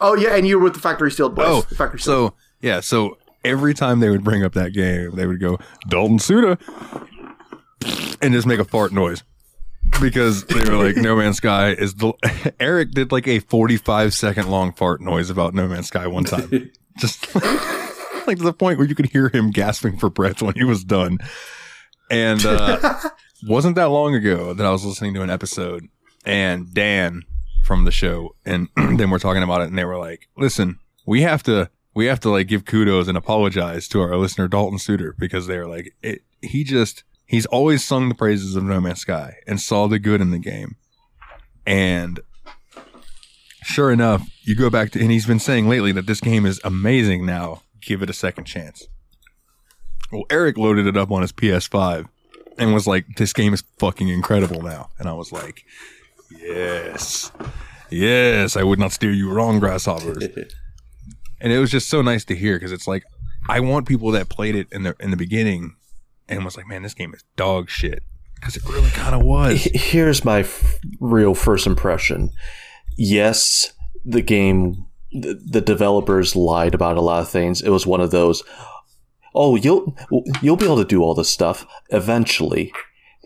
Oh yeah, and you were with the Factory Sealed boys. oh, The Factory Sealed. so yeah, so every time they would bring up that game, they would go Dalton Suda and just make a fart noise because they were like, No Man's Sky is the. Eric did like a 45 second long fart noise about No Man's Sky one time, just like to the point where you could hear him gasping for breath when he was done. And uh, wasn't that long ago that I was listening to an episode and Dan from the show and then we're talking about it and they were like, listen, we have to, we have to like give kudos and apologize to our listener Dalton Suter because they were like, it, he just, he's always sung the praises of No Man's Sky and saw the good in the game. And sure enough, you go back to, and he's been saying lately that this game is amazing now. Give it a second chance. Well, Eric loaded it up on his PS5 and was like, this game is fucking incredible now. And I was like, yes, yes, I would not steer you wrong, grasshoppers. and it was just so nice to hear because it's like, I want people that played it in the, in the beginning and was like, man, this game is dog shit. Because it really kind of was. Here's my f- real first impression. Yes, the game, the, the developers lied about a lot of things. It was one of those, oh, you'll you'll be able to do all this stuff eventually.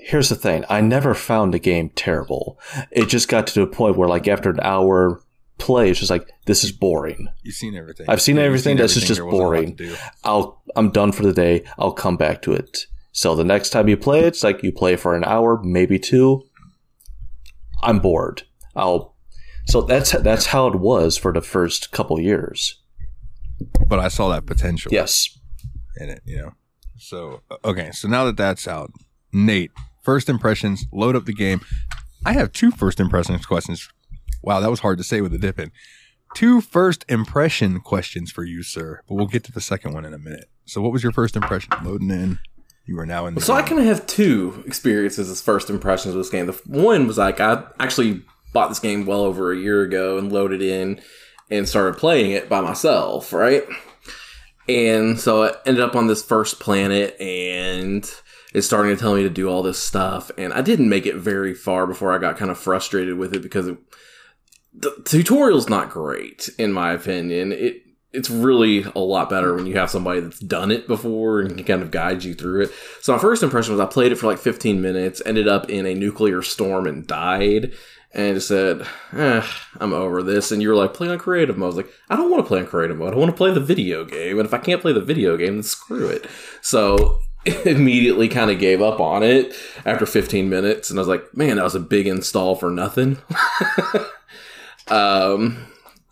Here's the thing: I never found the game terrible. It just got to the point where, like, after an hour play, it's just like this is boring. You've seen everything. I've seen Yeah, everything. This is just there wasn't a lot boring. I'll I'm done for the day. I'll come back to it. So the next time you play it, it's like you play for an hour, maybe two. I'm bored. I'll. So that's that's how it was for the first couple years. But I saw that potential. Yes. in it, you know. So okay, so now that that's out, Nate, first impressions, load up the game. I have two first impressions questions. Wow, that was hard to say with the dip in. Two first impression questions for you, sir. But we'll get to the second one in a minute. So, what was your first impression? Loading in. You are now in the. So I kind of have two experiences as first impressions of this game. The one was like I actually bought this game well over a year ago and loaded in and started playing it by myself, right? And so I ended up on this first planet and it's starting to tell me to do all this stuff. And I didn't make it very far before I got kind of frustrated with it because it, the tutorial's not great, in my opinion. It it's really a lot better when you have somebody that's done it before and can kind of guide you through it. So my first impression was I played it for like 15 minutes, ended up in a nuclear storm and died. And said, eh, I'm over this. And you were like, play on creative mode. I was like, I don't want to play on creative mode. I want to play the video game. And if I can't play the video game, then screw it. So immediately kind of gave up on it after 15 minutes. And I was like, man, that was a big install for nothing. um,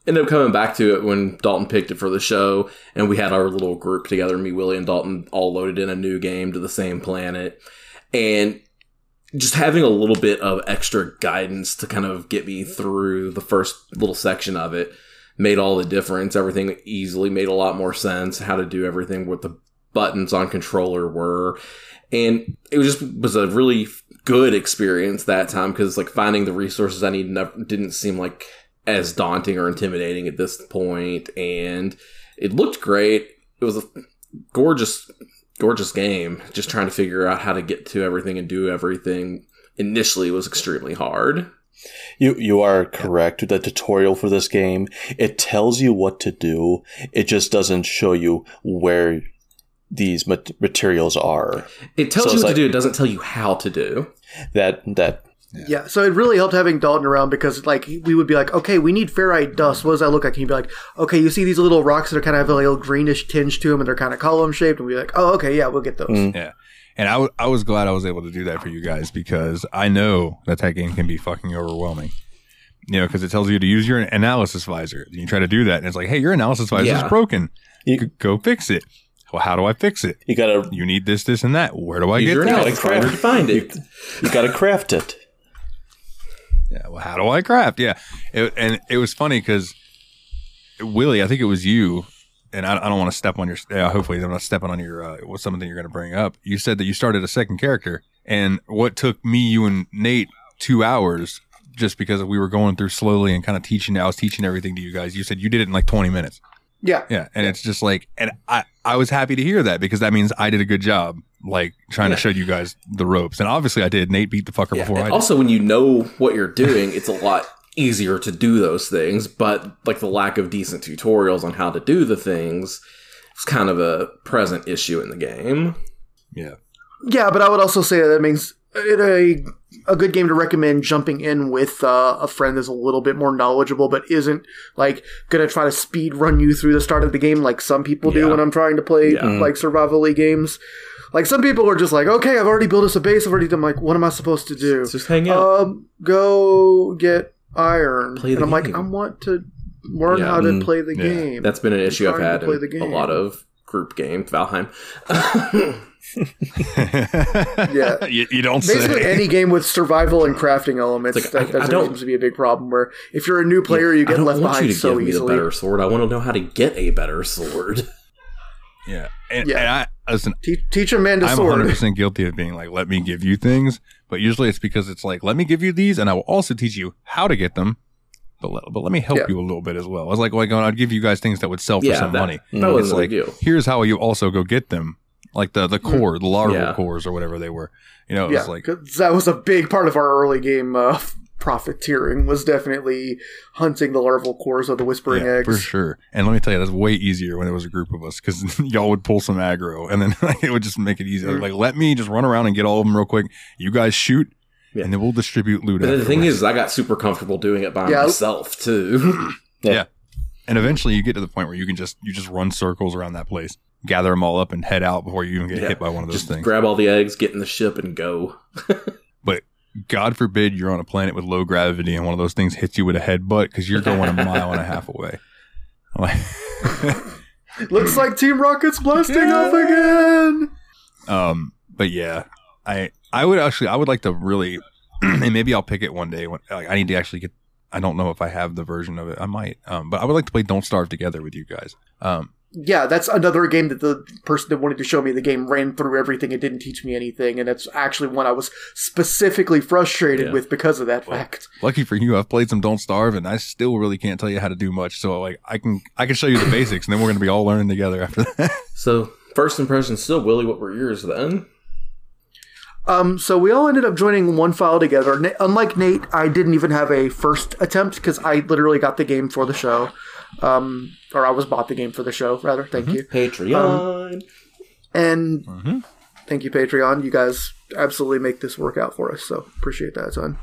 ended up coming back to it when Dalton picked it for the show, and we had our little group together. Me, Willie, and Dalton all loaded in a new game to the same planet, and just having a little bit of extra guidance to kind of get me through the first little section of it made all the difference. Everything easily made a lot more sense. How to do everything, with the buttons on controller were, and it was just was a really good experience that time because like finding the resources I needed never, didn't seem like as daunting or intimidating at this point, and it looked great. It was a gorgeous, gorgeous game. Just trying to figure out how to get to everything and do everything initially was extremely hard. You you are correct. The tutorial for this game it tells you what to do. It just doesn't show you where these mat- materials are. It tells So you what like- to do. It doesn't tell you how to do. That that Yeah. so it really helped having Dalton around because, like, we would be like, okay, we need ferrite dust. What does that look like? And he'd be like, okay, you see these little rocks that are kind of have a little greenish tinge to them, and they're kind of column shaped, and we'd be like, oh, okay, yeah, we'll get those. Mm. Yeah. And I, w- I was glad I was able to do that for you guys because I know that that game can be fucking overwhelming. You know, because it tells you to use your analysis visor. And you try to do that, and it's like, hey, your analysis visor Yeah. is broken. You- G- go fix it. Well, how do I fix it? you gotta You need this, this, and that. Where do I Use get your that? analysis finder to find it. you gotta craft it. Yeah. Well, how do I craft? Yeah. It, and it was funny because Willie, I think it was you, and I, I don't want to step on your. Uh, hopefully, I'm not stepping on your. Uh, what's something you're going to bring up? You said that you started a second character, and what took me, you, and Nate two hours just because we were going through slowly and kind of teaching. I was teaching everything to you guys. You said you did it in like 20 minutes. Yeah. Yeah, and it's just like, and I I was happy to hear that because that means I did a good job, like trying Yeah. to show you guys the ropes. And obviously, I did. Nate beat the fucker Yeah, before I did. also, when you know what you're doing, it's a lot easier to do those things. But like the lack of decent tutorials on how to do the things is kind of a present issue in the game. yeah, Yeah, but I would also say that that makes it a a good game to recommend jumping in with uh, a friend that's a little bit more knowledgeable, but isn't like gonna try to speed run you through the start of the game like some people do Yeah. when I'm trying to play Yeah. like survival games. Like some people are just like, okay, I've already built us a base. I've already done. Like, what am I supposed to do? Just hang out. Um, go get iron. Play the and I'm like. I want to learn Yeah. how to Mm. play the Yeah. game. That's been an issue I've trying to had play in the a lot of group games. Valheim. Yeah. you, you don't Basically, say. any game with survival and crafting elements, like, that, I- that I don't- seems to be a big problem. Where if you're a new player, you I get don't left want behind you to so give me easily. the better sword. I want to know how to get a better sword. yeah, and, Yeah. and I listen. Te- teach a man to I'm sword. 100 percent guilty of being like, let me give you things, but usually it's because it's like, let me give you these, and I will also teach you how to get them. But let, but let me help Yeah. you a little bit as well. I was like, like I'd give you guys things that would sell for yeah, some that, money. that was It's a like big deal. here's how you also go get them, like the the core, the larval Yeah. cores or whatever they were. You know, it yeah, was like 'cause that was a big part of our early game uh, profiteering. Was definitely hunting the larval cores of the whispering yeah, eggs. for sure. And let me tell you, that's way easier when it was a group of us because y'all would pull some aggro, and then like, it would just make it easier. Mm. Like, let me just run around and get all of them real quick. You guys shoot, Yeah. and then we'll distribute loot. But the thing is, I got super comfortable doing it by Yeah. myself too. Yeah, and eventually you get to the point where you can just you just run circles around that place, gather them all up, and head out before you even get Yeah. hit by one of those Just things. grab all the eggs, get in the ship, and go. But God forbid you're on a planet with low gravity and one of those things hits you with a headbutt because you're going a mile and a half away. Like, Looks like Team Rocket's blasting off again. um, but yeah, I I would actually I would like to really, and maybe I'll pick it one day when like, I need to actually get. I don't know if I have the version of it. I might, um, but I would like to play Don't Starve together with you guys. Um, Yeah, that's another game that the person that wanted to show me the game ran through everything and didn't teach me anything, and that's actually one I was specifically frustrated Yeah. with because of that Well, fact. lucky for you, I've played some Don't Starve, and I still really can't tell you how to do much. So like, I can I can show you the basics, and then we're gonna be all learning together after that. So first impressions, still Willie. What were yours then? Um, so we all ended up joining one file together. Na- unlike Nate, I didn't even have a first attempt because I literally got the game for the show, um, or I was bought the game for the show rather. Thank you, Patreon. and mm-hmm. thank you Patreon. You guys absolutely make this work out for us, so appreciate that a ton.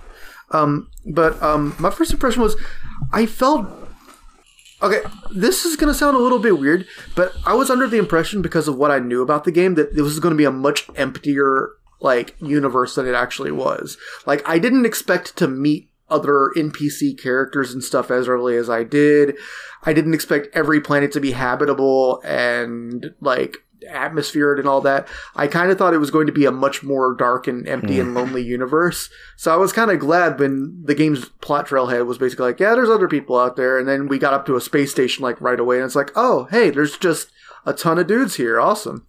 Um, but um, my first impression was I felt okay. This is gonna sound a little bit weird, but I was under the impression because of what I knew about the game that this was going to be a much emptier like universe than it actually was. Like I didn't expect to meet other NPC characters and stuff as early as I did. I didn't expect every planet to be habitable and like atmosphered and all that. I kind of thought it was going to be a much more dark and empty and hmm. lonely universe. So I was kind of glad when the game's plot trailhead was basically like, yeah, there's other people out there. And then we got up to a space station like right away and it's like, oh, hey, there's just a ton of dudes here. Awesome.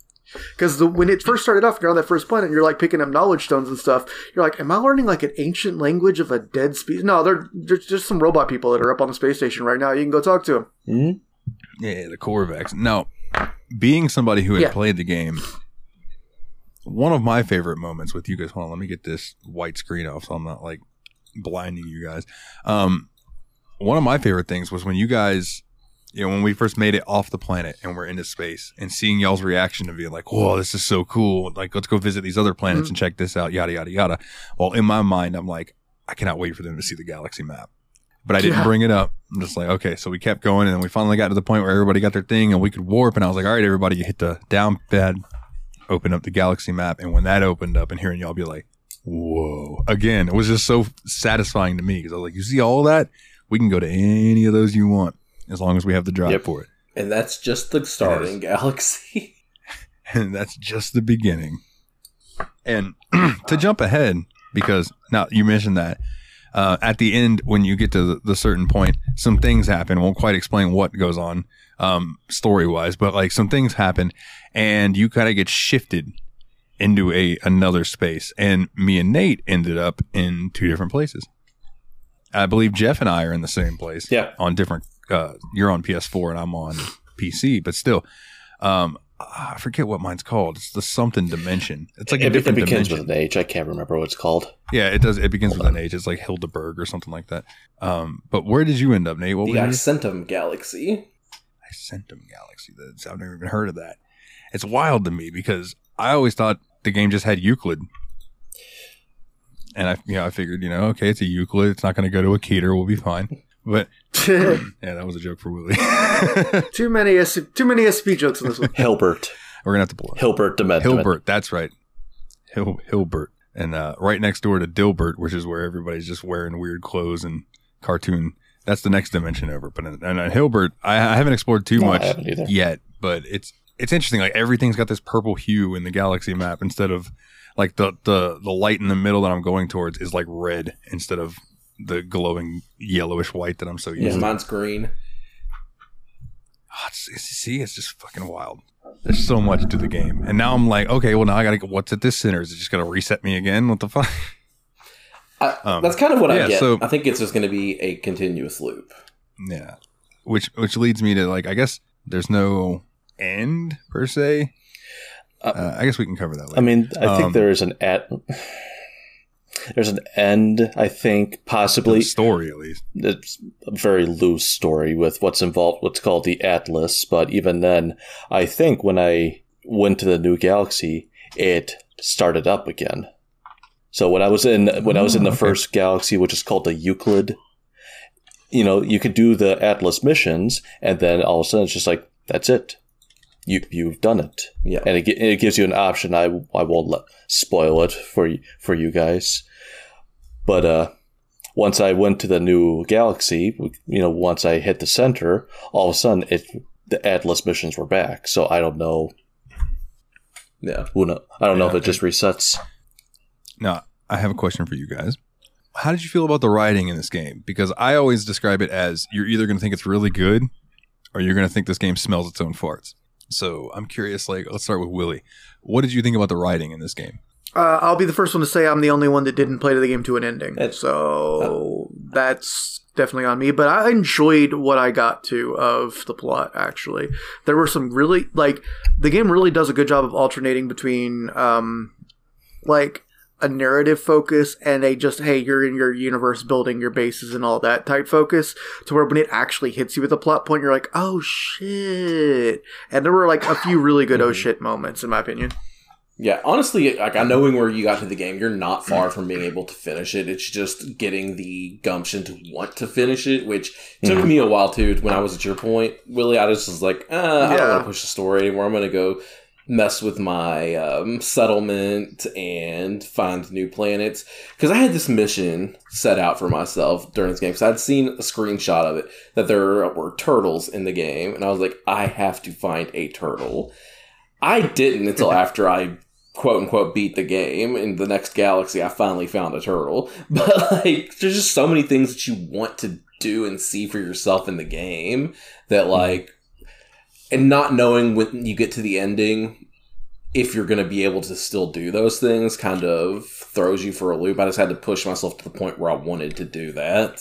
Because when it first started off, you're on that first planet, and you're like picking up knowledge stones and stuff. You're like, "Am I learning like an ancient language of a dead species?" No, there, there's just some robot people that are up on the space station right now. You can go talk to them. Hmm? Yeah, the Korvax. Now, being somebody who had Yeah. played the game, one of my favorite moments with you guys. Hold on, let me get this white screen off so I'm not like blinding you guys. Um, one of my favorite things was when you guys, you know, when we first made it off the planet and we're into space and seeing y'all's reaction to being like, "Whoa, this is so cool! Like, let's go visit these other planets and mm-hmm. check this out." Yada yada yada. Well, in my mind, I'm like, I cannot wait for them to see the galaxy map but I didn't Yeah. bring it up. I'm just like, okay, so we kept going, and then we finally got to the point where everybody got their thing, and we could warp. And I was like, all right, everybody, you hit the down pad, open up the galaxy map, and when that opened up, and hearing y'all be like, whoa, again, it was just so satisfying to me because I was like, you see all that? We can go to any of those you want as long as we have the drive Yep. for it, And that's just the starting galaxy. and that's just the beginning. And to jump ahead, because now you mentioned that uh, at the end, when you get to the, the certain point, some things happen. Won't quite explain what goes on um, story wise, but like some things happen, and you kind of get shifted into a another space. And me and Nate ended up in two different places. I believe Jeff and I are in the same place. Yeah. On different. Uh, you're on PS4 and I'm on PC, but still, um, I forget what mine's called. It's the something dimension. It's like a it, it different begins dimension. with an H. I can't remember what it's called. Yeah, it does. It begins with an H. It's like Hildeberg or something like that. Um, but where did you end up, Nate? What the Eissentam Galaxy. Eissentam Galaxy. That's, I've never even heard of that. It's wild to me because I always thought the game just had Euclid. And I, you know, I figured, you know, okay, it's a Euclid. It's not going to go to a Keter. We'll be fine. But yeah, that was a joke for Willie. too many S- too many SCP jokes in this one. Hilbert. We're gonna have to pull it. Hilbert Dement. Hilbert. That's right. Hil- Hilbert, and uh, right next door to Dilbert, which is where everybody's just wearing weird clothes and cartoon. That's the next dimension over. But in, and uh, Hilbert, I, I haven't explored too No, I much haven't either. yet, but it's it's interesting. Like everything's got this purple hue in the galaxy map instead of like the the the light in the middle that I'm going towards is like red instead of the glowing yellowish white that I'm so used Yeah, to. mine's green. Oh, it's, it's- see, it's just fucking wild. There's so much to the game, and now I'm like, okay, well now I gotta. go What's at this center? Is it just gonna reset me again? What the fuck? I, Um, that's kind of what yeah, I get. so- I think it's just going to be a continuous loop. Yeah, which which leads me to like, I guess there's no end per se. Uh, I guess we can cover that later. I mean, I Um, think there is an at. There's an end. I think possibly story at least. it's a very loose story with what's involved, what's called the Atlas. But even then, I think when I went to the new galaxy, it started up again. So when I was in when I was in the Oh, okay. first galaxy, which is called the Euclid, you know, you could do the Atlas missions, and then all of a sudden it's just like that's it. You you've done it, Yeah. and it, it gives you an option. I I won't let, spoil it for for you guys, but uh, once I went to the new galaxy, you know, once I hit the center, all of a sudden it the Atlas missions were back. So I don't know. Yeah. Who know? I don't know if it just resets. Now, I have a question for you guys. How did you feel about the writing in this game? Because I always describe it as you're either going to think it's really good or you're going to think this game smells its own farts. So I'm curious, like, let's start with Willie. What did you think about the writing in this game? Uh, I'll be the first one to say I'm the only one that didn't play the game to an ending. That's- so that's definitely on me. But I enjoyed what I got to of the plot, actually. There were some really, like, the game really does a good job of alternating between, um, like, a narrative focus and a just, hey, you're in your universe building your bases and all that type focus to where when it actually hits you with a plot point, you're like, oh shit. And there were, like, a few really good oh shit moments, in my opinion. Yeah, honestly, like I knowing where you got to the game, you're not far from being able to finish it. It's just getting the gumption to want to finish it, which took me a while too. When I was at your point, Willie, I just was like, uh, I don't want to push the story anymore. I'm going to go mess with my um, settlement and find new planets because I had this mission set out for myself during this game because I'd seen a screenshot of it that there were turtles in the game, and I was like, I have to find a turtle. I didn't until after I quote unquote beat the game in the next galaxy i finally found a turtle but like there's just so many things that you want to do and see for yourself in the game that like and not knowing when you get to the ending if you're going to be able to still do those things kind of throws you for a loop i just had to push myself to the point where i wanted to do that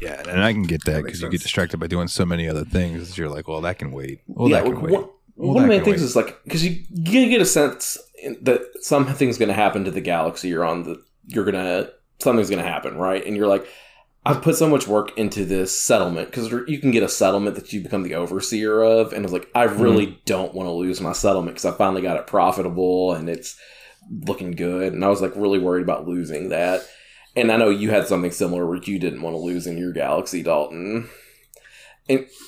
Yeah, and I can get that That because you get distracted by doing so many other things. You're like, well, that can wait. Well, yeah, that can wait. Well, one of the main things is like because you you get a sense that something's going to happen to the galaxy you're on. The you're gonna something's going to happen, right? And you're like, I've put so much work into this settlement because you can get a settlement that you become the overseer of, and I was like, I mm-hmm. really don't want to lose my settlement because I finally got it profitable and it's looking good, and I was like really worried about losing that. And I know you had something similar where you didn't want to lose in your galaxy, Dalton.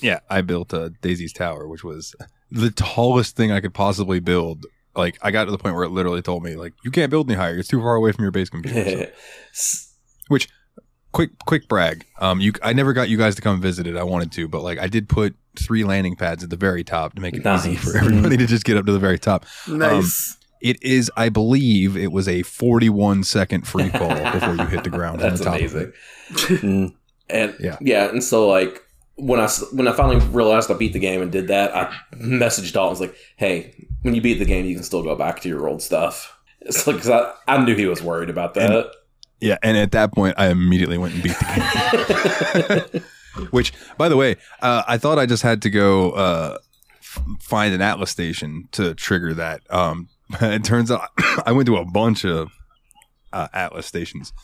Yeah, I built a Daisy's Tower, which was the tallest thing I could possibly build. Like, I got to the point where it literally told me, like, you can't build any higher. It's too far away from your base computer. So- Which, quick, quick brag. Um, you, I never got you guys to come visit it. I wanted to, but like, I did put three landing pads at the very top to make it easy for everybody to just get up to the very top. Nice. It is, I believe, it was a 41 second free fall before you hit the ground. on That's the top Of amazing. it. Mm. And Yeah. yeah, and so like when I when I finally realized I beat the game and did that, I messaged Dalton. I was like, "Hey, when you beat the game, you can still go back to your old stuff." It's like 'cause I, I knew he was worried about that. Yeah, and at that point, I immediately went and beat the game. Which, by the way, uh, I thought I just had to go uh, f- find an Atlas station to trigger that. Um, it turns out I went to a bunch of uh, Atlas stations.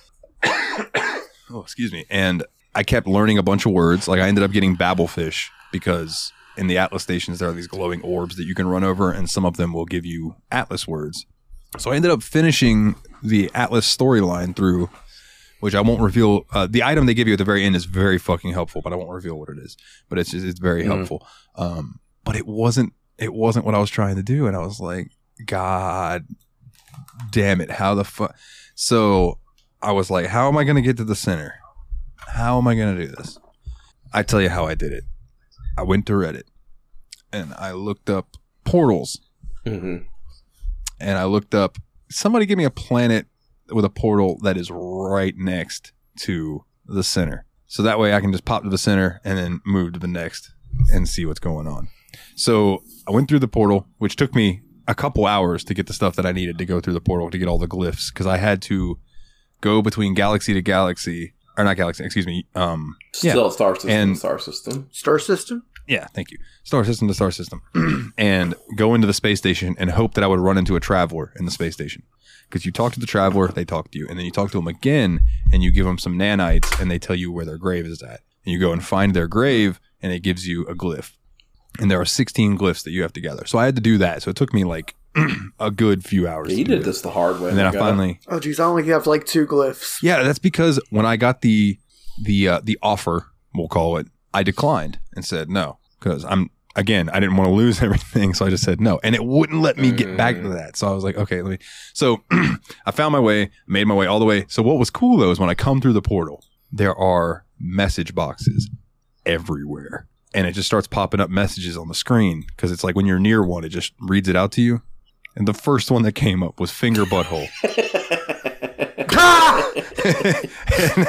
oh, excuse me. And I kept learning a bunch of words. Like I ended up getting Babelfish because in the Atlas stations there are these glowing orbs that you can run over, and some of them will give you Atlas words. So I ended up finishing the Atlas storyline through, which I won't reveal. Uh, the item they give you at the very end is very fucking helpful, but I won't reveal what it is. But it's just, it's very helpful. Um, but it wasn't it wasn't what I was trying to do, and I was like, God damn it, how the fuck? So I was like, how am I going to get to the center? How am I going to do this? I tell you how I did it. I went to Reddit and I looked up portals hmm and I looked up somebody give me a planet with a portal that is right next to the center. So that way I can just pop to the center and then move to the next and see what's going on. So I went through the portal, which took me a couple hours to get the stuff that I needed to go through the portal to get all the glyphs because I had to go between galaxy to galaxy or not galaxy, excuse me. Um, Yeah. Still star system. And- star system. Star system. yeah, thank you. Star system to star system, and go into the space station and hope that I would run into a traveler in the space station. Because you talk to the traveler, they talk to you, and then you talk to them again, and you give them some nanites, and they tell you where their grave is at. And you go and find their grave, and it gives you a glyph. And there are 16 glyphs that you have to gather. So I had to do that. So it took me like a good few hours. Yeah, to you do did it. this the hard way. and then I got it. finally Oh geez, I only have like two glyphs. yeah, that's because when I got the the uh, the offer, we'll call it, I declined and said no because I'm again I didn't want to lose everything, so I just said no, and it wouldn't let me get back to that. So I was like, okay, let me. So I found my way, made my way all the way. So what was cool though is when I come through the portal, there are message boxes everywhere. And it just starts popping up messages on the screen because it's like when you're near one, it just reads it out to you. And the first one that came up was finger butthole. and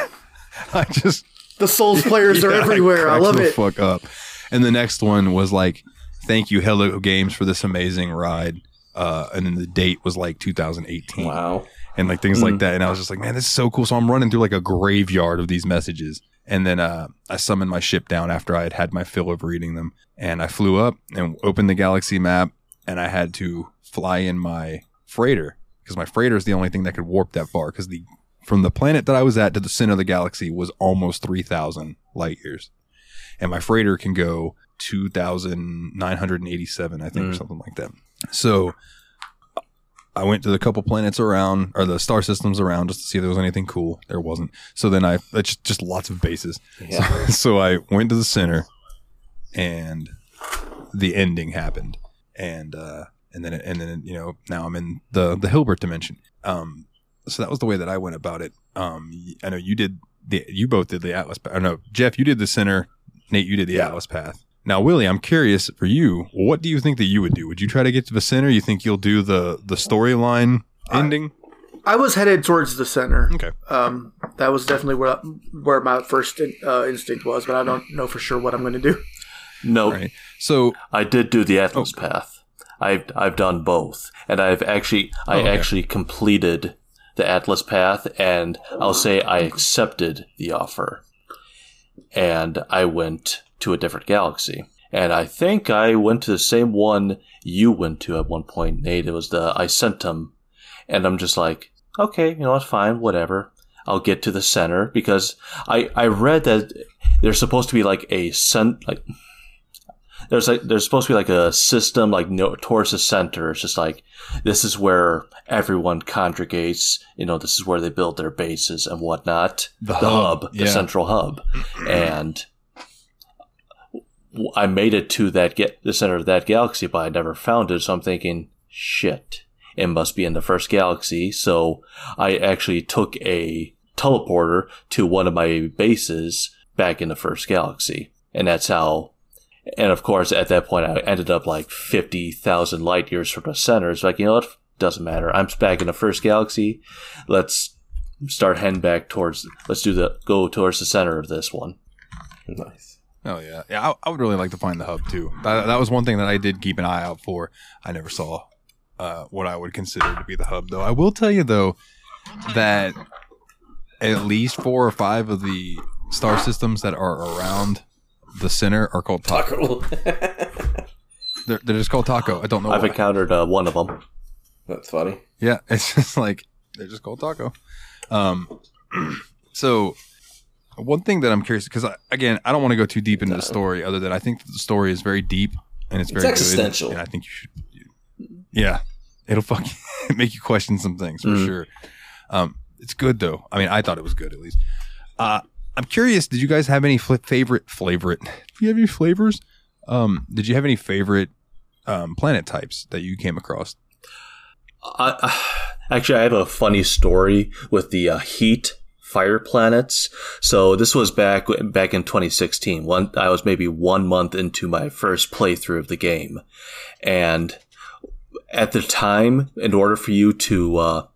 I just The Souls players are everywhere. I cracked love the it. Fuck up. And the next one was like, "Thank you, Hello Games, for this amazing ride." Uh, and then the date was like 2018, Wow. and like things Hmm. like that. And I was just like, "Man, this is so cool!" So I'm running through like a graveyard of these messages, and then uh, I summoned my ship down after I had had my fill of reading them, and I flew up and opened the galaxy map, and I had to fly in my freighter because my freighter is the only thing that could warp that far because the from the planet that I was at to the center of the galaxy was almost 3,000 light years. And my freighter can go 2,987, I think, or Mm. something like that. So I went to the couple planets around, or the star systems around, just to see if there was anything cool. There wasn't. So then I, it's just, just lots of bases. Yeah. so I went to the center, and the ending happened, and uh, and then and then you know now I'm in the the Hilbert dimension. Um, so that was the way that I went about it. Um, I know you did the you both did the Atlas. Path. Or no, Jeff, you did the center. Nate, you did the Yeah. Atlas path. Now, Willie, I'm curious for you. What do you think that you would do? Would you try to get to the center? You think you'll do the the storyline ending? I was headed towards the center. Okay. Um, that was definitely where where my first uh, instinct was, but I don't know for sure what I'm going to do. No, Right. So I did do the Atlas path. I've I've done both, and I've actually I Oh, okay. actually completed the Atlas path, and I'll say I accepted the offer, and I went to a different galaxy, and I think I went to the same one you went to at one point, Nate. It was the Eissentam, and I'm just like, okay, you know what, fine, whatever. I'll get to the center because I I read that there's supposed to be like a cent like there's like there's supposed to be like a system like no, towards the center. It's just like this is where everyone congregates. You know, this is where they build their bases and whatnot. The hub, the yeah. central hub, and I made it to that get the center of that galaxy, but I never found it. So I'm thinking, shit, it must be in the first galaxy. So I actually took a teleporter to one of my bases back in the first galaxy, and that's how and of course, at that point, I ended up like 50,000 light years from the center. It's like, you know what? Doesn't matter. I'm back in the first galaxy. Let's start heading back towards, let's do the, go towards the center of this one. Nice. Oh yeah, yeah. I, I would really like to find the hub too. That, that was one thing that I did keep an eye out for. I never saw uh, what I would consider to be the hub, though. I will tell you though that at least four or five of the star systems that are around the center are called taco. They're, they're just called taco. I don't know. I've why. encountered uh, one of them. That's funny. Yeah, it's just like they're just called taco. Um, so one thing that I'm curious because again, I don't want to go too deep into the story, other than I think the story is very deep and it's It's very existential. good, and I think you should. Yeah, it'll fucking make you question some things for Mhm. sure. Um, it's good though. I mean, I thought it was good at least. Uh, I'm curious. Did you guys have any flip favorite favorite? Do you have any flavors? Um, did you have any favorite um, planet types that you came across? I, I- actually, I have a funny story with the uh, heat fire planets. So this was back back in 2016. One, I was maybe one month into my first playthrough of the game, and at the time, in order for you to uh,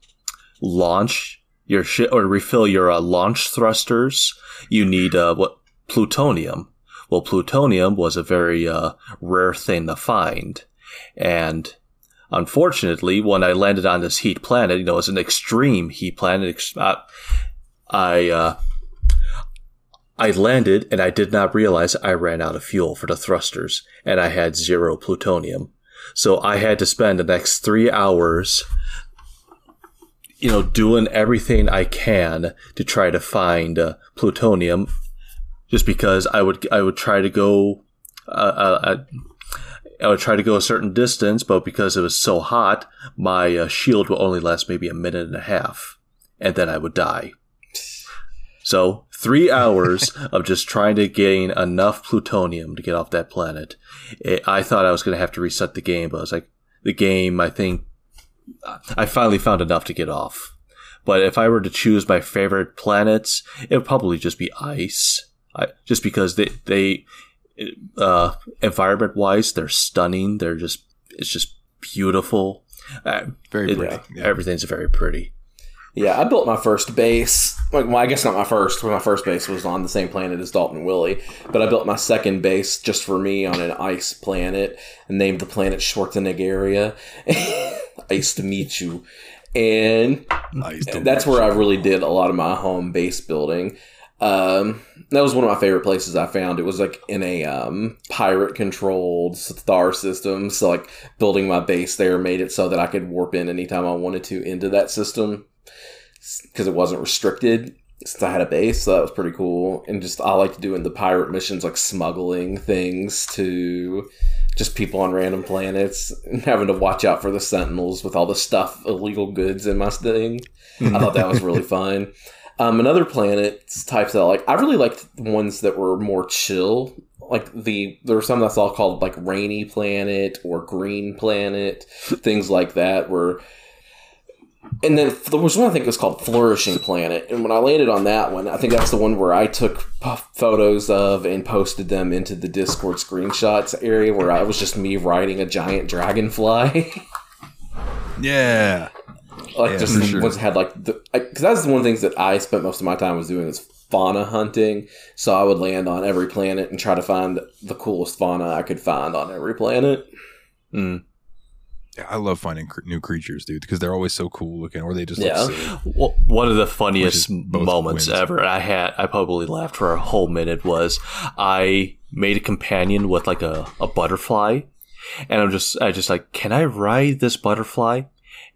launch your ship or refill your uh, launch thrusters, you need uh, what plutonium. Well, plutonium was a very uh, rare thing to find, and unfortunately, when I landed on this heat planet, you know, it's an extreme heat planet. uh, I uh, I landed and I did not realize I ran out of fuel for the thrusters, and I had zero plutonium. So I had to spend the next three hours, you know, doing everything I can to try to find uh, plutonium, just because I would I would try to go. Uh, uh, uh, I would try to go a certain distance, but because it was so hot, my uh, shield would only last maybe a minute and a half, and then I would die. So, three hours of just trying to gain enough plutonium to get off that planet. It, I thought I was going to have to reset the game, but I was like, the game, I think, I finally found enough to get off. But if I were to choose my favorite planets, it would probably just be ice. I, just because they, they, uh, environment wise, they're stunning. They're just, it's just beautiful. Uh, Very it- pretty. Yeah. Everything's very pretty. Yeah, I built my first base. Like, well, I guess not my first. My first base was on the same planet as Dalton Willie, but I built my second base just for me on an ice planet and named the planet Schwarzenegger. ice to meet you, and Nice. that's where I really did a lot of my home base building. Um, that was one of my favorite places I found. It was like in a um, pirate controlled star system. So like building my base there made it so that I could warp in anytime I wanted to into that system because it wasn't restricted since I had a base. So that was pretty cool. And just I like doing the pirate missions like smuggling things to just people on random planets and having to watch out for the sentinels with all the stuff illegal goods in my thing. I thought that was really fun. Um, another planets types that I like, I really liked the ones that were more chill. Like the there were some that's all called like rainy planet or green planet, things like that. Where and then there was one I think it was called Flourishing Planet. And when I landed on that one, I think that's the one where I took photos of and posted them into the Discord screenshots area where I was just me riding a giant dragonfly. Yeah. like Yeah, just sure. ones had like the because that's one of the things that I spent most of my time was doing is fauna hunting. So I would land on every planet and try to find the coolest fauna I could find on every planet. Mm. Yeah, I love finding cr- new creatures, dude, because they're always so cool looking, or they just Yeah. look silly. Well, one of the funniest Which is both moments wins. ever I had, I probably laughed for a whole minute, was I made a companion with like a, a butterfly. And I'm just, I just like, can I ride this butterfly?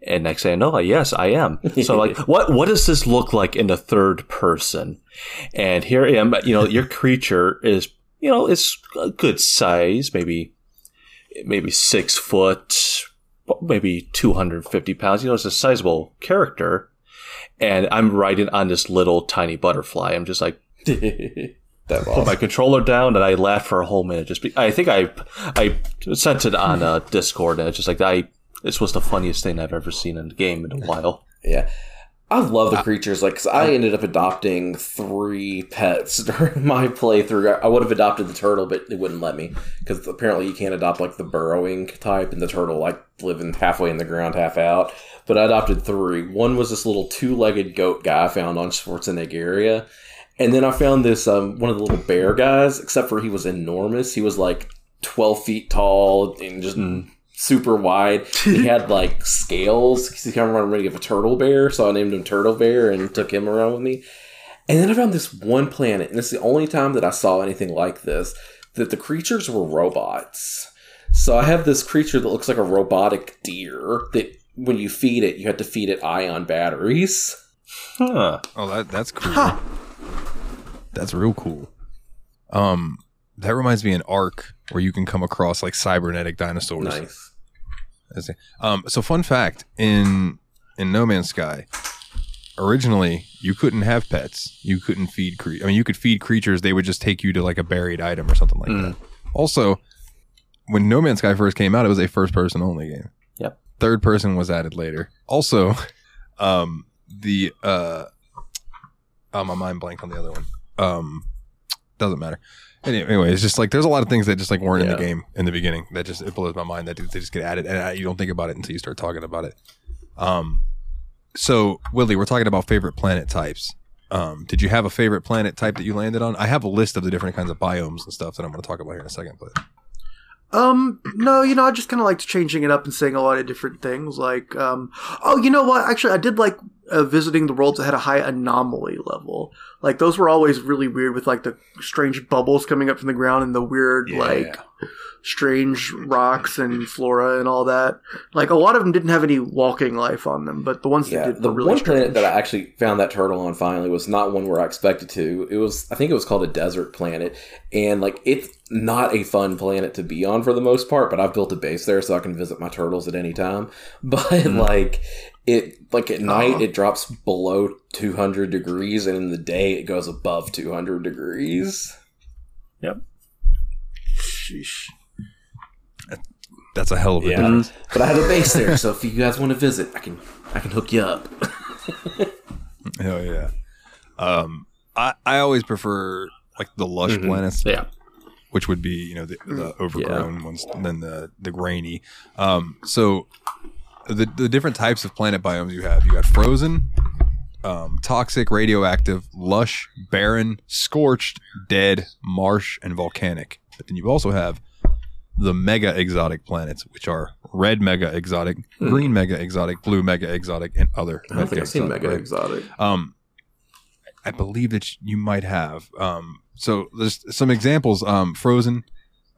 And next thing I know, I, yes, I am. So like, what, what does this look like in the third person? And here I am, you know, your creature is, you know, it's a good size, maybe, maybe six foot, maybe 250 pounds. You know, it's a sizable character. And I'm riding on this little tiny butterfly. I'm just like, that put my controller down and I laughed for a whole minute. Just be, I think I, I sent it on uh, Discord and it's just like, I, this was the funniest thing I've ever seen in the game in a while. yeah. I love the creatures. Like, 'cause I ended up adopting three pets during my playthrough. I would have adopted the turtle, but it wouldn't let me because apparently you can't adopt like the burrowing type, and the turtle like living halfway in the ground, half out. But I adopted three. One was this little two-legged goat guy I found on Schwarzenegger, and then I found this um, one of the little bear guys. Except for he was enormous. He was like twelve feet tall and just super wide. he had like scales. He kind of reminded me of a turtle bear, so I named him Turtle Bear and took him around with me. And then I found this one planet, and this is the only time that I saw anything like this. That the creatures were robots. So I have this creature that looks like a robotic deer that when you feed it, you have to feed it ion batteries. Huh. Oh, that that's cool. Huh. That's real cool. Um, that reminds me of an ARK where you can come across like cybernetic dinosaurs. Nice. Um, so fun fact in in No Man's Sky, originally you couldn't have pets. You couldn't feed cre- I mean, you could feed creatures. They would just take you to like a buried item or something like that. Also, when No Man's Sky first came out, it was a first person only game. Yep. Third person was added later. Also, um, the uh, oh my mind blanked on the other one. Um, doesn't matter. Anyway, it's just like there's a lot of things that just like weren't in the game in the beginning that just it blows my mind that they just get added and uh, you don't think about it until you start talking about it. Um, so Willie, we're talking about favorite planet types. Um, did you have a favorite planet type that you landed on? I have a list of the different kinds of biomes and stuff that I'm going to talk about here in a second. But Um, no, you know, I just kind of liked changing it up and saying a lot of different things. Like, um, oh, you know what? Actually, I did like uh, visiting the worlds that had a high anomaly level. Like, those were always really weird with like the strange bubbles coming up from the ground and the weird, like, strange rocks and flora and all that. Like, a lot of them didn't have any walking life on them, but the ones that did the really one strange. planet that I actually found that turtle on finally was not one where I expected to. It was, I think it was called a desert planet, and like it's not a fun planet to be on for the most part. But I've built a base there so I can visit my turtles at any time. But like it, like at night Uh-huh. it drops below two hundred degrees, and in the day it goes above two hundred degrees. Yep. Sheesh. that's a hell of a Yeah. difference. But I have a base there, so if you guys want to visit, I can, I can hook you up. Hell yeah. Um, I I always prefer like the lush Mhm. planets. Yeah. which would be you know the, the overgrown ones, and then the the grainy. Um, so the the different types of planet biomes you have, you got frozen, um, toxic, radioactive, lush, barren, scorched, dead, marsh, and volcanic. But then you also have the mega exotic planets, which are red mega exotic, Hmm. green mega exotic, blue mega exotic, and other. I don't think I've seen Mega right? Exotic. Um, I believe that you might have. Um, so there's some examples. Um, frozen.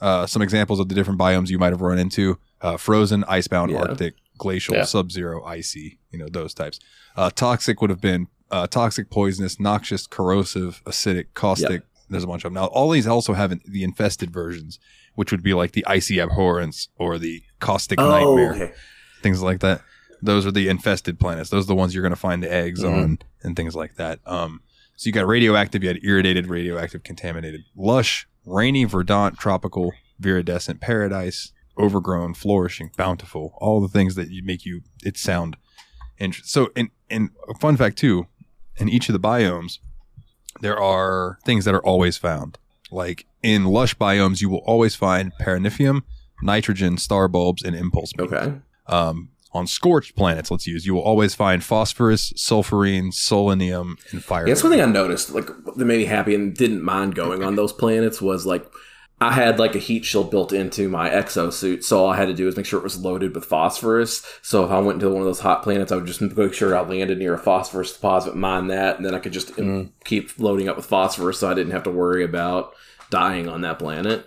Uh, some examples of the different biomes you might have run into. Uh, frozen, icebound, Yeah. Arctic, glacial, Yeah. sub-zero, icy. You know those types. Uh, toxic would have been uh, toxic, poisonous, noxious, corrosive, acidic, caustic. There's a bunch of them. Now all these also have in- the infested versions, which would be like the icy abhorrence or the caustic Oh, nightmare okay. things like that. Those are the infested planets. Those are the ones you're going to find the eggs Mhm. on and things like that. Um, so you got radioactive, you had irradiated, radioactive, contaminated, lush, rainy, verdant, tropical, viridescent, paradise, overgrown, flourishing, bountiful. All the things that you make you it sound interesting. So, and and a fun fact too, in each of the biomes, there are things that are always found. Like in lush biomes, you will always find paraffinium, nitrogen, star bulbs, and impulse Okay. um, on scorched planets, let's use, you will always find phosphorus, sulfurine, selenium, and fire. Yeah, that's one thing I noticed, like that made me happy and didn't mind going on those planets was like I had like a heat shield built into my exosuit, so all I had to do was make sure it was loaded with phosphorus. So if I went to one of those hot planets, I would just make sure I landed near a phosphorus deposit, mine that, and then I could just um, keep loading up with phosphorus, so I didn't have to worry about dying on that planet.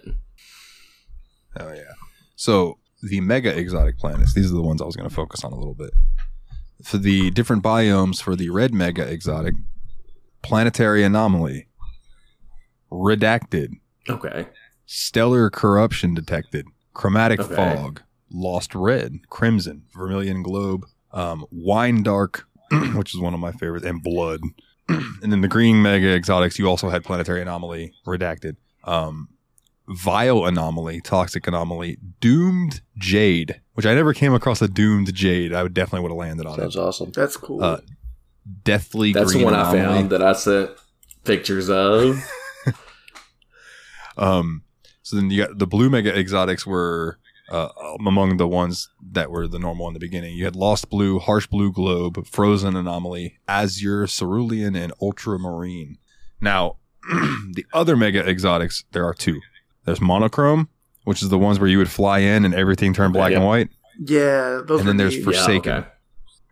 Oh yeah. So the mega exotic planets, these are the ones I was going to focus on a little bit. For the different biomes for the red mega exotic, planetary anomaly, redacted, Okay. Stellar corruption detected, chromatic Okay. fog, lost red, crimson, vermilion globe, um, wine dark, which is one of my favorites, and blood. and then the green mega exotics, you also had planetary anomaly, redacted, um, vile anomaly, toxic anomaly, doomed jade, which I never came across a doomed jade. I would definitely would have landed on Sounds it. That's awesome. That's cool. Uh, Deathly That's the green one I found that I sent pictures of. Um, so then you got the blue mega exotics were uh, among the ones that were the normal in the beginning. You had lost blue, harsh blue globe, frozen anomaly, azure, cerulean, and ultramarine. Now, the other mega exotics there are two. There's monochrome which is the ones where you would fly in and everything turned black Yeah. and white, Yeah, those. And then there's neat. for- Yeah, Forsaken. okay.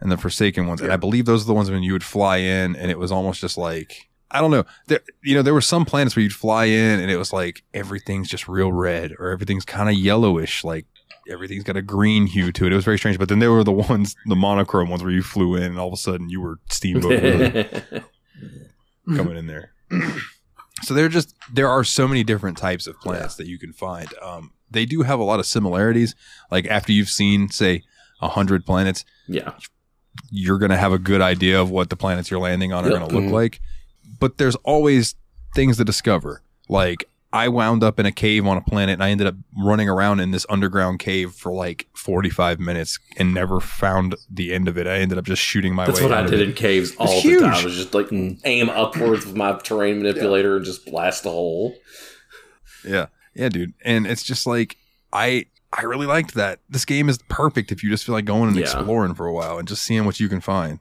and the Forsaken ones. And I believe those are the ones when you would fly in and it was almost just like I don't know. There, you know, there were some planets where you'd fly in and it was like everything's just real red or everything's kind of yellowish, like everything's got a green hue to it. It was very strange. But then there were the ones, the monochrome ones where you flew in and all of a sudden you were Steamboat coming in there. so there just there are so many different types of planets that you can find. Um, they do have a lot of similarities. Like after you've seen, say, a hundred planets, yeah. you're going to have a good idea of what the planets you're landing on are Yep. going to look Mhm. like. But there's always things to discover. Like I wound up in a cave on a planet and I ended up running around in this underground cave for like 45 minutes and never found the end of it. I ended up just shooting my That's way That's what I did it. in caves all the huge. time. I was just like aim upwards with my terrain manipulator and just blast a hole. Yeah. Yeah, dude. And it's just like I I really liked that. This game is perfect if you just feel like going and Yeah. exploring for a while and just seeing what you can find.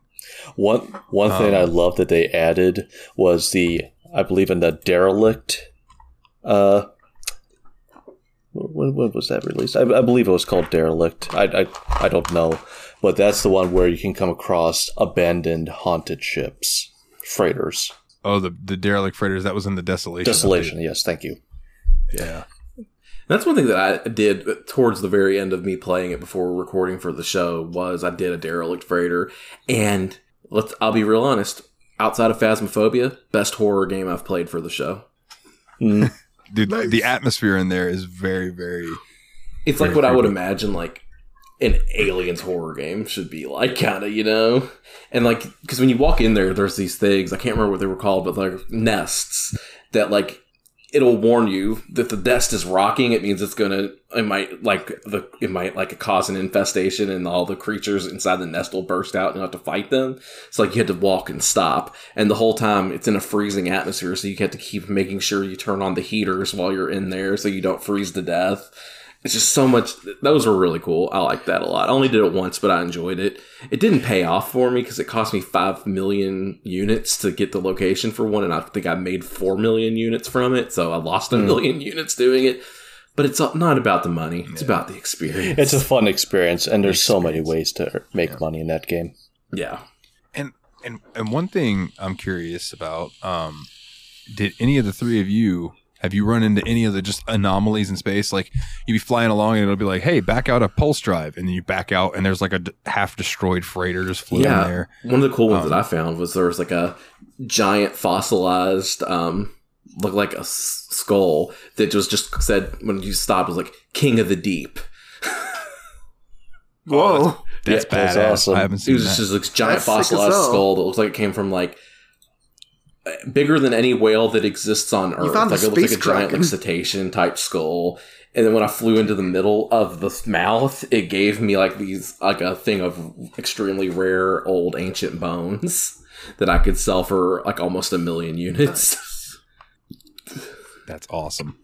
One one thing Um, I love that they added was the I believe in the derelict. Uh, when, when was that released? I, I believe it was called derelict. I, I I don't know, but that's the one where you can come across abandoned haunted ships, freighters. Oh, the the derelict freighters that was in the desolation. Desolation. Yes, thank you. Yeah. That's one thing that I did towards the very end of me playing it before recording for the show was I did a derelict freighter and let's I'll be real honest, outside of Phasmophobia, best horror game I've played for the show. Mm, Dude, Nice. the atmosphere in there is very very It's like Very what I would imagine like an aliens horror game should be like kind of, you know? And like cuz when you walk in there there's these things, I can't remember what they were called, but like nests that like it'll warn you that the nest is rocking. It means it's gonna it might like the it might like cause an infestation and all the creatures inside the nest will burst out and you have to fight them. It's like you had to walk and stop. And the whole time it's in a freezing atmosphere, so you have to keep making sure you turn on the heaters while you're in there so you don't freeze to death. It's just so much. Those were really cool. I like that a lot. I only did it once, but I enjoyed it. It didn't pay off for me because it cost me five million units to get the location for one, and I think I made four million units from it. So I lost a Hmm. million units doing it. But it's not about the money; it's about the experience. it's a fun experience, and there's so many ways to make money in that game. yeah. And and and one thing I'm curious about, um, did any of the three of you have you run into any of the just anomalies in space? Like you'd be flying along and it'll be like, "Hey, back out a pulse drive," and then you back out and there's like a d- half destroyed freighter just floating Yeah. there. One of the cool ones Um, that I found was there was like a giant fossilized, um, looked like a s- skull that was just said when you stopped it was like King of the Deep. Whoa. That's Yeah, badass. that's awesome. I haven't seen It seen was that. just this giant That's fossilized skull that looks like it came from like bigger than any whale that exists on Earth. found like the it looks like a space giant like cetacean type skull. And then when I flew into the middle of the mouth, it gave me like these like a thing of extremely rare old ancient bones that I could sell for like almost a million units. That's awesome.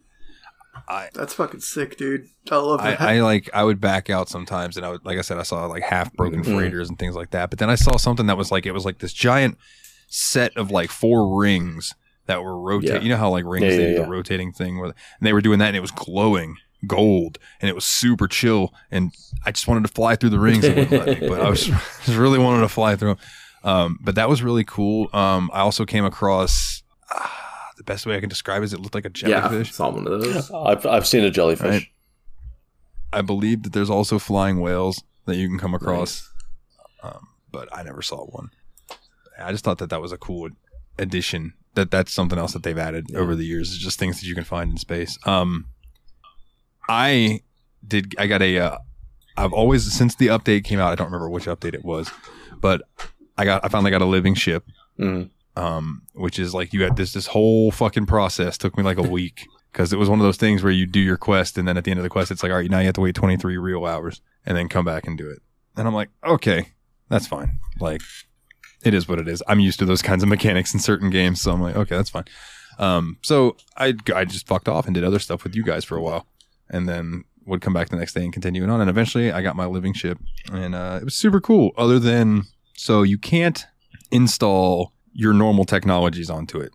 I, That's fucking sick, dude. I love I, that. I like I would back out sometimes, and I would like I said I saw like half broken Mm-hmm. Mhm. freighters and things like that. But then I saw something that was like it was like this giant set of like four rings that were rotating. Yeah. You know how like rings Yeah, they yeah, do the rotating thing with, and they were doing that, and it was glowing gold, and it was super chill. And I just wanted to fly through the rings, and let me, but I was just really wanted to fly through. 'em. Um, but that was really cool. Um, I also came across. ah, the best way I can describe it is it looked like a yeah, jellyfish. saw one of those. I've I've seen a jellyfish. Right. I believe that there's also flying whales that you can come across, um, but I never saw one. I just thought that that was a cool addition. That that's something else that they've added over the years. Is just things that you can find in space. Um, I did. I got a. Uh, I've always since the update came out. I don't remember which update it was, but I got. I finally got a living ship Mhm. um, which is like you had this this whole fucking process took me like a week because it was one of those things where you do your quest and then at the end of the quest it's like all right now you have to wait 23 real hours and then come back and do it and i'm like okay that's fine like it is what it is i'm used to those kinds of mechanics in certain games so i'm like okay that's fine um, so I, I just fucked off and did other stuff with you guys for a while and then would come back the next day and continue it on and eventually i got my living ship and uh, it was super cool other than so you can't install your normal technologies onto it.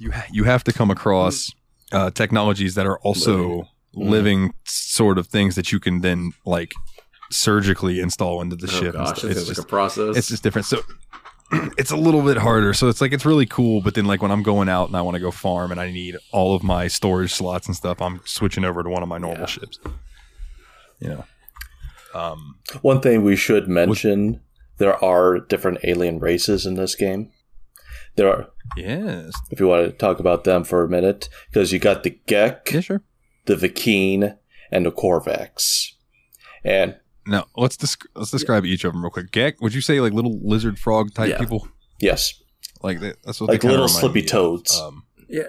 You ha- you have to come across uh, technologies that are also living sort of things that you can then like surgically install into the Oh ship. gosh, it's, It's like just a process. it's just different. So it's a little bit harder. So it's like it's really cool, but then like when I'm going out and I want to go farm and I need all of my storage slots and stuff, I'm switching over to one of my normal Yeah. ships. You know. Um One thing we should mention: there are different alien races in this game. There are, yes. if you want to talk about them for a minute, because you got the Gek, Yeah, sure. the Vy'keen, and the Korvax. And Now let's desc- let's describe each of them real quick. Gek, would you say like little lizard frog type Yeah. people? yes, Like that, that's what like they little slippy toads. Um, Yeah.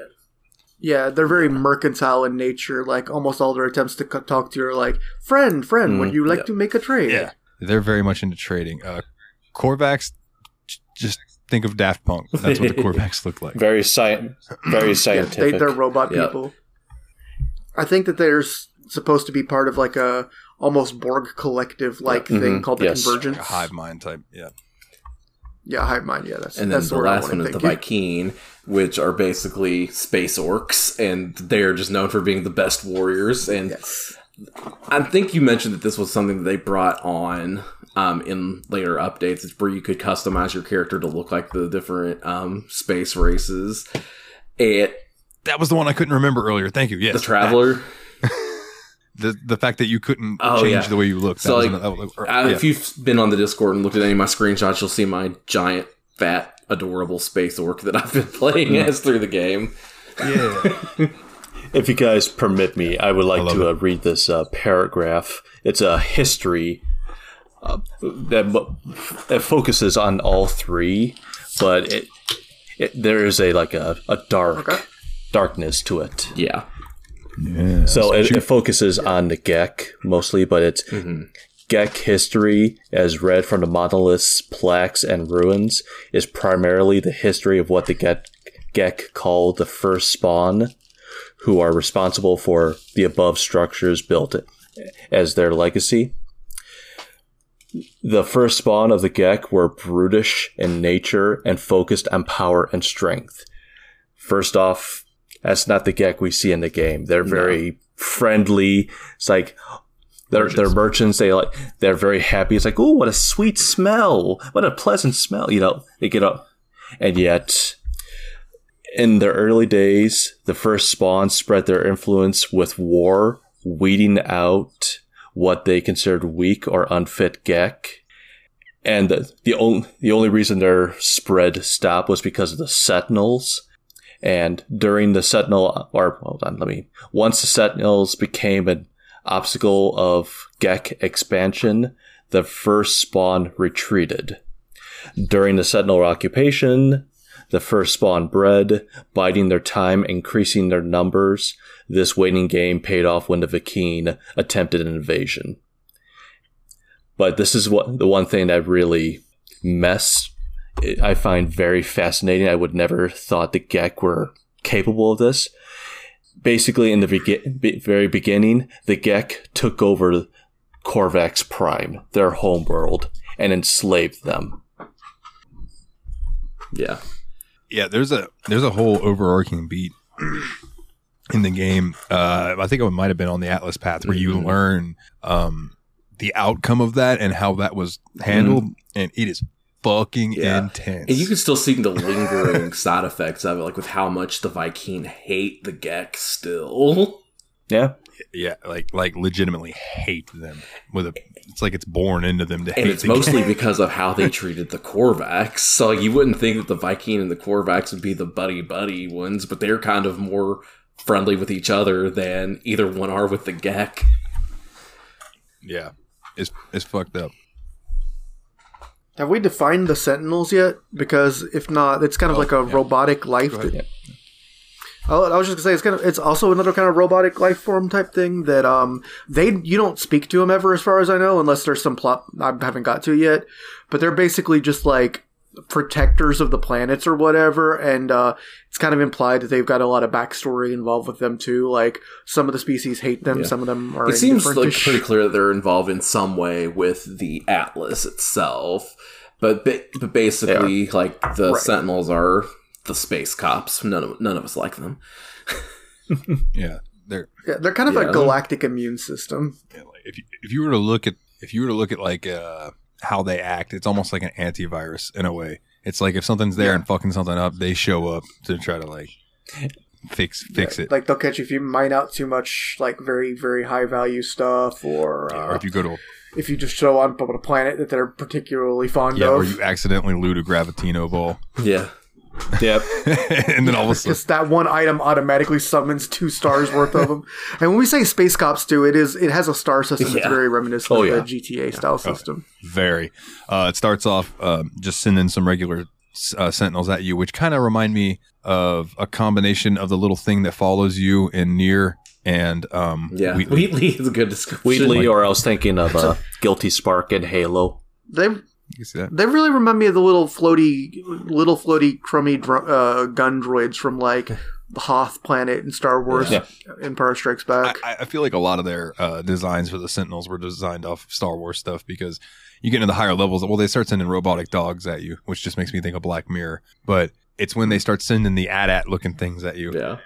Yeah, they're very mercantile in nature. Like almost all their attempts to co- talk to you are like, "Friend, friend, would Mm, you like yeah. to make a trade?" yeah, they're very much into trading. Uh, Korvax, j- just think of Daft Punk. That's what the Korvax look like. very sci- very Yeah, scientific. they, they're robot Yeah. people. I think that they're s- supposed to be part of like a almost Borg collective like Yeah. thing called the yes. Convergence. Like a hive mind type. Yeah. Yeah, hive mind. Yeah, that's and then that's the last one is the think. Vy'keen, which are basically space orcs, and they're just known for being the best warriors. And Yes. I think you mentioned that this was something that they brought on um, in later updates. It's where you could customize your character to look like the different um, space races. It That was the one I couldn't remember earlier. Thank you. Yes. the Traveler. The the fact that you couldn't Oh, change yeah. the way you look. So, like, that was, or- Uh, yeah. If you've been on the Discord and looked at any of my screenshots, you'll see my giant, fat, adorable space orc that I've been playing Mm. as through the game. yeah. If you guys permit me, I would like love to uh, read this uh, paragraph. It's a history uh, that that focuses on all three, but it, it there is a like a, a dark Okay. darkness to it. Yeah. Yeah. So it, it focuses on the Gek mostly, but it's mm-hmm. Gek history, as read from the monoliths, plaques, and ruins, is primarily the history of what the Gek, Gek call the first spawn, who are responsible for the above structures built as their legacy. The first spawn of the Gek were brutish in nature and focused on power and strength. First off, that's not the Gek we see in the game. They're very friendly. It's like they're they're merchants. They like they're very happy. It's like, oh, what a sweet smell! What a pleasant smell! You know, they get up, and yet in their early days, the first spawn spread their influence with war, weeding out what they considered weak or unfit Gek. And the, the only the only reason their spread stopped was because of the Sentinels. And during the Sentinel, or hold on, let me. Once the Sentinels became an obstacle of Gek expansion, the first spawn retreated. During the Sentinel occupation, the first spawn bred, biding their time, increasing their numbers. This waiting game paid off when the Vy'keen attempted an invasion. But this is what the one thing that really mess I find very fascinating. I would never thought the Gek were capable of this. Basically, in the begi- be- very beginning, the Gek took over Korvax Prime, their homeworld, and enslaved them. Yeah. yeah, there's a there's a whole overarching beat in the game. Uh, I think it might have been on the Atlas path where you Mhm. learn um, the outcome of that and how that was handled, and it is fucking Yeah. intense. And you can still see the lingering side effects of it, like with how much the Vy'keen hate the Gek still. Yeah, yeah, like like legitimately hate them with a. It's like it's born into them to hate. And it's the mostly because of how they treated the Korvax. So you wouldn't think that the Vy'keen and the Korvax would be the buddy buddy ones, but they're kind of more friendly with each other than either one are with the Gek. yeah, it's it's fucked up. Have we defined the Sentinels yet? Because if not, it's kind of Oh, like a yeah. robotic life. That- Oh, I was just gonna say it's kind of it's also another kind of robotic life form type thing that um they you don't speak to them ever as far as I know unless there's some plot I haven't got to yet, but they're basically just like protectors of the planets or whatever, and uh, it's kind of implied that they've got a lot of backstory involved with them too. Like some of the species hate them, Yeah. some of them are. It seems like pretty clear that they're involved in some way with the Atlas itself. But ba- but basically, like the Right. Sentinels are the space cops. None of none of us like them. Yeah, they're Yeah, they're kind of Yeah. a galactic immune system. yeah, like, if you, if you were to look at if you were to look at like uh how they act, it's almost like an antivirus in a way. It's like if something's there Yeah. and fucking something up, they show up to try to like fix fix Yeah, it. Like they'll catch you if you mine out too much, like very very high value stuff, or, Yeah, uh, or if you go to a, if you just show up on a planet that they're particularly fond yeah, of. or you accidentally loot a gravitino ball, Yeah. Yep. and then all of a sudden, Just that one item automatically summons two stars worth of them. And when we say Space Cops 2, it is it has a star system that's Yeah. very reminiscent Oh, of yeah. the GTA style system. very. Uh, it starts off um, just sending some regular uh, sentinels at you, which kind of remind me of a combination of the little thing that follows you in NieR and um, Yeah. Wheatley. Wheatley is a good description. Wheatley, or I was thinking of uh, Guilty Spark and Halo. They You see that? they really remind me of the little floaty, little floaty, crummy dro- uh, gun droids from like the Hoth planet in Star Wars Yeah. Empire Strikes Back. I, I feel like a lot of their uh, designs for the Sentinels were designed off Star Wars stuff because you get into the higher levels. Well, they start sending robotic dogs at you, which just makes me think of Black Mirror. But it's when they start sending the AT-AT looking things at you Yeah.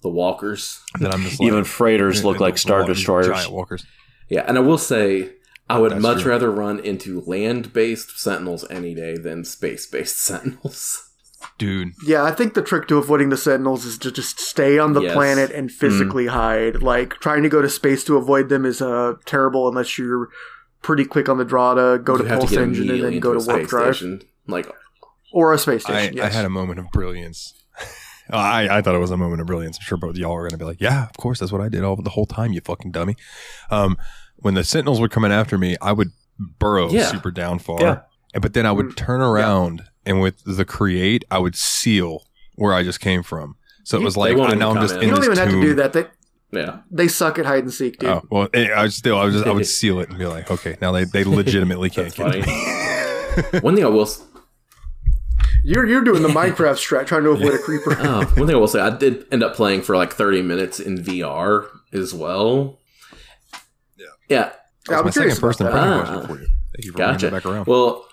The walkers. that I'm just like, Even freighters look like Star long Destroyers. giant walkers. Yeah, and I will say I would That's much true. rather run into land-based sentinels any day than space-based sentinels. Dude, yeah, I think the trick to avoiding the Sentinels is to just stay on the Yes. planet and physically hide. Like trying to go to space to avoid them is uh, terrible unless you're pretty quick on the draw to go to You have pulse get engine and then go to a warp space drive station. Like or a space station. I yes. had a moment of brilliance. I, I thought it was a moment of brilliance. I'm sure both y'all are going to be like, yeah, of course, that's what I did all the whole time, you fucking dummy. Um, when the Sentinels were coming after me, I would burrow Yeah. super down far. Yeah. And, but then I would Mm, turn around and with the create, I would seal where I just came from. So it was like, won't I even know I'm just in. in you don't this even have to do that. They yeah. they suck at hide and seek, dude. Oh well, eh, I was still I was just I would seal it and be like, okay, now they, they legitimately can't get me. One thing I will s- You're you're doing the Minecraft strat, trying to avoid a creeper. oh, one thing I will say, I did end up playing for like 30 minutes in VR as well. Yeah. Yeah. Yeah, I'm my curious second person about impression that. question Ah. for you. Thank you for Gotcha. bringing it back around. Well,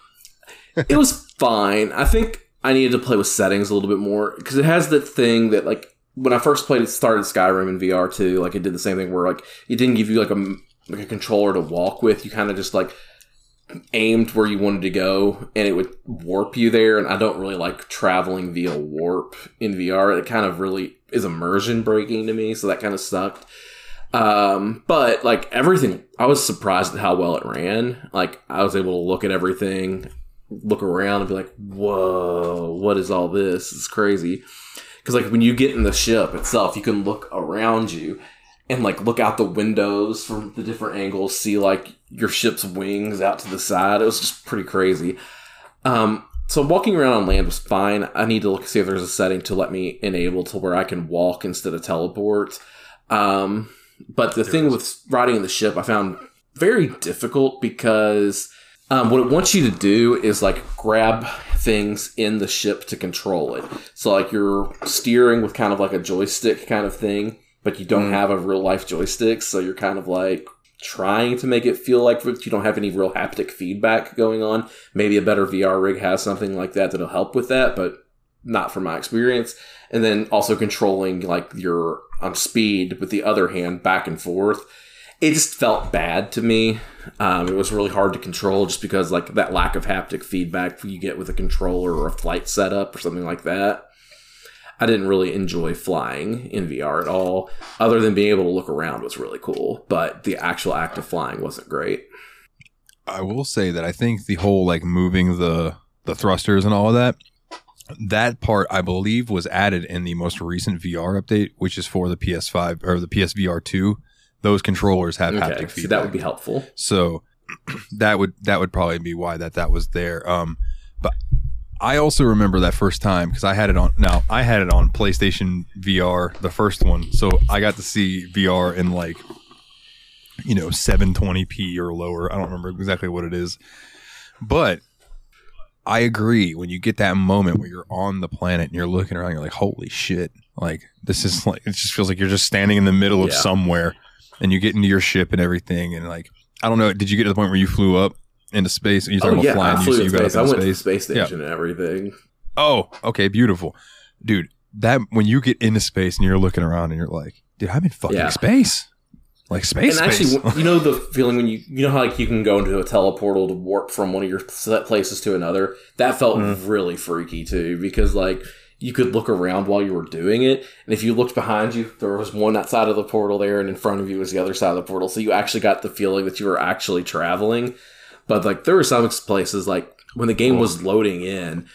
it was fine. I think I needed to play with settings a little bit more because it has that thing that like when I first played it, started Skyrim in VR too. Like it did the same thing where like it didn't give you like a like a controller to walk with. You kind of just like aimed where you wanted to go and it would warp you there. And I don't really like traveling via warp in VR. It kind of really is immersion breaking to me. So that kind of sucked. Um, but like everything, I was surprised at how well it ran. Like I was able to look at everything, look around, and be like, "Whoa, what is all this? It's crazy." Because like when you get in the ship itself, you can look around you and like look out the windows from the different angles, see like your ship's wings out to the side. It was just pretty crazy. Um, so walking around on land was fine. I need to look see if there's a setting to let me enable to where I can walk instead of teleport. Um, but the thing with riding in the ship, I found very difficult because um, what it wants you to do is like grab things in the ship to control it. So like you're steering with kind of like a joystick kind of thing, but you don't have a real life joystick, so you're kind of like trying to make it feel like you don't have any real haptic feedback going on. Maybe a better VR rig has something like that that'll help with that, but not from my experience. And then also controlling like your on speed with the other hand back and forth. It just felt bad to me. Um, it was really hard to control just because like that lack of haptic feedback you get with a controller or a flight setup or something like that. I didn't really enjoy flying in VR at all, other than being able to look around was really cool. But the actual act of flying wasn't great. I will say that I think the whole like moving the the thrusters and all of that, that part I believe was added in the most recent VR update, which is for the PS5 or the PSVR two. Those controllers have Okay, haptic so that would be helpful. So that would that would probably be why that that was there. Um, but I also remember that first time because I had it on. Now I had it on PlayStation VR, the first one, so I got to see VR in like you know 720p or lower. I don't remember exactly what it is, but I agree. When you get that moment where you're on the planet and you're looking around, you're like, "Holy shit!" Like this is like it just feels like you're just standing in the middle of Yeah. somewhere, and you get into your ship and everything, and like I don't know. Did you get to the point where you flew up into space? And you talking Oh about yeah, flying? I You, flew so got space. I went to the space. space Yeah. station and everything. Oh, okay, beautiful, dude. That when you get into space and you're looking around and you're like, dude, I'm in fucking Yeah. space. Like space, and space. actually, you know the feeling when you you know how like you can go into a teleportal to warp from one of your set places to another. That felt mm-hmm. really freaky too, because like you could look around while you were doing it, and if you looked behind you, there was one outside of the portal there, and in front of you was the other side of the portal. So you actually got the feeling that you were actually traveling. But like there were some places like when the game mm-hmm. was loading in,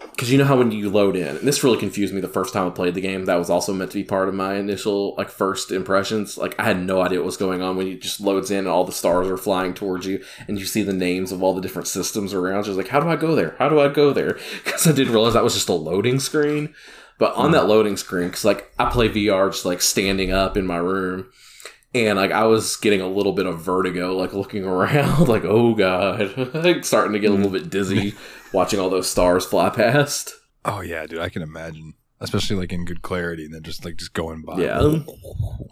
because you know how when you load in, and this really confused me the first time I played the game. That was also meant to be part of my initial like first impressions. Like I had no idea what was going on when it just loads in and all the stars are flying towards you, and you see the names of all the different systems around. Just like, how do I go there? How do I go there? Because I didn't realize that was just a loading screen. But on that loading screen, because like I play VR just like standing up in my room, and like I was getting a little bit of vertigo, like looking around, like oh god, like starting to get a little mm. bit dizzy watching all those stars fly past. oh yeah, dude, I can imagine, especially like in good clarity, and then just like just going by. Yeah.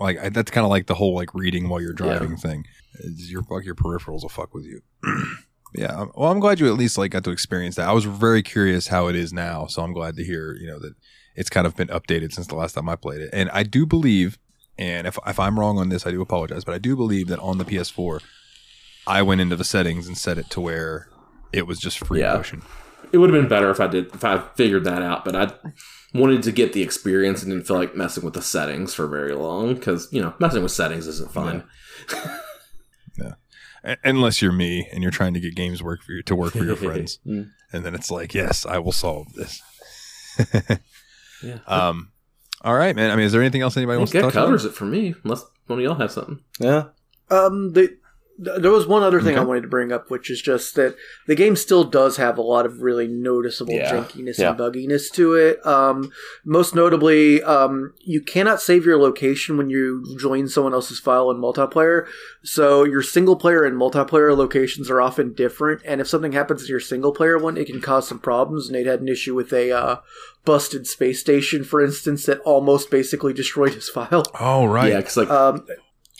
like I, that's kind of like the whole like reading while you're driving thing. Is your fuck your peripherals will fuck with you. yeah. um, Well, I'm glad you at least like got to experience that. I was very curious how it is now, so I'm glad to hear you know that it's kind of been updated since the last time I played it. And I do believe, and if if I'm wrong on this, I do apologize, but I do believe that on the PS4, I went into the settings and set it to where it was just free Yeah. motion. It would have been better if I did if I figured that out, but I wanted to get the experience and didn't feel like messing with the settings for very long because you know messing with settings isn't fun. A- Unless you're me and you're trying to get games work for you to work for your friends. Mm. and then it's like, yes, I will solve this. Yeah. Um, all right, man. I mean, is there anything else anybody I wants think to that touch covers it for me. Unless one of y'all have something. Yeah. Um, the, th- there was one other thing I wanted to bring up, which is just that the game still does have a lot of really noticeable Yeah. jankiness Yeah. and bugginess to it. Um, most notably, um, you cannot save your location when you join someone else's file in multiplayer. So your single player and multiplayer locations are often different, and if something happens to your single player one, it can cause some problems. Nate had an issue with a uh, busted space station, for instance, that almost basically destroyed his file. Oh, right. Yeah, because like Um,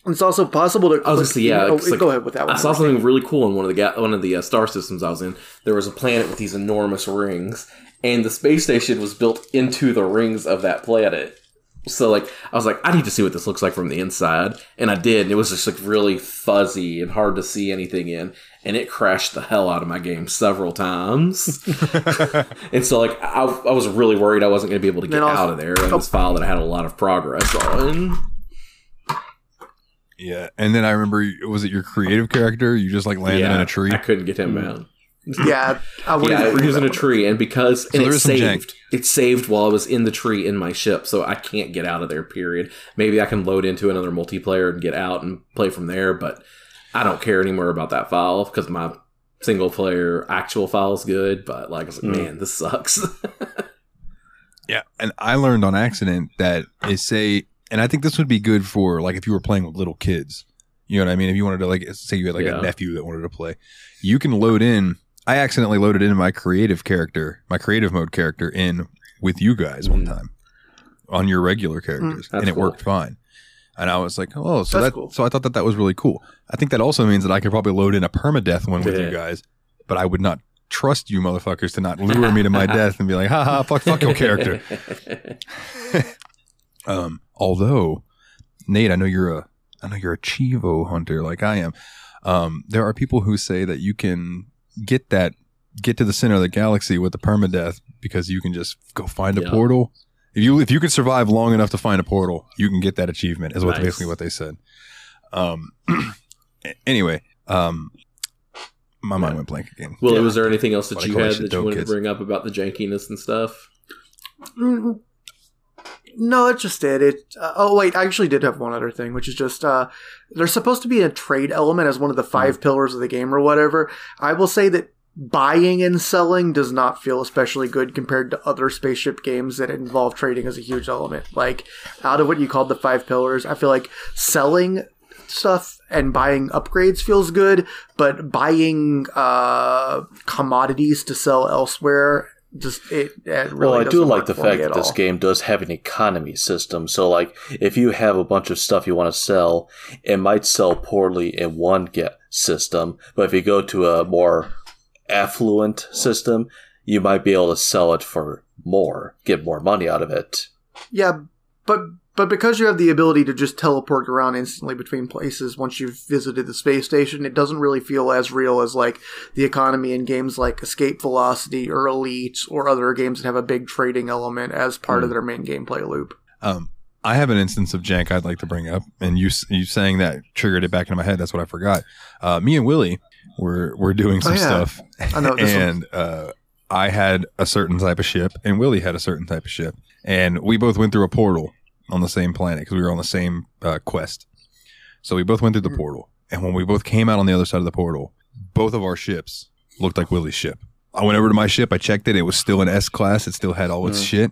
it's also possible to. I was gonna say, yeah, Oh, 'cause, like, go ahead with that one. I saw something really cool in one of the ga- one of the uh, star systems I was in. There was a planet with these enormous rings, and the space station was built into the rings of that planet. So like, I was like, I need to see what this looks like from the inside, and I did. And it was just like really fuzzy and hard to see anything in, and it crashed the hell out of my game several times. and so like, I, I was really worried I wasn't going to be able to get also- out of there in this file that I had a lot of progress on. Yeah. And then I remember, was it your creative character? You just like landed in a tree? I couldn't get him out. yeah, I wanted Yeah, he was in a tree, and because and there it is saved, it saved while I was in the tree in my ship, so I can't get out of there. Period. Maybe I can load into another multiplayer and get out and play from there, but I don't care anymore about that file because my single player actual file is good. But like, I was like, Mm. man, this sucks. Yeah, and I learned on accident that is say, and I think this would be good for like if you were playing with little kids. You know what I mean? If you wanted to like say you had like Yeah. a nephew that wanted to play, you can load in. I accidentally loaded in my creative character, my creative mode character, in with you guys one Mm. time on your regular characters, that's and it cool. worked fine. And I was like, oh, so That's that, cool. so I thought that that was really cool. I think that also means that I could probably load in a permadeath one with Yeah. you guys, but I would not trust you motherfuckers to not lure me to my death and be like, ha ha, fuck, fuck your character. Um, although Nate, I know you're a, I know you're a Chivo hunter like I am. Um, there are people who say that you can get that, get to the center of the galaxy with the permadeath because you can just go find a Yeah. portal. If you if you can survive long enough to find a portal, you can get that achievement. Is what Nice. basically what they said. Um, anyway, um, my mind went blank again. Well, Yeah. was there anything else that I you had that you wanted kids. to bring up about the jankiness and stuff? No, it just did. It. Uh, oh wait, I actually did have one other thing, which is just uh, there's supposed to be a trade element as one of the 5 pillars of the game or whatever. I will say that buying and selling does not feel especially good compared to other spaceship games that involve trading as a huge element. Like out of what you called the five pillars, I feel like selling stuff and buying upgrades feels good, but buying uh, commodities to sell elsewhere just it, it really well, I do like the fact that this game does have an economy system. So, like, if you have a bunch of stuff you want to sell, it might sell poorly in one get system, but if you go to a more affluent system, you might be able to sell it for more, get more money out of it. Yeah, but but because you have the ability to just teleport around instantly between places once you've visited the space station, it doesn't really feel as real as like the economy in games like Escape Velocity or Elite or other games that have a big trading element as part of their main gameplay loop. Um, I have an instance of jank I'd like to bring up, and you you saying that triggered it back into my head. That's what I forgot. Uh, me and Willie were were doing some Oh, yeah. stuff, I know and uh, I had a certain type of ship, and Willie had a certain type of ship, and we both went through a portal on the same planet because we were on the same uh, quest. So we both went through the Hmm. portal, and when we both came out on the other side of the portal, both of our ships looked like Willie's ship. I went over to my ship, I checked it, it was still an S class, it still had all its Hmm. shit.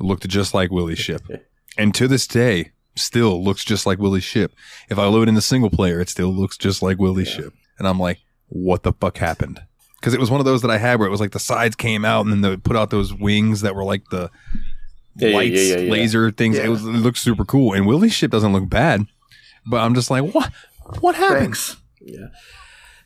It looked just like Willie's ship. And to this day, still looks just like Willie's ship. If I load in the single player, it still looks just like Willie's ship. And I'm like, what the fuck happened? Because it was one of those that I had where it was like the sides came out and then they put out those wings that were like the Yeah, yeah, lights, yeah, yeah, yeah. laser things. Yeah. It was it looked super cool. And Willie's ship doesn't look bad, but I'm just like, what? What happened? Thanks. Yeah.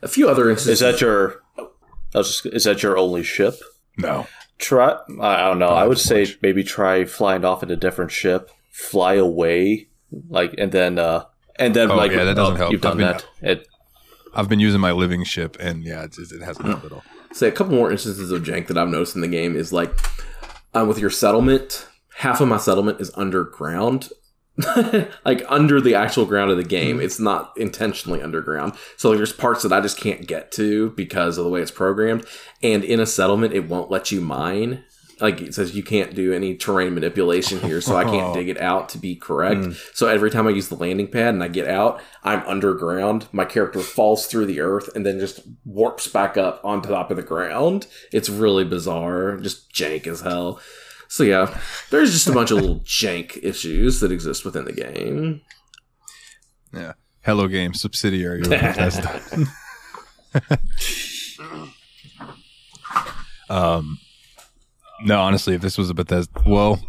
A few other instances. Is that your? I was just, is that your only ship? No. Try. I I don't know. I would say much. maybe try flying off in a different ship, fly away, like, and then, uh and then Oh, like, yeah, that doesn't oh, help. You've done I've been- that. It, I've been using my living ship, and yeah, it, it hasn't helped at all. say a couple more instances of jank that I've noticed in the game is like um, with your settlement, half of my settlement is underground. like under the actual ground of the game. Mm-hmm. It's not intentionally underground. So like, there's parts that I just can't get to because of the way it's programmed. And in a settlement, it won't let you mine. Like it says you can't do any terrain manipulation here, so I can't dig it out to be correct. Mm. So every time I use the landing pad and I get out, I'm underground. My character falls through the earth and then just warps back up on top of the ground. It's really bizarre, just jank as hell. So yeah, there's just a bunch of little jank issues that exist within the game. Yeah. Hello Game subsidiary of Bethesda. um, no, honestly, if this was a Bethesda, well,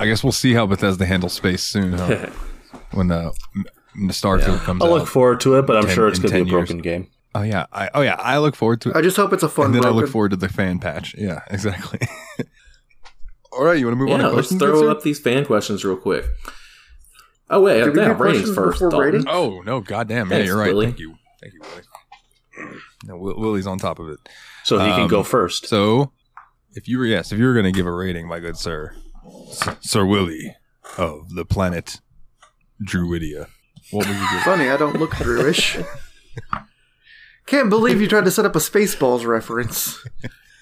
I guess we'll see how Bethesda handles space soon. Huh? when uh, m- the Starfield comes I'll out. look forward to it, but I'm 10 sure it's going to be a 10 years. broken game. oh yeah, I oh yeah, I look forward to it. I just hope it's a fun. and then I look forward to the fan patch. Yeah, exactly. All right, you want to move on Yeah, to let's throw good sir? up these fan questions real quick. Oh wait, Did we yeah, do ratings first. ratings? Oh no, goddamn! Yeah, Thanks, you're right. Willie. Thank you, thank you, Willie. No, Willie's on top of it. So he can Um, go first. So, if you were yes, if you were going to give a rating, my good sir, Sir Willie of the planet Druidia, what would you give? Funny, I don't look Druish. Can't believe you tried to set up a Spaceballs reference.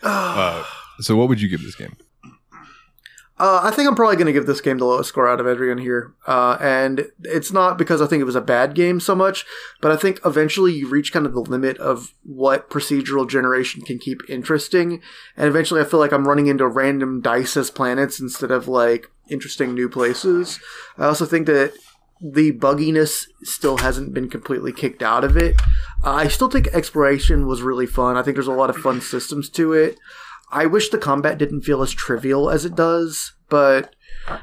Uh, so, what would you give this game? Uh, I think I'm probably going to give this game the lowest score out of everyone here. Uh, and it's not because I think it was a bad game so much, but I think eventually you reach kind of the limit of what procedural generation can keep interesting. And eventually I feel like I'm running into random dice as planets instead of like interesting new places. I also think that the bugginess still hasn't been completely kicked out of it. Uh, I still think exploration was really fun. I think there's a lot of fun systems to it. I wish the combat didn't feel as trivial as it does, but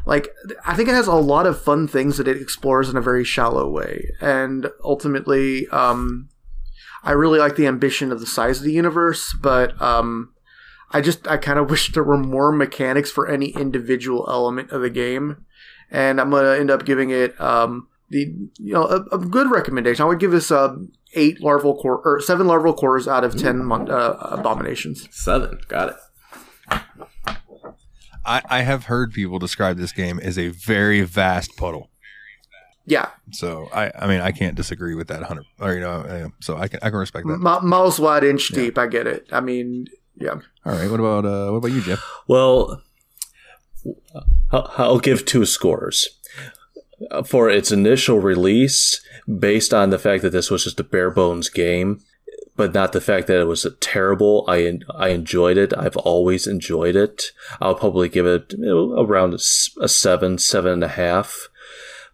like I think it has a lot of fun things that it explores in a very shallow way, and ultimately, um, I really like the ambition of the size of the universe, but um, I just I kind of wish there were more mechanics for any individual element of the game, and I'm gonna end up giving it um, the you know a, a good recommendation. I would give this uh, eight larval core or seven larval cores out of ten mon- uh, abominations. Seven, got it. I, I have heard people describe this game as a very vast puddle. Yeah, So, I, I mean, I can't disagree with that hundred. Or you know, uh, so I can I can respect that. M- miles wide, inch deep. I get it. I mean, yeah. All right, what about uh, what about you, Jeff? Well, I'll I'll give two scores. For its initial release, based on the fact that this was just a bare bones game, but not the fact that it was terrible, I I enjoyed it. I've always enjoyed it. I'll probably give it around a seven, seven and a half.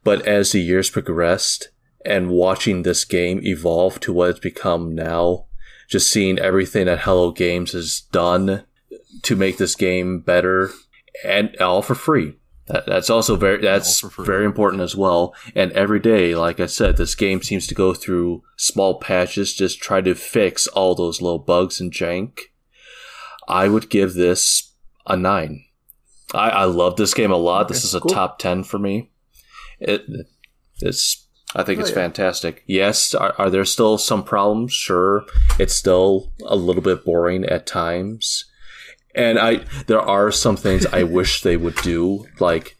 But as the years progressed and watching this game evolve to what it's become now, just seeing everything that Hello Games has done to make this game better and all for free. That, that's also very that's very important as well. And every day, like I said, this game seems to go through small patches, just try to fix all those little bugs and jank. I would give this a nine. I, I love this game a lot. This is a cool. top ten for me. It, it's I think Oh, it's yeah. fantastic. Yes, are, are there still some problems? Sure, it's still a little bit boring at times, and I there are some things I wish they would do. Like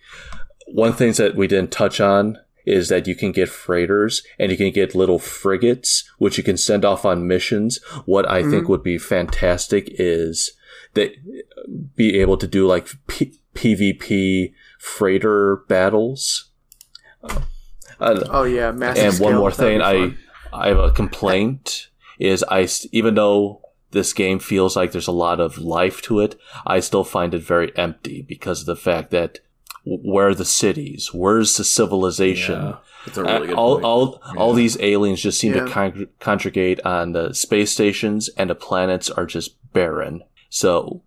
one thing that we didn't touch on is that you can get freighters and you can get little frigates which you can send off on missions. What I think would be fantastic is that be able to do like P- PvP freighter battles. Uh, Oh yeah, massive. and one more thing, I. I have a complaint. Is I even though this game feels like there's a lot of life to it, I still find it very empty because of the fact that where are the cities? Where's the civilization? Yeah, that's a really Uh, good all point. all all these aliens just seem Yeah. to con- congregate on the space stations, and the planets are just barren. So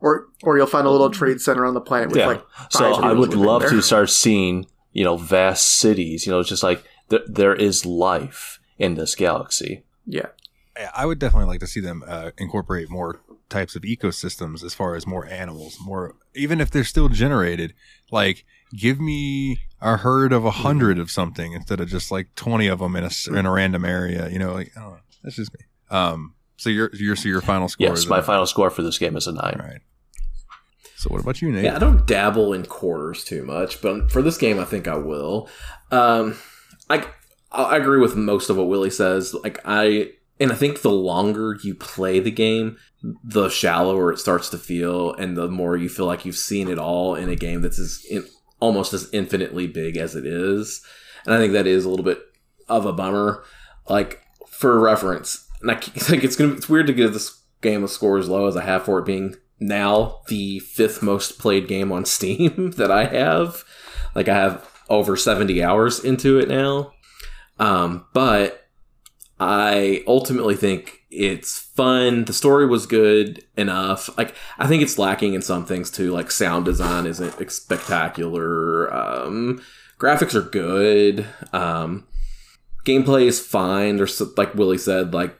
or or you'll find a little trade center on the planet with yeah, like. so I would love there. to start seeing you know vast cities. You know, just like th- there is life in this galaxy. Yeah, Yeah, I would definitely like to see them uh, incorporate more types of ecosystems as far as more animals, more even if they're still generated. Like, give me a herd of a hundred of something instead of just like twenty of them in a s- in a random area. You know, like I don't know. That's just me. Um. So your your so your final score. Yes, is my a- final score for this game is a nine. All right. So what about you, Nate? Yeah, I don't dabble in quarters too much, but for this game, I think I will. Um, I I agree with most of what Willie says. Like I and I think the longer you play the game, the shallower it starts to feel, and the more you feel like you've seen it all in a game that's as in, almost as infinitely big as it is. And I think that is a little bit of a bummer. Like for reference, and I think it's gonna it's weird to give this game a score as low as I have for it being now the fifth most played game on Steam that I have. Like I have over 70 hours into it now. Um, but I ultimately think it's fun. The story was good enough. Like I think it's lacking in some things too. Like sound design isn't spectacular. Um, graphics are good. Um, gameplay is fine. There's like Willie said, like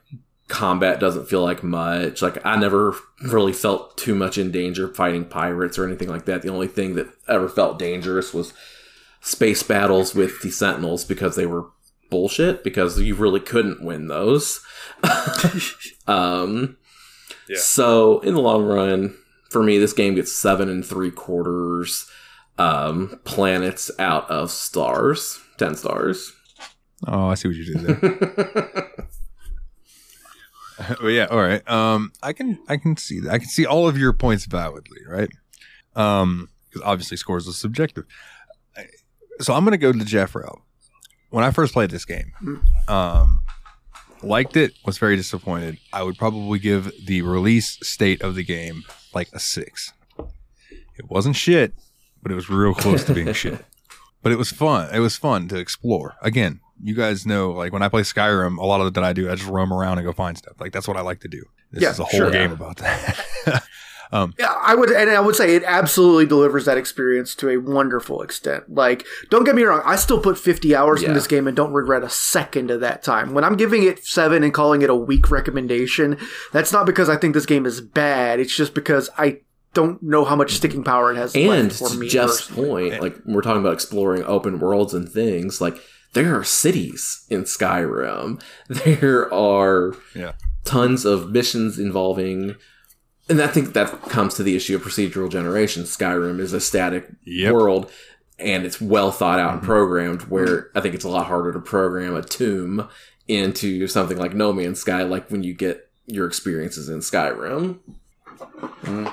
combat doesn't feel like much. Like I never really felt too much in danger fighting pirates or anything like that. The only thing that ever felt dangerous was space battles with the Sentinels because they were bullshit because you really couldn't win those. um, Yeah. So in the long run, for me, this game gets seven and three quarters um, planets out of stars, ten stars. Oh, I see what you did there. but yeah, all right. Um, I can I can see that. I can see all of your points validly, right? Um, because obviously scores are subjective. So I'm gonna go the Jeff route. When I first played this game, um, liked it, was very disappointed. I would probably give the release state of the game like a six. It wasn't shit, but it was real close to being shit. But it was fun. It was fun to explore. Again, you guys know, like when I play Skyrim, a lot of that I do, I just roam around and go find stuff. Like that's what I like to do. This Yeah, is a whole sure. game about that. Um, yeah, I would, and I would say it absolutely delivers that experience to a wonderful extent. Like, don't get me wrong, I still put 50 hours Yeah. in this game and don't regret a second of that time. When I'm giving it seven and calling it a weak recommendation, that's not because I think this game is bad. It's just because I don't know how much sticking power it has And left for to me. Jeff's personally. point, like we're talking about exploring open worlds and things, like there are cities in Skyrim. There are yeah. tons of missions involving and I think that comes to the issue of procedural generation. Skyrim is a static Yep. world and it's well thought out Mm-hmm. and programmed where I think it's a lot harder to program a tomb into something like No Man's Sky like when you get your experiences in Skyrim.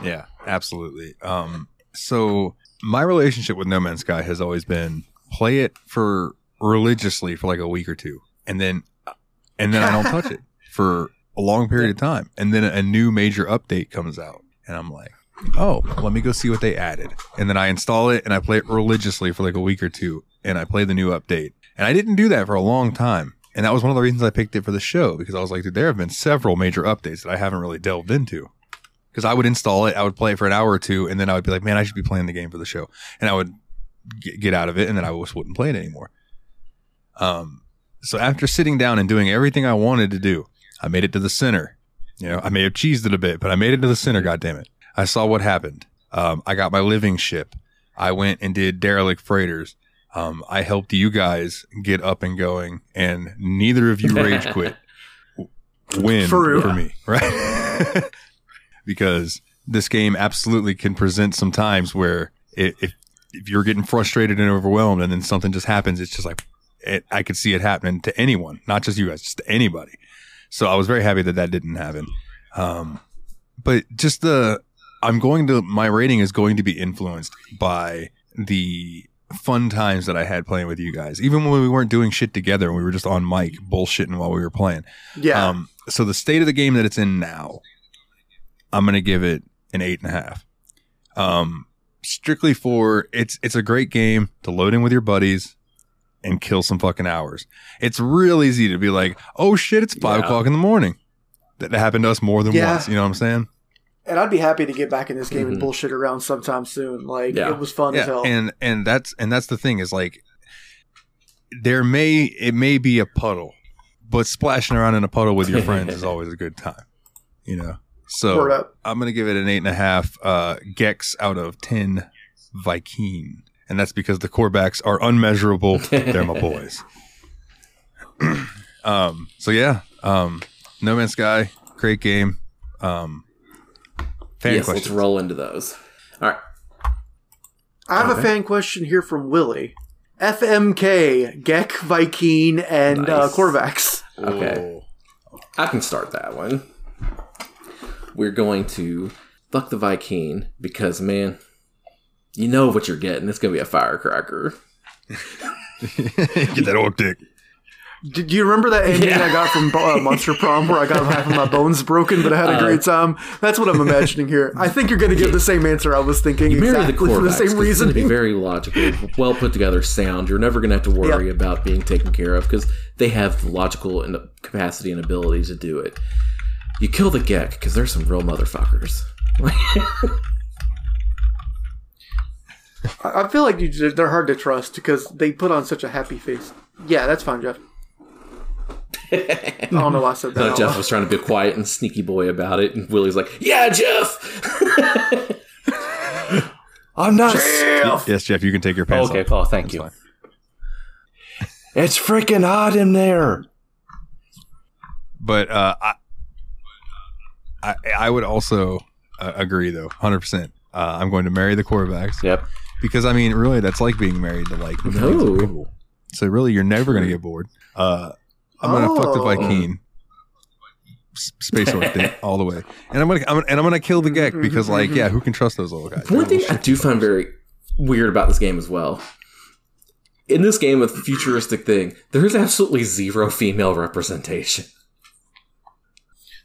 Yeah, absolutely. Um, so my relationship with No Man's Sky has always been play it for religiously for like a week or two, and then and then I don't touch it for a long period of time, and then a new major update comes out, and I'm like, oh, let me go see what they added, and then I install it and I play it religiously for like a week or two, and I play the new update, and I didn't do that for a long time. And that was one of the reasons I picked it for the show because I was like, dude, there have been several major updates that I haven't really delved into. Because I would install it, I would play it for an hour or two, and then I would be like, man, I should be playing the game for the show, and I would get, get out of it, and then I just wouldn't play it anymore. Um, so after sitting down and doing everything I wanted to do, I made it to the center. You know, I may have cheesed it a bit, but I made it to the center. God damn it! I saw what happened. Um, I got my living ship. I went and did derelict freighters. Um, I helped you guys get up and going, and neither of you rage quit. Win True. for me, right? because this game absolutely can present some times where it, if if you're getting frustrated and overwhelmed, and then something just happens, it's just like it, I could see it happening to anyone, not just you guys, just to anybody. So I was very happy that that didn't happen. Um, but just the I'm going to my rating is going to be influenced by the fun times that I had playing with you guys, even when we weren't doing shit together and we were just on mic bullshitting while we were playing. Yeah. Um, so the state of the game that it's in now, I'm gonna give it an eight and a half. Um, strictly for it's it's a great game to load in with your buddies and kill some fucking hours. It's real easy to be like, oh shit, it's five Yeah. o'clock in the morning. That happened to us more than Yeah. once. You know what I'm saying? and I'd be happy to get back in this game and Mhm. bullshit around sometime soon. Like Yeah. it was fun as hell. and and that's and that's the thing is like there may it may be a puddle, but splashing around in a puddle with your friends is always a good time. You know. So I'm gonna give it an eight and a half uh, Gex out of ten Vy'keen, and that's because the Korvax are unmeasurable. They're my boys. um. So yeah. Um. No Man's Sky, great game. Um. Fan yes, questions. let's roll into those. All right. I have a fan question here from Willie. FMK, Gek, Vy'keen, and uh, Nice. Korvax. Okay. I can start that one. We're going to fuck the Vy'keen because, man, you know what you're getting. It's going to be a firecracker. Get that orc dick. Did you remember that ending Yeah. I got from uh, Monster Prom where I got half of my bones broken, but I had a Uh, great time? That's what I'm imagining here. I think you're going to give the same answer I was thinking You marry the exactly for the same same 'cause It's reason. going to be very logical, well put together, sound. You're never going to have to worry Yep. about being taken care of because they have the logical and the capacity and ability to do it. You kill the Gek because there's some real motherfuckers. I I feel like you, they're hard to trust because they put on such a happy face. Yeah, that's fine, Jeff. I don't know why I said that. Out Jeff was trying to be a quiet and sneaky boy about it, and Willie's like, "Yeah, Jeff." I'm not. Yes, Jeff, you can take your pants Okay. off. Oh, thank That's you. fine. It's freaking hot in there. But uh, I, I, I would also uh, agree, though, hundred percent. Uh, I'm going to marry the Korvax Yep. Because I mean, really, that's like being married to like millions of No. people. So really, you're never going to get bored. Uh, I'm going to fuck the Oh. Vy'keen. Space Orc thing all the way, and I'm gonna, I'm and I'm gonna kill the Gek because, like, yeah, who can trust those little guys? One thing I do find very weird about this game as well. In this game with futuristic thing, there is absolutely zero female representation.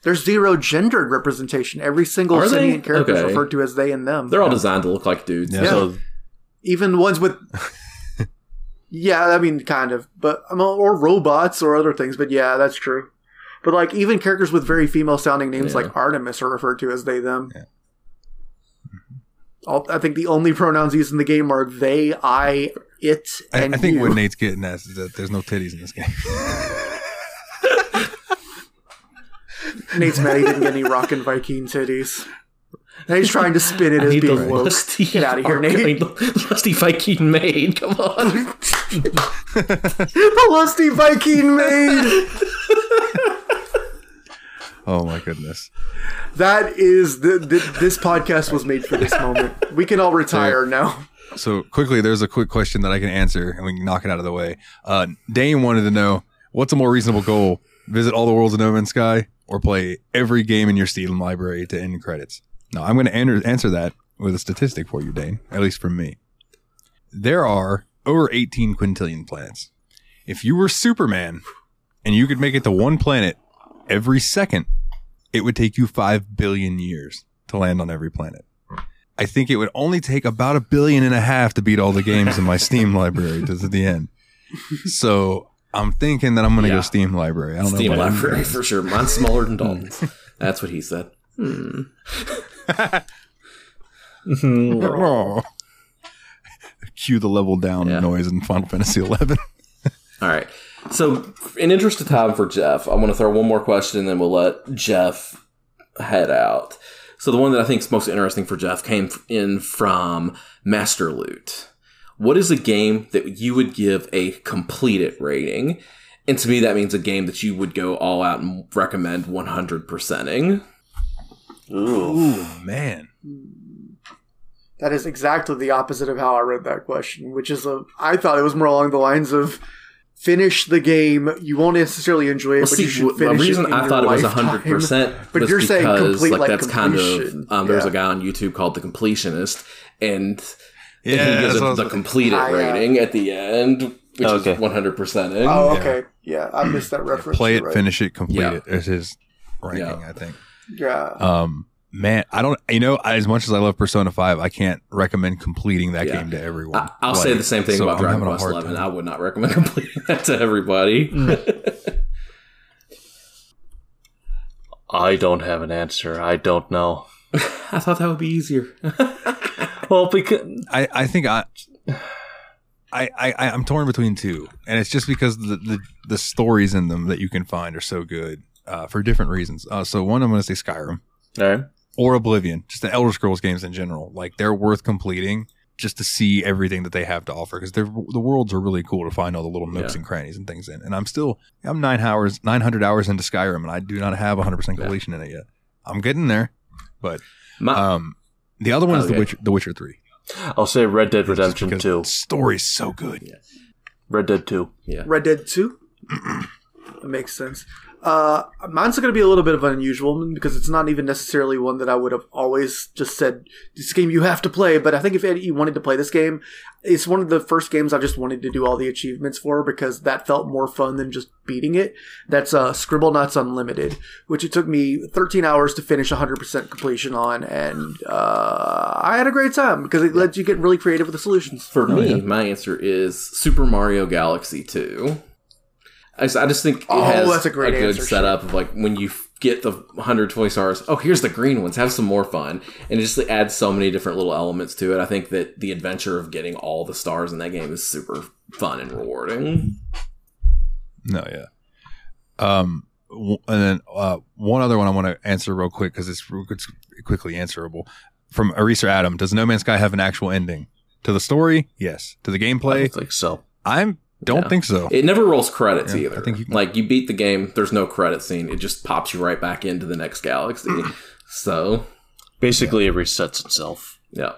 There's zero gendered representation. Every single Are they? sentient character is referred to as they and them. They're all designed to look like dudes. Yeah. So Even ones with. yeah, I mean, kind of. But um, Or robots or other things. But yeah, that's true. But like, even characters with very female sounding names Yeah. like Artemis are referred to as they, them. Yeah. All, I think the only pronouns used in the game are they, I, it, I, and I think you. what Nate's getting at is that there's no titties in this game. Nate's mad he didn't get any rockin' Viking titties. Now he's trying to spin it I as being woke. lusty, Get outta here, I Nate. mean, the lusty Viking maid. Come on. the lusty Viking maid. oh my goodness. That is the, the this podcast was made for this moment. We can all retire now. So quickly, there's a quick question that I can answer, and we can knock it out of the way. Uh, Dane wanted to know what's a more reasonable goal: visit all the worlds of No Man's Sky, or play every game in your Steam library to end credits. Now, I'm going to an- answer that with a statistic for you, Dane. At least from me, there are over 18 quintillion planets. If you were Superman and you could make it to one planet every second, it would take you five billion years to land on every planet. I think it would only take about a billion and a half to beat all the games in my Steam library to the end. So I'm thinking that I'm going to Yeah. go Steam library. I don't Steam know. library for sure. Mine's smaller than Dalton's. That's what he said. Hmm. Cue the level down Yeah. noise in Final Fantasy 11. All right. So, in interest of time for Jeff, I want to throw one more question and then we'll let Jeff head out. So the one that I think is most interesting for Jeff came in from Master Loot. What is a game that you would give a completed rating? And to me, that means a game that you would go all out and recommend 100%ing. Ooh. Ooh, man. That is exactly the opposite of how I read that question, which is a. I thought it was more along the lines of finish the game. You won't necessarily enjoy it, Well, but see, you should the finish reason it. in I your thought it was lifetime. hundred percent, But you're saying complete, like, that's kind completion. of um, there's Yeah. a guy on YouTube called the Completionist, and Yeah, he gives that's it what I was the completed yeah. rating at the end, which Okay. is one hundred percent in. Oh, okay. Yeah, I missed that reference. Play it, right. finish it, complete Yeah. it. Is his ranking, Yeah. I think. Yeah. Um, man, I don't. You know, as much as I love Persona Five, I can't recommend completing that Yeah. game to everyone. I, I'll say the same thing so about Dragon having Quest Eleven. I would not recommend completing that to everybody. I don't have an answer. I don't know. I thought that would be easier. Well, because I, I think I, I, I, I'm torn between two, and it's just because the, the, the stories in them that you can find are so good uh, for different reasons. Uh, so one, I'm going to say Skyrim all right. or Oblivion, just the Elder Scrolls games in general. Like they're worth completing just to see everything that they have to offer because the worlds are really cool to find all the little nooks Yeah. and crannies and things in. And I'm still I'm nine hours, nine hundred hours into Skyrim, and I do not have 100 percent completion in it yet. I'm getting there, but My, um, the other one is Okay. the Witcher, the Witcher Three. I'll say Red Dead Redemption 2. the story's so good. Red Dead 2. yeah. Red Dead 2. that makes sense. Uh, mine's going to be a little bit of an unusual one because it's not even necessarily one that I would have always just said, this game you have to play. But I think if you wanted to play this game, it's one of the first games I just wanted to do all the achievements for because that felt more fun than just beating it. That's uh, Scribblenauts Unlimited, which it took me 13 hours to finish 100% completion on. And uh, I had a great time because it lets you get really creative with the solutions. For me, my answer is Super Mario Galaxy 2. I just, I just think it Oh, has that's a great good answer, setup of like when you get the 120 stars, oh, here's the green ones, have some more fun. And it just adds so many different little elements to it. I think that the adventure of getting all the stars in that game is super fun and rewarding. No, yeah. Um, and then uh, one other one I want to answer real quick because it's, it's quickly answerable. From Aries or Adam, does No Man's Sky have an actual ending to the story? Yes. To the gameplay, don't think so. I don't Yeah. think so. It never rolls credits Yeah, either. I think you can- like you beat the game, there's no credit scene. It just pops you right back into the next galaxy. so, Basically, it resets itself. yeah.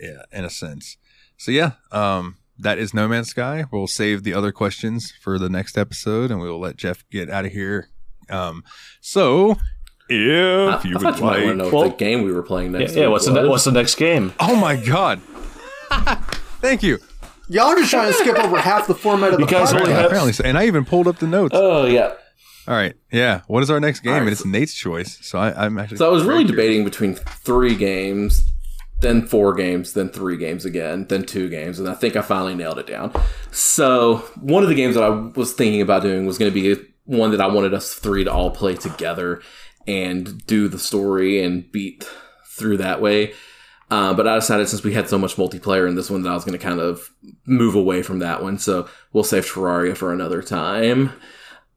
yeah, in a sense. So yeah, um, that is No Man's Sky. We'll save the other questions for the next episode, and we will let Jeff get out of here. Um, so I, if I you thought would you might want to know Well- what the game we were playing Yeah, next yeah week what's the, was. ne- what's the next game? oh my god, thank you. Y'all are just trying to skip over half the format of the You guys podcast. only Apparently, have- apparently so. and I even pulled up the notes. Oh, yeah. All right, yeah. What is our next game? All right, and it's Nate's choice. So I, I'm actually. So I was really curious. debating between three games, then four games, then three games again, then two games, and I think I finally nailed it down. So one of the games that I was thinking about doing was going to be one that I wanted us three to all play together and do the story and beat through that way. Uh, but I decided since we had so much multiplayer in this one that I was going to kind of move away from that one. So we'll save Terraria for another time.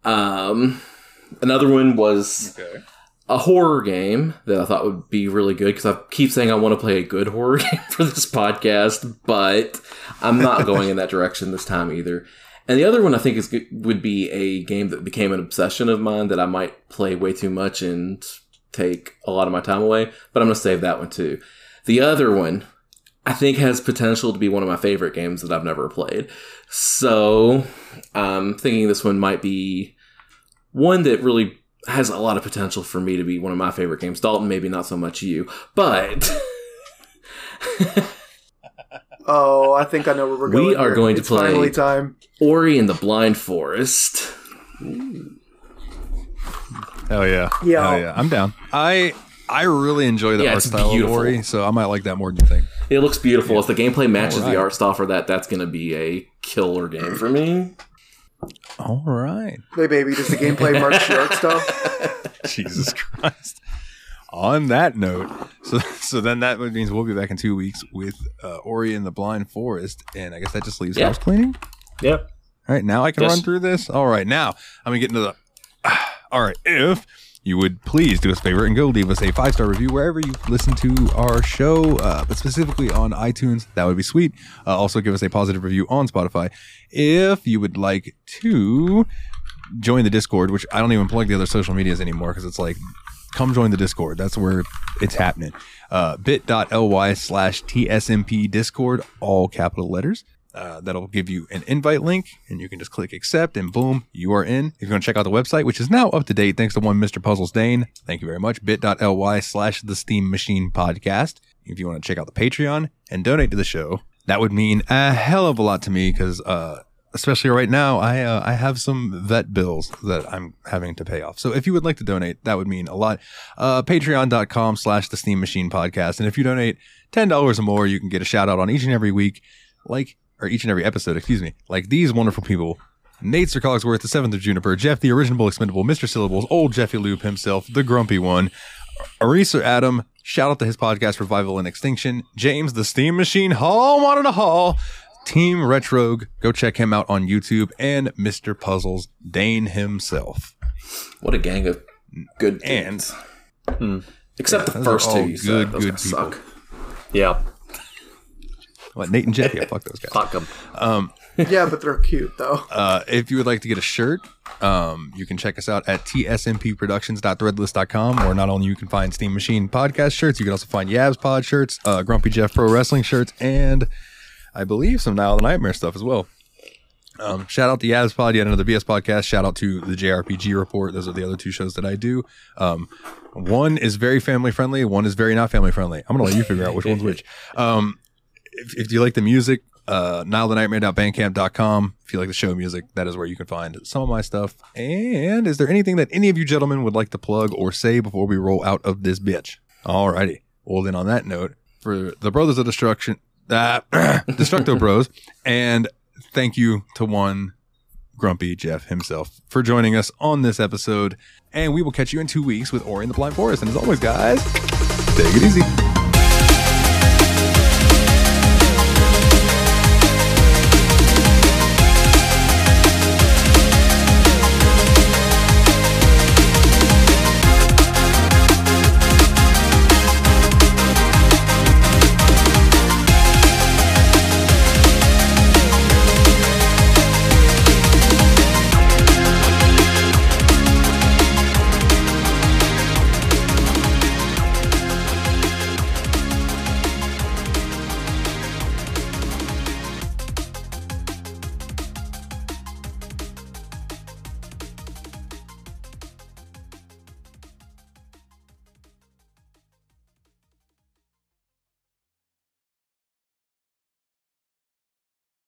Um, another one was a horror game that I thought would be really good because I keep saying I want to play a good horror game for this podcast, but I'm not going in that direction this time either. And the other one I think is would be a game that became an obsession of mine that I might play way too much and take a lot of my time away, but I'm going to save that one too. The other one I think has potential to be one of my favorite games that I've never played. So I'm thinking this one might be one that really has a lot of potential for me to be one of my favorite games. Dalton, maybe not so much you, but Oh, I think I know where we're going. We are here. going to it's play- finally time. Ori and the Blind Forest. Hell yeah. Yeah. Hell yeah. I'm down. I I really enjoy the Yeah, art style beautiful. of Ori, so I might like that more than you think. It looks beautiful. If the gameplay matches Alright. the art style for that, that's going to be a killer game for me. All right. Hey, baby, does the gameplay match the art style? Jesus Christ. On that note, so so then that means we'll be back in two weeks with uh, Ori and the Blind Forest, and I guess that just leaves Yeah. house cleaning. Yep. All right, now I can Yes. run through this. All right, now I'm gonna get into the. all right, if you would please do us a favor and go leave us a five star review wherever you listen to our show, uh, but specifically on iTunes. That would be sweet. Uh, also, give us a positive review on Spotify. If you would like to join the Discord, which I don't even plug the other social medias anymore because it's like, come join the Discord. That's where it's happening. Uh, bit.ly slash TSMP Discord, all capital letters. Uh, that'll give you an invite link and you can just click accept and boom, you are in. If you want to check out the website, which is now up to date, thanks to one Mr. Puzzles Dane. Thank you very much. bit.ly slash the Steam Machine Podcast. If you want to check out the Patreon and donate to the show, that would mean a hell of a lot to me because, uh, especially right now, I uh, I have some vet bills that I'm having to pay off. So if you would like to donate, that would mean a lot. Uh, Patreon.com slash the Steam Machine Podcast. And if you donate ten dollars or more, you can get a shout out on each and every week, like or each and every episode, excuse me, like these wonderful people. Nate Sir Cogsworth, the seventh of Juniper, Jeff the original expendable, Mr. Syllables, old Jeffy Lube himself, the grumpy one, Aries or Adam, shout out to his podcast Revival and Extinction, James the Steam Machine Hall, one and a hall, Team Retrogue, go check him out on YouTube, and Mr. Puzzles, Dane himself. What a gang of good And dudes. Hmm. Except the first two you good, good people. suck. Yeah. What Nate and Jeff, yeah, fuck those guys. Fuck 'em. Um Yeah, but they're cute though. Uh, if you would like to get a shirt, um, you can check us out at tsmpproductions.threadless.com, where not only you can find Steam Machine podcast shirts, you can also find YABSPOD shirts, uh, Grumpy Jeff Pro Wrestling shirts, and I believe some Nile the Nightmare stuff as well. Um, shout out to YABSPOD, yet another BS podcast. Shout out to the JRPG Report. Those are the other two shows that I do. Um, one is very family friendly. One is very not family friendly. I'm gonna let you figure out which one's which. Um, if, if you like the music, uh, nilethenightmare.bandcamp.com. If you like the show music, that is where you can find some of my stuff. And is there anything that any of you gentlemen would like to plug or say before we roll out of this bitch? Alrighty. Well, then on that note, for the Brothers of Destruction, uh, Destructo Bros, and thank you to one Grumpy Jeff himself for joining us on this episode. And we will catch you in two weeks with Ori in the Blind Forest. And as always, guys, take it easy.